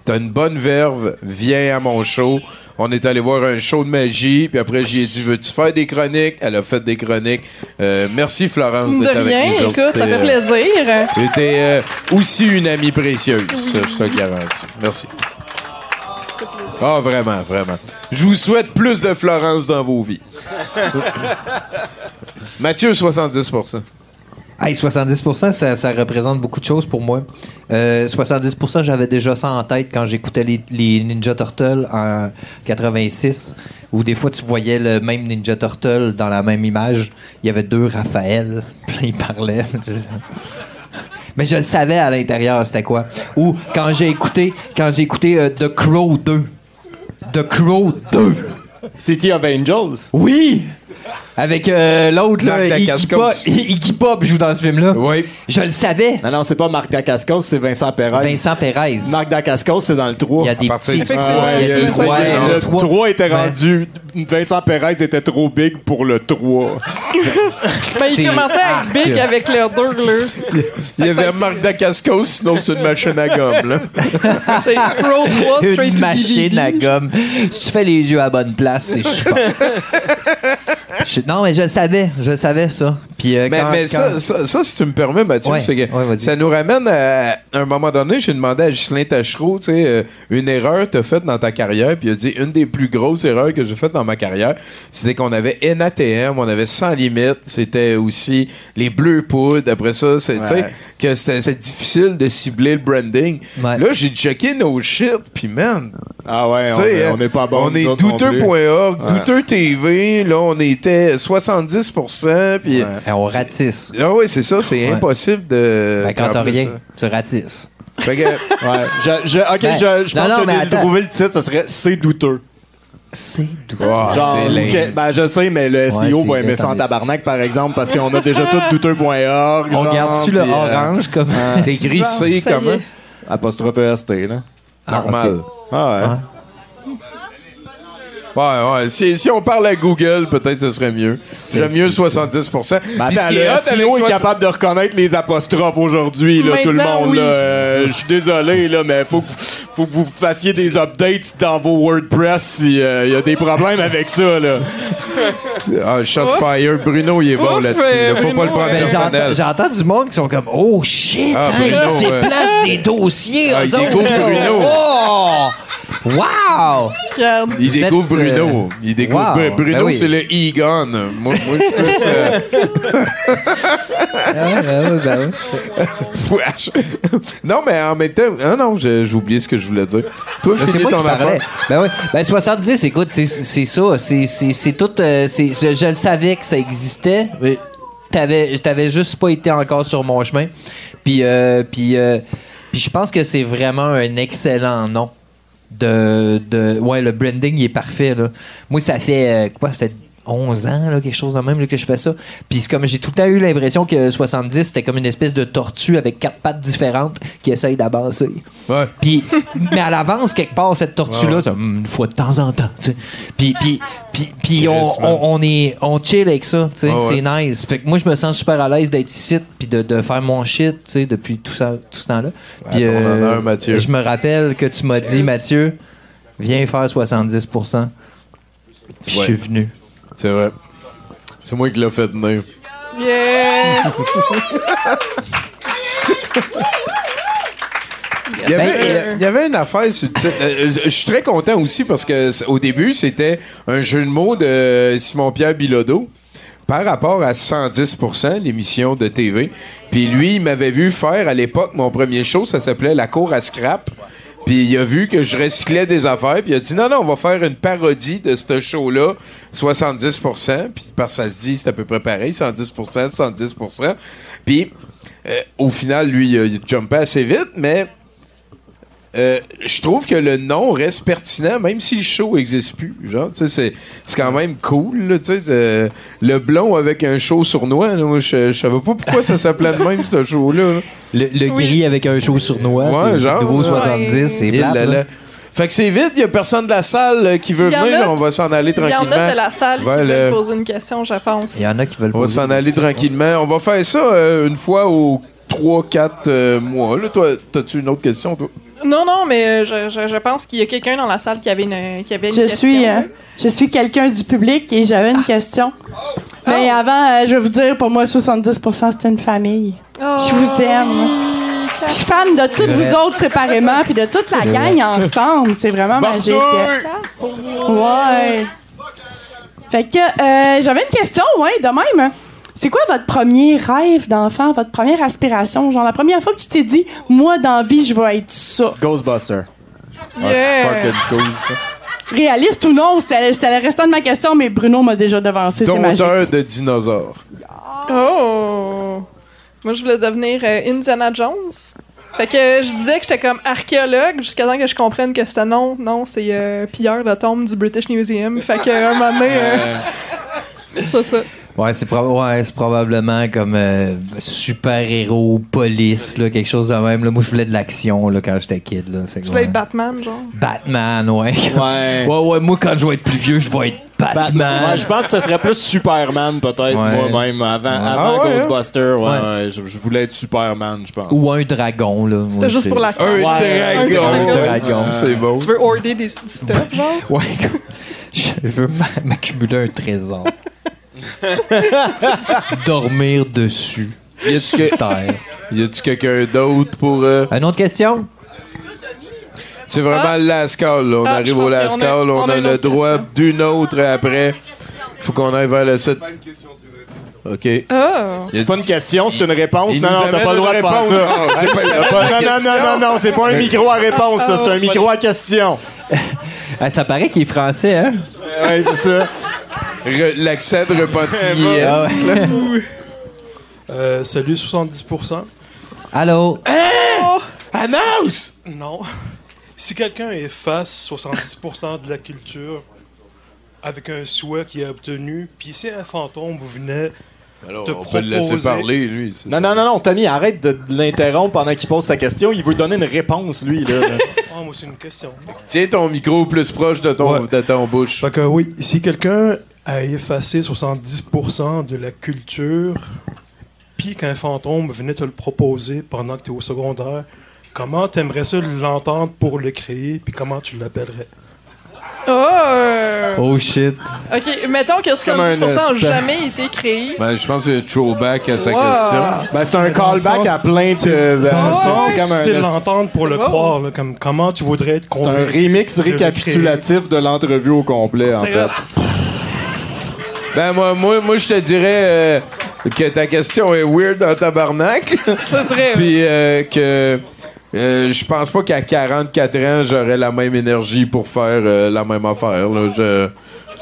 T'as une bonne verve, viens à mon show. On est allé voir un show de magie, puis après j'y ai dit veux-tu faire des chroniques? Elle a fait des chroniques. Euh, merci Florence d'être avec nous autres. écoute, ça fait euh, plaisir. et t'es euh, aussi une amie précieuse, ça, le garantis. Merci. Ah, vraiment, vraiment. Je vous souhaite plus de Florence dans vos vies. Mathieu, 70 Hey, 70%, ça, ça représente beaucoup de choses pour moi. Euh, 70%, j'avais déjà ça en tête quand j'écoutais les, Ninja Turtles en 86, où des fois tu voyais le même Ninja Turtle dans la même image. Il y avait deux Raphaël, puis ils parlaient. Mais je le savais à l'intérieur, c'était quoi. Ou quand j'ai écouté, quand j'ai écouté euh, The Crow 2. The Crow 2. City of Angels. Oui! Avec euh, l'autre, là, Marc Iggy Dacascos. Pop, Iggy Pop joue dans ce film-là. Oui. Je le savais. Non, non, c'est pas Marc Dacascos, c'est Vincent Perez. Vincent Perez. Marc Dacascos, c'est dans le 3. Il y a des partir petits. du Ah ouais, il y a des le- trois. le, le trois. 3 était Ouais. rendu. Vincent Perez était trop big pour le 3. Mais il C'est commençait à être big avec l'air dur, là. Il y avait Marc Dacascos, sinon c'est une machine à gomme. Là. C'est Pro 3 straight Une to machine DVD. à gomme. Si tu fais les yeux à la bonne place, c'est super. Je- non, mais je le savais. Je le savais, ça. Puis, euh, Mais, quand- mais quand- ça, ça, ça, si tu me permets, Mathieu, Ouais, c'est que ouais, vas-y. ça nous ramène à, à un moment donné, j'ai demandé à Ghislain Tachereau, tu sais, euh, une erreur que tu as faite dans ta carrière, puis il a dit une des plus grosses erreurs que j'ai faites dans ma carrière, c'était qu'on avait NATM, on avait Sans Limite, c'était aussi les Bleus Poudres, après ça, c'est, tu sais, Ouais. que c'était c'est difficile de cibler le branding. Ouais. Là, j'ai checké nos shit, puis man, Ah ouais, tu sais, on, on est pas bon. on nous est autres non plus. douteux.org, Ouais. douteux TV, là, on était 70%, puis... Ouais. Eh, on ratisse. Ah oui, c'est ça, c'est Ouais. impossible de. Ben, quand t'as rien, ça. tu ratisses. Fait que- Ouais. Je, je- ok, Ben, je, je non, pense non, que j'ai trouvé le titre, ça serait C'est douteux. C'est doux. Ah, Genre, ben je sais, mais le SEO c'est va aimer ça en tabarnak, par exemple, parce qu'on a déjà tout douteux.org. On genre, garde-tu le euh, orange comme. T'écris Bon, C y comment? Apostrophe ST, là. Normal. Ah ouais. Ouais. Ouais, ouais. Si, si on parle à Google, peut-être ce serait mieux. J'aime mieux 70%. Ben, attends, le est SEO est 60 capable de reconnaître les apostrophes aujourd'hui, là, tout le monde. oui. Euh, Je suis désolé, là, mais faut, que- faut que vous fassiez des updates dans vos WordPress s'il y a des problèmes avec ça. Là. Ah, Shotfire. Bruno, il est bon Ouf, là-dessus. euh, là. Faut pas le prendre euh, Ben, j'entends, personnel. j'entends du monde qui sont comme Oh shit, Ah, hein, Bruno, ils des dossiers. Ah, eux autres. Bruno. Oh! Wow! Regarde. Il Vous découvre êtes, euh, Bruno. Il découvre wow. Bruno, Ben oui. c'est le E-Gun. Moi, moi je suis plus. euh, Ah ouais, ben ben non, mais en même temps. Ah non, j'ai oublié ce que je voulais dire. Toi, Ben, c'est moi ton qui parlais. affaire. Ben oui. Ben 70, écoute, c'est ça. C'est tout. euh, je, je le savais que ça existait. mais T'avais t'avais juste pas été encore sur mon chemin. Puis euh, puis euh, puis je pense que c'est vraiment un excellent nom. De, de ouais le branding il est parfait là. Moi ça fait euh, quoi ça fait 11 ans là, quelque chose de même là, que je fais ça. Puis c'est comme j'ai tout le temps eu l'impression que 70 c'était comme une espèce de tortue avec quatre pattes différentes qui essaye d'avancer. Ouais. Puis, mais à l'avance, quelque part, cette tortue-là, une fois de temps en temps. Puis, puis, puis, puis on, on, on est, on chill avec ça. ouais. C'est nice. Fait que moi, je me sens super à l'aise d'être ici puis de, de faire mon shit depuis tout, ça, tout ce temps-là. Puis, honneur, Mathieu. Je me rappelle que tu m'as dit, Mathieu, viens faire 70% Je suis venu. C'est vrai. C'est moi qui l'ai fait venir. Yeah! Il y, avait, Ben, il y avait une affaire sur le titre. Euh, je suis très content aussi parce que au début, c'était un jeu de mots de Simon-Pierre Bilodeau par rapport à 110% l'émission de TV. Puis lui, il m'avait vu faire à l'époque mon premier show, ça s'appelait La cour à scrap. Puis il a vu que je recyclais des affaires, puis il a dit non, non, on va faire une parodie de ce show-là, 70% Puis que ça se dit, c'est à peu près pareil, 110% 110% Puis euh, au final, lui, il a jumpé assez vite, mais euh, je trouve que le nom reste pertinent, même si le show n'existe plus. Genre, tu sais, c'est, c'est quand même cool, là, euh, le blond avec un show sournois. Là, moi, je, je savais pas pourquoi ça s'appelait de même, ce show-là. là. Le, le Oui. gris avec un show sur noix, Ouais, c'est nouveau ouais. 70, c'est plate. Fait que c'est vite, il y a personne de la salle euh, qui veut venir, a- on va s'en aller Il y en tranquillement. a de la salle qui veulent le- poser une question, je pense. Il y en a qui veulent On va s'en aller tranquillement. On va faire ça euh, une fois aux 3-4 mois. Là, toi, t'as-tu une autre question, toi? Non, non, mais euh, je, je, je pense qu'il y a quelqu'un dans la salle qui avait une, qui avait une Je question. suis, euh, je suis quelqu'un du public et j'avais une question. Mais avant, euh, je vais vous dire, pour moi, 70% c'est une famille. Oh, je vous aime. oui, Je suis fan de toutes vous autres séparément, puis de toute la gang ensemble. C'est vraiment magique. Ouais. Fait que euh, j'avais une question, ouais, de même. C'est quoi votre premier rêve d'enfant, votre première aspiration? Genre la première fois que tu t'es dit, moi, dans la vie, je vais être ça. Ghostbuster. Ah, c'est fucking cool, ça. Réaliste ou non, c'était le restant de ma question, mais Bruno m'a déjà devancé, c'est. Dompteur de dinosaures. Oh! Moi, je voulais devenir euh, Indiana Jones. Fait que je disais que j'étais comme archéologue jusqu'à temps que je comprenne que c'était non, non, c'est euh, pilleur de tombe du British Museum. Fait que un moment donné, euh, ça, ça. Ouais, c'est proba- ouais, c'est probablement comme euh, super-héros, police, là, quelque chose de même. Là. Moi, je voulais de l'action là, quand j'étais kid. Là. Fait que, Tu voulais ouais. être Batman, genre? Batman, ouais. Ouais. ouais, ouais, moi, quand je vais être plus vieux, je vais être Batman. Ouais, je pense que ce serait plus Superman, peut-être, Ouais. moi-même. Avant, avant Ah ouais, hein? Ghostbuster, ouais, Ouais. ouais, je, je voulais être Superman, je pense. Ou un dragon, là. C'était juste pour la Un dragon. Un dragon. C'est bon. Tu veux hoarder des, du stuff, genre? Ouais, je je veux m'a- m'accumuler un trésor. Dormir dessus. Y a-tu que- quelqu'un d'autre pour. euh, Une autre question? C'est vraiment le last call, là. On Ah, arrive au call. On, on a le droit d'une autre après. Faut qu'on aille vers le 7. OK. Ah! C'est pas une question, c'est une réponse. Il Non, non, t'as pas le droit de une faire réponse. ça. Ah, Non, non, non, non, non, c'est pas un micro à réponse, ça. C'est un micro à question. Ah, ça paraît qu'il est français, hein? Ouais, c'est ça. Re- L'accent de Repentigny. Ah ouais. Euh, salut 70%. Allô? Announce! Non. Si quelqu'un efface 70% de la culture avec un souhait qu'il a obtenu, puis si un fantôme venait Alors, te on peut le laisser proposer- parler, lui. Non, non, non, non, Tommy, arrête de, l'interrompre pendant qu'il pose sa question. Il veut donner une réponse, lui. Là. Ah, moi, c'est une question. Tiens ton micro plus proche de ton, Ouais. de ton bouche. Fait que oui, si quelqu'un a effacé 70% de la culture, puis qu'un fantôme venait te le proposer pendant que tu es au secondaire, comment t'aimerais ça l'entendre pour le créer, puis comment tu l'appellerais? Oh! Oh shit. Ok, mettons que Comme un 70% n'ont jamais été créés. Ben, je pense que c'est un throwback à sa Wow. question. Ben, c'est un callback à plein de. de- Dans le sens, c'est comme un, c'est l'entendre pour le croire, là, comme comment tu voudrais être un convaincu. remix récapitulatif de l'entrevue au complet, en C'est fait. Ben, moi, moi, moi je te dirais euh, que ta question est weird en tabarnak. Ça serait. Puis euh, que euh, je pense pas qu'à 44 ans, j'aurais la même énergie pour faire euh, la même affaire. Là. Je...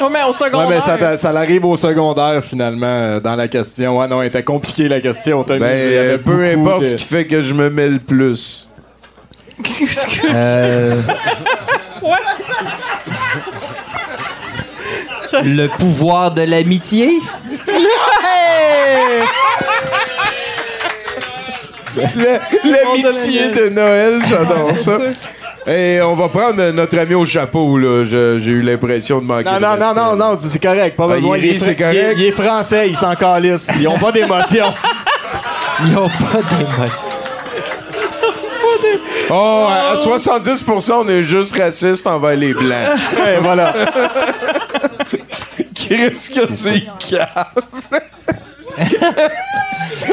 Oh, mais au Ouais, secondaire. mais ça, ça l'arrive au secondaire, finalement, euh, dans la question. Ouais, non, elle était compliquée, la question. Ben, avait euh, peu importe de- ce qui fait que je me mêle plus. Euh, le pouvoir de l'amitié? Le- L'amitié de Noël, j'adore ça. Et on va prendre notre ami au chapeau, là. J'ai eu l'impression de manquer Non, non, non, non, non, c'est correct. Pas Ah, besoin. il Il, est correct. il est- il est français, ils s'en calissent. Ils ont pas d'émotion. Ils ont pas d'émotion. Oh, à à 70%, on est juste raciste envers les Blancs. Ouais, voilà. Qu'est-ce que c'est cave?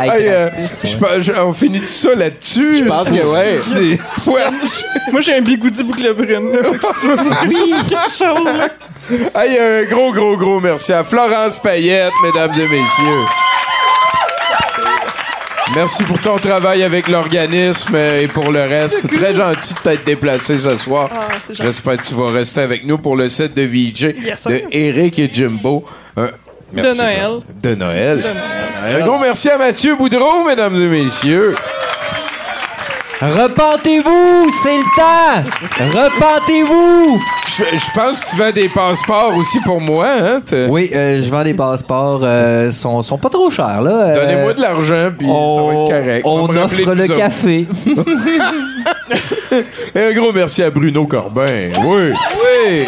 Hey, euh, raciste, je ouais. pense- je- on finit tout ça là-dessus. Je pense que ouais. C'est- ouais. Moi, j'ai un bigoudi boucle brune. là. Fait que si tu veux venir sur quelque chose, là. Hey, un gros, gros, gros merci à Florence Payette, mesdames et messieurs. Merci pour ton travail avec l'organisme et pour le reste. C'est très gentil de t'être déplacé ce soir. Ah, c'est gentil. J'espère que tu vas rester avec nous pour le set de VJ Yes, sir. de Eric et Jimbo. Un- merci, Noël. Fran- De Noël. De Noël. Un gros merci à Mathieu Boudreau, mesdames et messieurs. Repentez-vous, c'est le temps! Repentez-vous! Je, je pense que tu vends des passeports aussi pour moi, hein? Oui, euh, je vends des passeports, euh, sont, sont pas trop chers, là. Euh, Donnez-moi de l'argent, puis ça va on, être correct. on offre le café. Et un gros merci à Bruno Corbin. Oui. oui!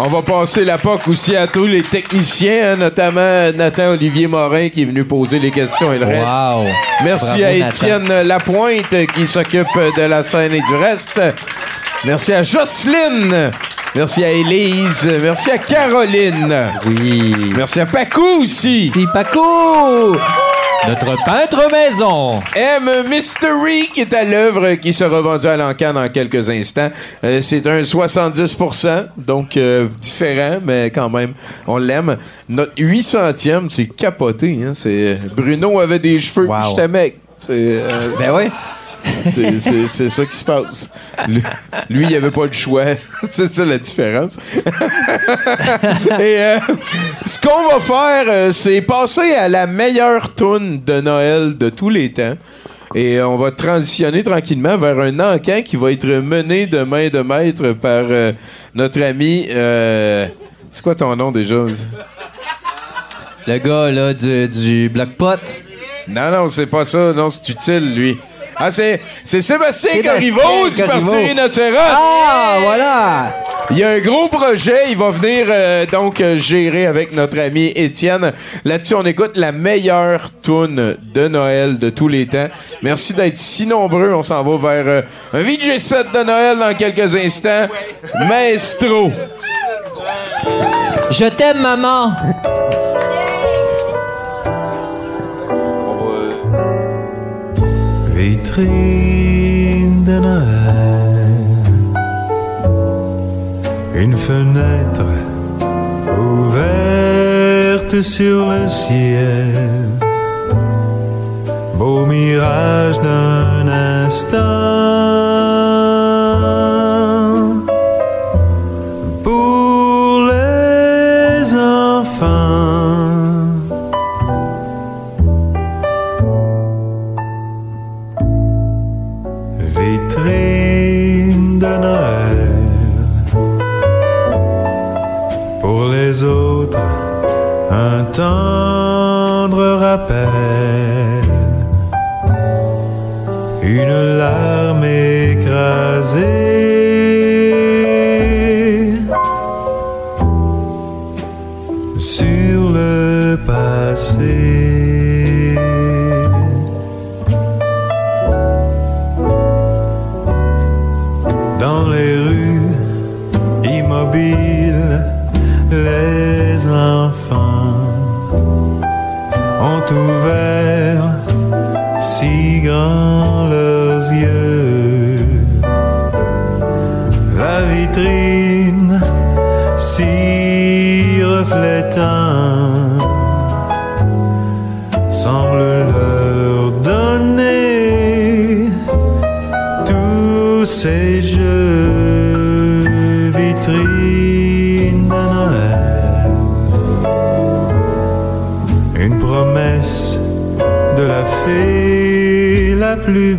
On va passer la POC aussi à tous les techniciens, hein, notamment Nathan Olivier Morin qui est venu poser les questions et le reste. Wow! Merci Bravo, à Nathan. Étienne Lapointe qui s'occupe de la scène et du reste. Merci à Jocelyne. Merci à Élise. Merci à Caroline. Oui. Merci à Pacou aussi. C'est Paco! Notre peintre maison. M Mystery qui est à l'œuvre, qui sera vendu à l'encan dans quelques instants. Euh, c'est un 70%, donc euh, différent, mais quand même, on l'aime. Notre 800e, c'est capoté. Hein? C'est Bruno avait des cheveux, Wow. mec. C'est, euh, Ben oui. C'est, ça qui se passe. Lui, lui, il avait pas le choix. c'est ça la différence. Et euh, ce qu'on va faire, euh, c'est passer à la meilleure tune de Noël de tous les temps. Et on va transitionner tranquillement vers un encan qui va être mené de main de maître par euh, notre ami. euh, c'est quoi ton nom déjà? Le gars, là, du, du bloc pot. Non, non, c'est pas ça. Non, c'est utile, lui. Ah, c'est, c'est Sébastien Sébastien Corriveau du Corriveau. Parti rhinocéros. Ah, voilà! Il y a un gros projet. Il va venir euh, donc euh, gérer avec notre ami Étienne. Là-dessus, on écoute la meilleure tune de Noël de tous les temps. Merci d'être si nombreux. On s'en va vers euh, un VJ set de Noël dans quelques instants. Maestro. Je t'aime, maman. Vitrine de Noël, une fenêtre ouverte sur le ciel, beau mirage d'un instant. Tendre rappel. Une larme écrasée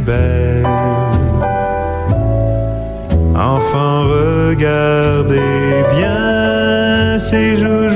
belle. Enfant, regardez bien ces joujoux.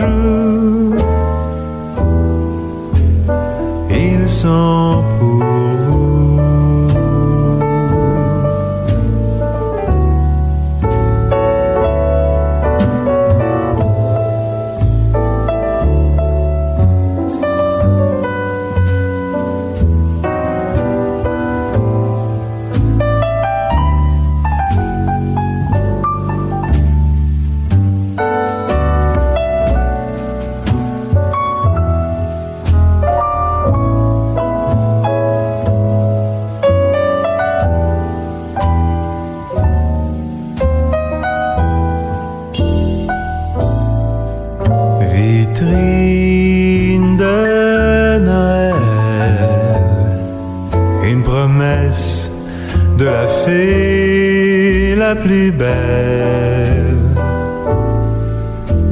Belle.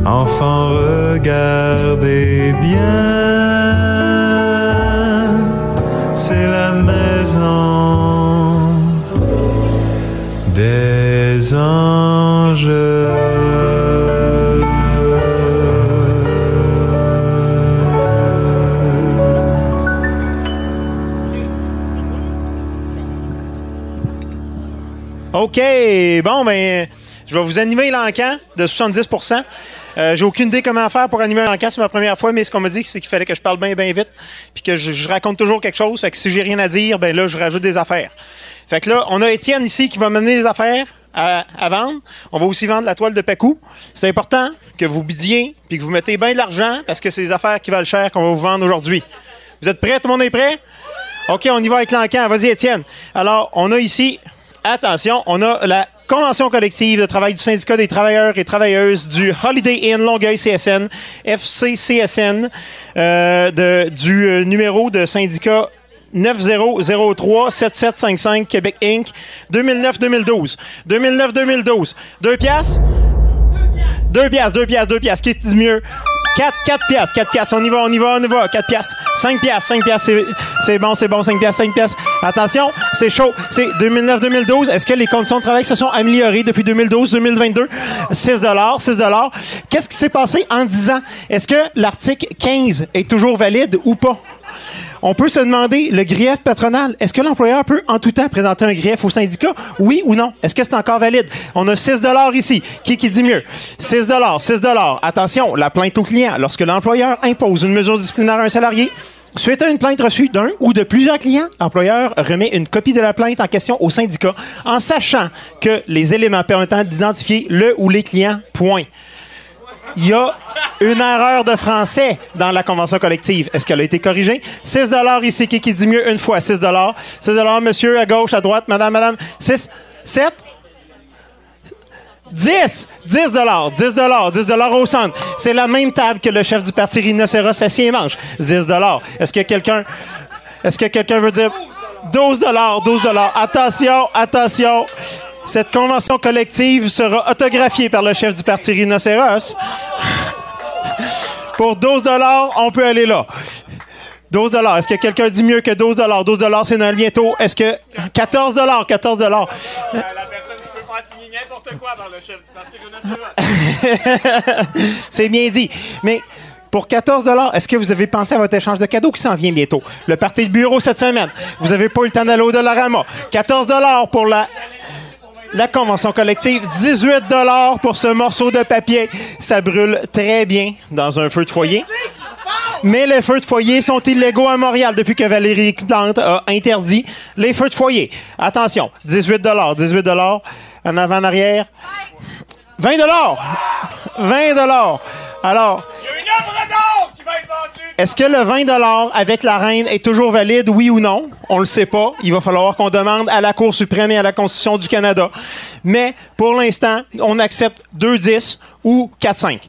Enfant, regardez bien, OK, bon, ben, je vais vous animer l'encan de 70% Euh, J'ai aucune idée comment faire pour animer un c'est ma première fois, mais ce qu'on m'a dit, c'est qu'il fallait que je parle bien, bien vite, puis que je, raconte toujours quelque chose. Fait que si j'ai rien à dire, ben là, je rajoute des affaires. Fait que là, on a Étienne ici qui va mener les affaires à, à vendre. On va aussi vendre la toile de Pacou. C'est important que vous bidiez, puis que vous mettez bien de l'argent, parce que c'est des affaires qui valent cher qu'on va vous vendre aujourd'hui. Vous êtes prêts? Tout le monde est prêt? OK, on y va avec l'encan. Vas-y, Étienne. Alors, on a ici, attention, on a la convention collective de travail du syndicat des travailleurs et travailleuses du Holiday Inn Longueuil CSN, FCCSN, euh, de, du euh, numéro de syndicat 9003-7755 Québec Inc. 2009-2012. 2009-2012. Deux piastres? Deux piastres, deux piastres, deux piastres. Qui se dit mieux? 4, 4 piastres, 4 piastres. On y va, on y va, on y va. 4 piastres. 5 piastres, 5 piastres. c'est- bon, c'est bon. 5 piastres, 5 piastres. Attention, c'est chaud. C'est 2009-2012. Est-ce que les conditions de travail se sont améliorées depuis 2012-2022? 6 6 Qu'est-ce qui s'est passé en 10 ans? Est-ce que l'article 15 est toujours valide ou pas? On peut se demander le grief patronal. Est-ce que l'employeur peut en tout temps présenter un grief au syndicat? Oui ou non? Est-ce que c'est encore valide? On a 6 ici. Qui, qui dit mieux? 6 6 Attention, la plainte au client. Lorsque l'employeur impose une mesure disciplinaire à un salarié, Suite à une plainte reçue d'un ou de plusieurs clients, l'employeur remet une copie de la plainte en question au syndicat en sachant que les éléments permettant d'identifier le ou les clients, point. Il y a une erreur de français dans la convention collective. Est-ce qu'elle a été corrigée? 6 ici. Qui, qui dit mieux? Une fois? 6 6 monsieur, à gauche, à droite, madame, madame. 6, 7, 10, 10 dollars, 10 dollars, 10 dollars au centre. C'est la même table que le chef du parti rhinocéros assis et mange. 10 dollars. Est-ce que quelqu'un, est-ce que quelqu'un veut dire 12 dollars, 12 dollars. Attention, attention. Cette convention collective sera autographiée par le chef du parti rhinocéros. Pour 12 dollars, on peut aller là. 12 dollars. Est-ce que quelqu'un dit mieux que 12 dollars? 12 dollars, c'est Noël bientôt. Est-ce que 14 dollars, 14 dollars. C'est bien dit. Mais pour 14 est-ce que vous avez pensé à votre échange de cadeaux qui s'en vient bientôt? Le parti de bureau cette semaine. Vous n'avez pas eu le temps d'aller au Dollarama. 14 pour la, la convention collective. 18 pour ce morceau de papier. Ça brûle très bien dans un feu de foyer. Mais les feux de foyer sont illégaux à Montréal depuis que Valérie Plante a interdit les feux de foyer. Attention, 18 18 en avant, en arrière. 20 20 Alors, est-ce que le 20 avec la reine est toujours valide, oui ou non? On le sait pas. Il va falloir qu'on demande à la Cour suprême et à la Constitution du Canada. Mais pour l'instant, on accepte 2,10 ou 4,5.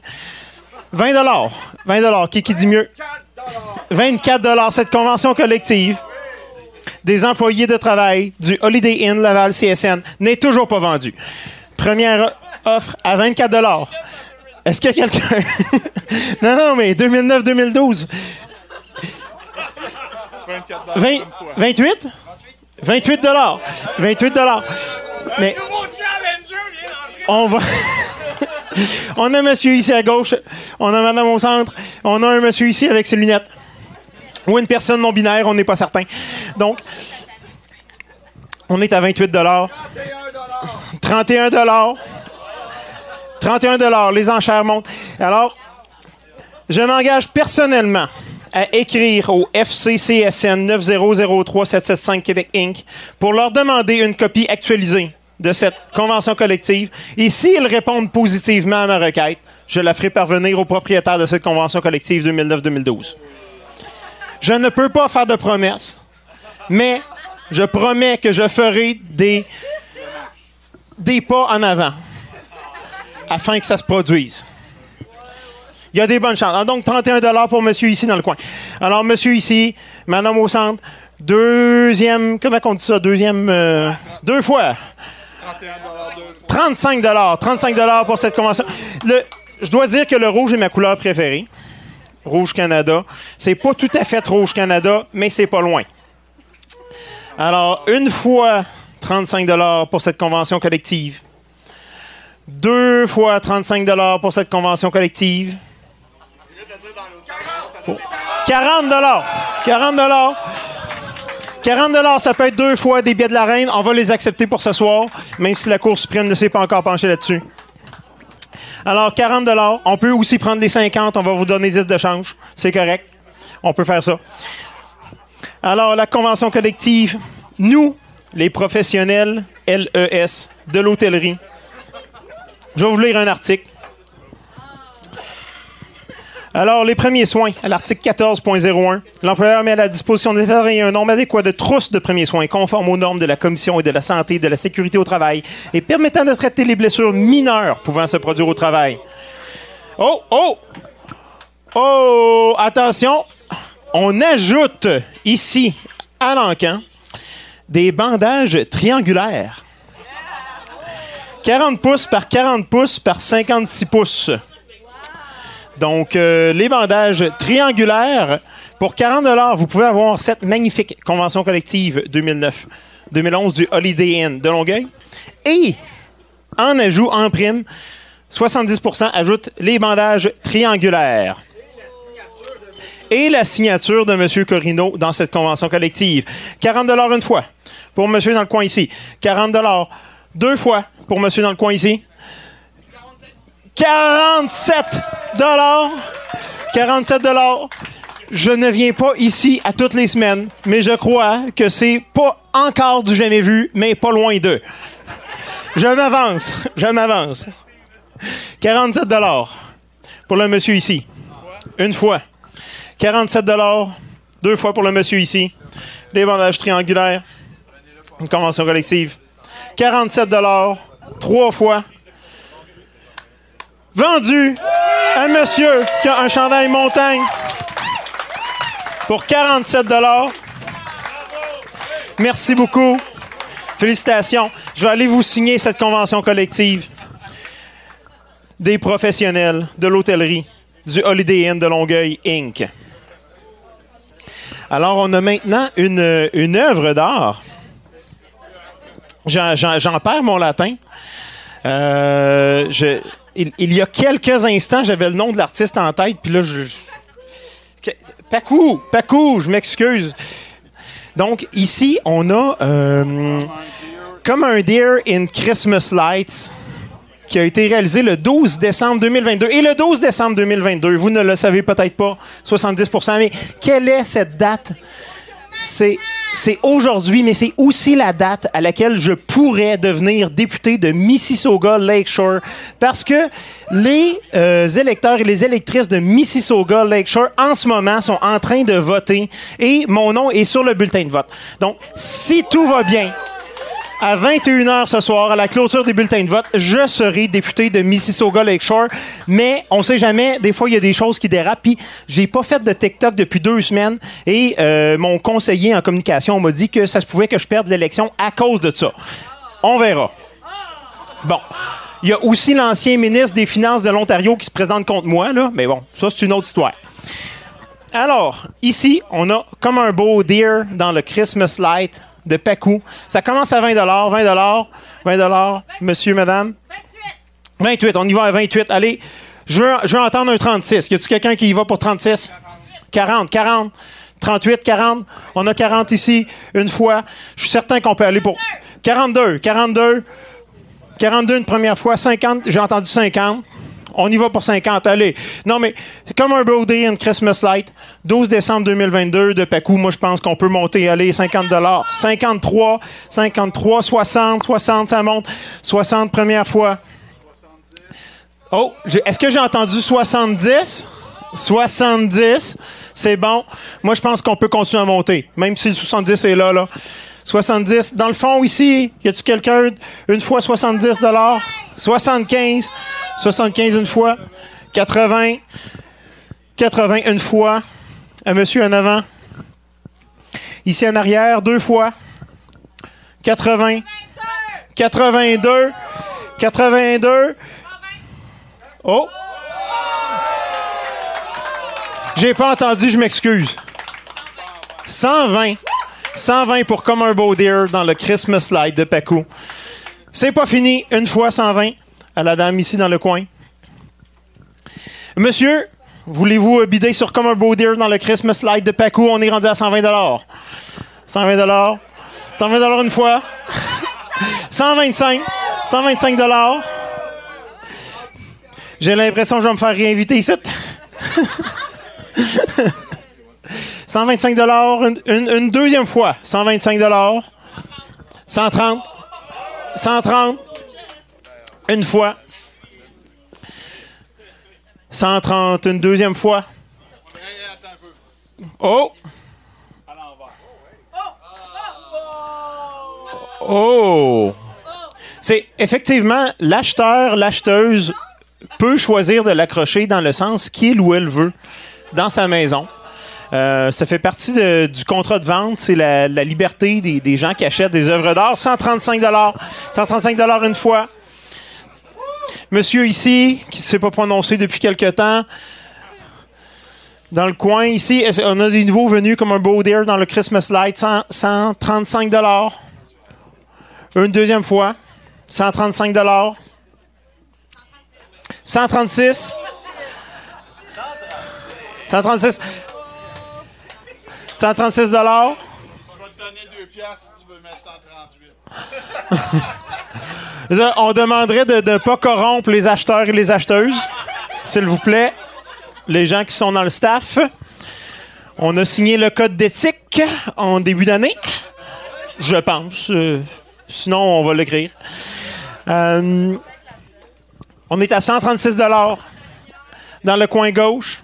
20 20 Qui, qui dit mieux? 24 Cette convention collective des employés de travail du Holiday Inn Laval CSN n'est toujours pas vendue. Première offre à 24 Est-ce que quelqu'un... non, non, mais 2009-2012. 28? 28 dollars. 28 dollars. Mais on va On a un monsieur ici à gauche, on a madame au centre, on a un monsieur ici avec ses lunettes. Ou une personne non binaire, on n'est pas certain. Donc on est à 28 dollars. 31 dollars. 31 dollars, les enchères montent. Alors je m'engage personnellement à écrire au FCCSN 9003-775 Québec Inc. pour leur demander une copie actualisée de cette convention collective. Et s'ils répondent positivement à ma requête, je la ferai parvenir au propriétaire de cette convention collective 2009-2012. Je ne peux pas faire de promesses, mais je promets que je ferai des, des pas en avant afin que ça se produise. Il y a des bonnes chances. Donc, 31 pour monsieur ici dans le coin. Alors, monsieur ici, madame au centre, deuxième, comment on dit ça? Deuxième, euh, deux fois. 35 35 pour cette convention. Je dois dire que le rouge est ma couleur préférée. Rouge Canada. C'est pas tout à fait rouge Canada, mais c'est pas loin. Alors, une fois 35 pour cette convention collective. Deux fois 35 pour cette convention collective. 40 40 40 ça peut être deux fois des billets de la reine. On va les accepter pour ce soir, même si la Cour suprême ne s'est pas encore penchée là-dessus. Alors, 40 On peut aussi prendre les 50. On va vous donner 10 de change. C'est correct. On peut faire ça. Alors, la convention collective, nous, les professionnels LES de l'hôtellerie, je vais vous lire un article. Alors, les premiers soins, à l'article 14.01, l'employeur met à la disposition des salariés un nombre adéquat de trousses de premiers soins conformes aux normes de la Commission et de la santé et de la sécurité au travail et permettant de traiter les blessures mineures pouvant se produire au travail. Oh, oh! Oh, attention! On ajoute ici, à l'encan, des bandages triangulaires. 40 pouces par 40 pouces par 56 pouces. Donc, euh, les bandages triangulaires, pour 40 vous pouvez avoir cette magnifique convention collective 2009-2011 du Holiday Inn de Longueuil. Et, en ajout, en prime, 70% ajoute les bandages triangulaires. Et la signature de M. Corino dans cette convention collective. 40 une fois pour monsieur dans le coin ici. 40 deux fois pour monsieur dans le coin ici. 47 dollars. 47 dollars. Je ne viens pas ici à toutes les semaines, mais je crois que c'est pas encore du jamais vu, mais pas loin d'eux. Je m'avance. Je m'avance. 47 dollars pour le monsieur ici. Une fois. 47 dollars deux fois pour le monsieur ici. Des bandages triangulaires. Une convention collective. 47 dollars trois fois. Vendu à monsieur qui a un chandail montagne pour 47 dollars. Merci beaucoup. Félicitations. Je vais aller vous signer cette convention collective des professionnels de l'hôtellerie du Holiday Inn de Longueuil, Inc. Alors, on a maintenant une, une œuvre d'art. J'en- perds mon latin. Euh, il, y a quelques instants, j'avais le nom de l'artiste en tête, puis là, je. je- Pacou, Pacou, je m'excuse. Donc, ici, on a euh, comme un Deer in Christmas Lights qui a été réalisé le 12 décembre 2022. Et le 12 décembre 2022, vous ne le savez peut-être pas, 70 mais quelle est cette date? C'est c'est aujourd'hui, mais c'est aussi la date à laquelle je pourrais devenir député de Mississauga Lakeshore. Parce que les euh, électeurs et les électrices de Mississauga Lakeshore, en ce moment, sont en train de voter et mon nom est sur le bulletin de vote. Donc, si tout va bien, à 21h ce soir, à la clôture des bulletins de vote, je serai député de Mississauga Lakeshore. Mais on sait jamais, des fois, il y a des choses qui dérapent. Puis, j'ai pas fait de TikTok depuis deux semaines. Et euh, mon conseiller en communication m'a dit que ça se pouvait que je perde l'élection à cause de ça. On verra. Bon. Il y a aussi l'ancien ministre des Finances de l'Ontario qui se présente contre moi, là. Mais bon, ça, c'est une autre histoire. Alors, ici, on a comme un beau deer dans le Christmas Light de Pacou. Ça commence à 20 20 20 monsieur, madame. 28. 28, on y va à 28. Allez, je veux, je veux entendre un 36. Y a-tu quelqu'un qui y va pour 36? 40, 40. 38, 40. On a 40 ici, une fois. Je suis certain qu'on peut aller pour 42, 42. 42 une première fois, 50, j'ai entendu 50. On y va pour 50, allez. Non, mais comme un Brody and Christmas Light. 12 décembre 2022 de Pacou, moi, je pense qu'on peut monter, allez, 50 53, 53, 60, 60, ça monte. 60 première fois. Oh, est-ce que j'ai entendu 70? 70, c'est bon. Moi, je pense qu'on peut continuer à monter, même si le 70 est là, là. 70. Dans le fond, ici, y a-tu quelqu'un, une fois 70 75. 75 une fois. 80. 80 une fois. Un monsieur en avant. Ici en arrière, deux fois. 80. 82. 82. Oh! J'ai pas entendu, je m'excuse. 120. 120 pour comme un beau deer dans le Christmas Light de Pacou. C'est pas fini. Une fois 120 à la dame ici dans le coin. Monsieur, voulez-vous euh, bider sur comme un beau deer dans le Christmas Light de Pacou? On est rendu à 120 120 120 une fois. 125. 125 J'ai l'impression que je vais me faire réinviter ici. 125 une, une, une deuxième fois. 125 130 130 une fois. 130 une deuxième fois. Oh! Oh! C'est effectivement l'acheteur, l'acheteuse peut choisir de l'accrocher dans le sens qu'il ou elle veut dans sa maison. Euh, ça fait partie du contrat de vente. C'est la, liberté des, des gens qui achètent des œuvres d'art. 135 135 une fois. Monsieur ici, qui ne s'est pas prononcé depuis quelque temps, dans le coin ici, on a des nouveaux venus comme un Beau Deer dans le Christmas Light, 100 135 Une deuxième fois, 135 136 136 136 dollars. On demanderait de ne pas corrompre les acheteurs et les acheteuses, s'il vous plaît. Les gens qui sont dans le staff. On a signé le code d'éthique en début d'année. Je pense. Euh, sinon, on va l'écrire. Euh, on est à 136 dans le coin gauche.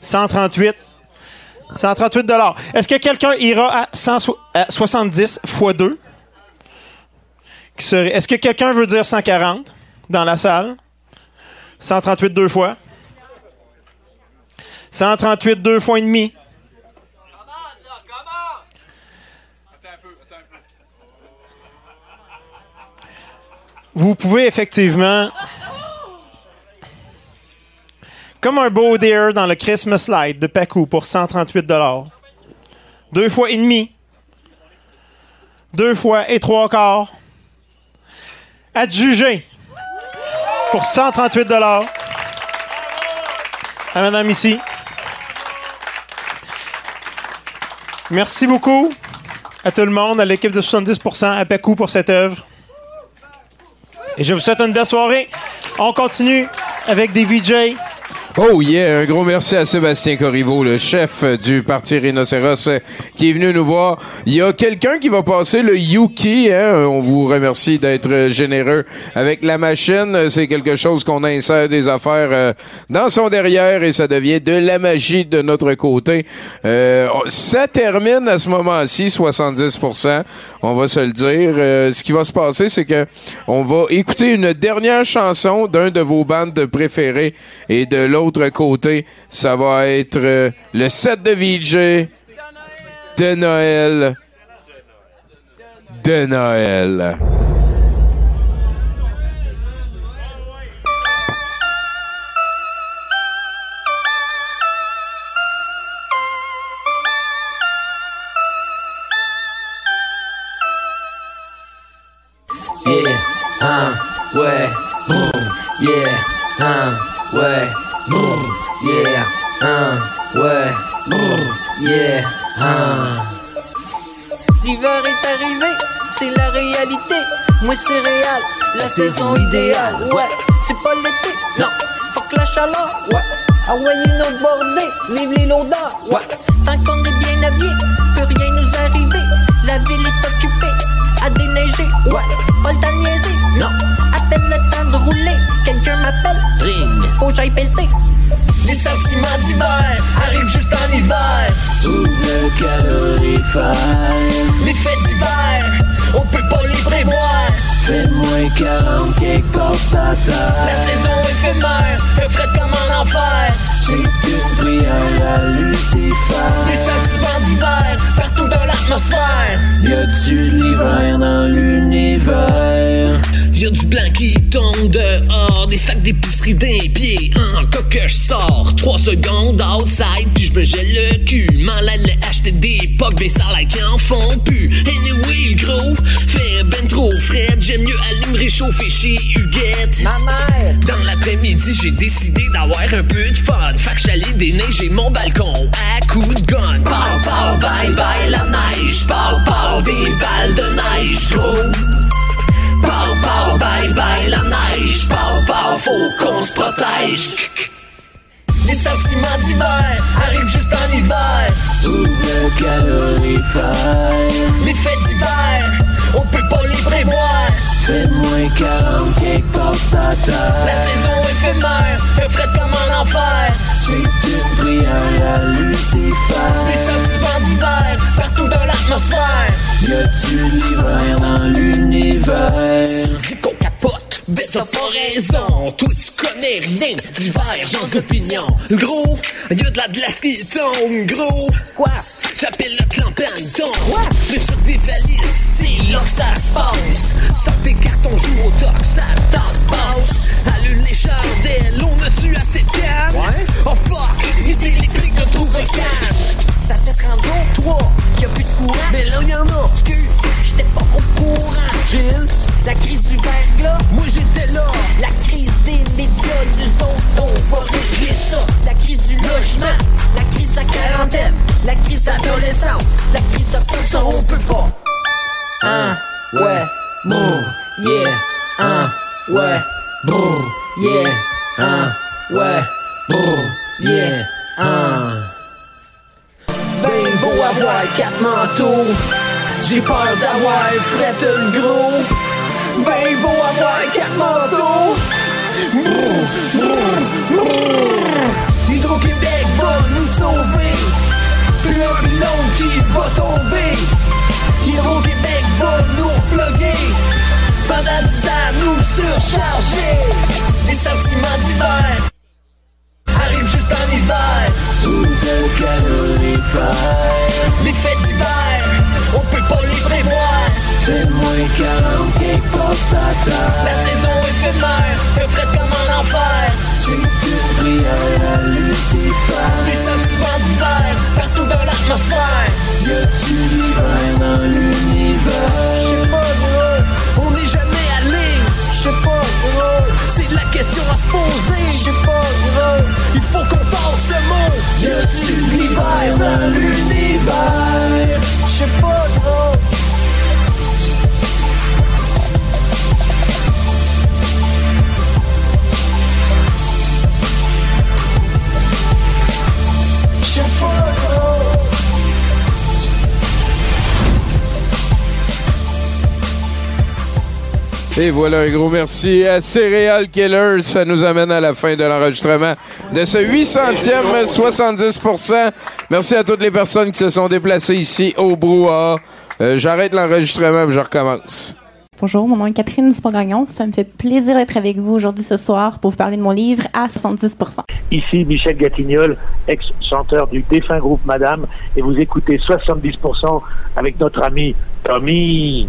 138. 138 Est-ce que quelqu'un ira à, 100 à 70 fois 2? Est-ce que quelqu'un veut dire 140 dans la salle? 138 deux fois. 138 deux fois et demi. Vous pouvez effectivement, comme un beau deer dans le Christmas Light de Pacou pour 138 Deux fois et demi. Deux fois et trois quarts. Adjugé pour 138 À madame ici. Merci beaucoup à tout le monde, à l'équipe de 70% à Pacou pour cette œuvre. Et je vous souhaite une belle soirée. On continue avec des VJ. Oh yeah, un gros merci à Sébastien Corriveau, le chef du Parti Rhinocéros, qui est venu nous voir. Il y a quelqu'un qui va passer le Yuki. Hein? On vous remercie d'être généreux avec la machine. C'est quelque chose qu'on insère des affaires euh, dans son derrière et ça devient de la magie de notre côté. Euh, ça termine à ce moment-ci, 70%. On va se le dire. Euh, ce qui va se passer, c'est que on va écouter une dernière chanson d'un de vos bandes préférées et de l'autre côté, ça va être euh, le set de VJ de Noël. De Noël. Yeah, hein, ouais, boum, yeah, hein, ouais, boum, yeah, hein, ouais, boum, yeah, hein. L'hiver est arrivé, c'est la réalité. Moi c'est réel, la saison idéale. Ouais, c'est pas l'été, non. Fuck la chaleur, ouais. Ah ouais, une autre bordée, vive les l'odeur, ouais. Tant qu'on est bien habillé, peut rien nous arriver. La ville est occupée, à déneiger, ouais. Pas le temps de niaiser, non. À peine le temps de rouler, quelqu'un m'appelle, ring. Faut que j'aille pelleter. Les sentiments d'hiver arrivent juste en hiver. Ouvre le calorifère. Les fêtes d'hiver, on peut pas les prévoir. Fait moins 40 quelque part sa terre. La saison éphémère, je ferais comme en enfer. C'est une prière à Lucifer. Des sentiments d'hiver, partout dans l'atmosphère. Y a-tu de l'hiver dans l'univers? Y'a du blanc qui tombe dehors, des sacs d'épicerie d'un pied. Encore que je sors, 3 secondes outside, puis je me gèle le cul. M'en allais acheter des pocs, ben ça like en font plus. Anyway, gros, fait ben trop frais, j'aime mieux aller me réchauffer chez Huguette. Ma mère! Dans l'après-midi, j'ai décidé d'avoir un peu de fun. Fait que j'allais déneiger mon balcon à coups de gun. Pow, pow, bye bye la neige. Pow, pow, des balles de neige, gros. Pow, bye bye la neige. Pow, pow, faut qu'on se protège. Les sentiments d'hiver arrivent juste en hiver. Ouvre le calorifère. Les fêtes d'hiver, on peut pas les prévoir. Fait moins 40 quelque part sa. La saison est éphémères, je ferais comme en enfer. Une prière à Lucifer. Des sentiments d'hiver, partout dans l'atmosphère. Y a-tu l'hiver dans l'univers? Dis qu'on capote, bête t'as pas raison. Toi tu connais rien, divergence d'opinion. Gros, y a de la glace qui tombe, gros. Quoi? J'appelle le clan Panton. Quoi? C'est sur des valises, c'est là que ça se passe. Sors tes cartons, joue au toc, ça t'en passe. Allume les chandelles, on me tue à ces cannes. Ouais? Oh fuck, l'idée électrique de trouver. Ça fait 30 jours, toi, qu'il y a plus de courant. Mais là, y'en a. Excuse, j'étais pas au courant. Jill, la crise du verglas, moi j'étais là. La crise des médias, nous autres, on va régler ça. La crise du logement, la crise de la quarantaine, la crise d'adolescence, la crise de ça, on peut pas. Hein, ouais, brr, yeah, hein, ouais, brr, yeah, hein, ouais, brr, yeah, hein. Ben beau avoir quatre manteaux. J'ai peur d'avoir fret le gros Ben beau avoir quatre manteaux. Hydro-Québec va nous sauver. Plus un pylône qui va tomber. Hydro-Québec va nous plugger. Pendant dix ans nous surcharger. Des sentiments d'hiver arrive juste en hiver. Les fêtes d'hiver, on peut pas les prévoir. C'est moins 40 quelque part sa terre. La saison éphémère, peu près comme en enfer. À Lucifer. Les sentiments d'hiver, partout dans l'atmosphère. A-tu l'hiver l'univers? J'sais pas, gros, c'est la question à se poser. J'sais pas, gros, il faut qu'on passe le mot. Y a-tu l'hiver dans l'univers? J'sais pas, gros. Et voilà, un gros merci à Cereal Killer. Ça nous amène à la fin de l'enregistrement de ce 800e 70%. Merci à toutes les personnes qui se sont déplacées ici au Brouhaha. Euh, J'arrête l'enregistrement et je recommence. Bonjour, mon nom est Catherine Dupont-Gagnon. Ça me fait plaisir d'être avec vous aujourd'hui ce soir pour vous parler de mon livre à 70% Ici Michel Gatignol, ex-chanteur du défunt groupe Madame, et vous écoutez 70% avec notre ami Tommy.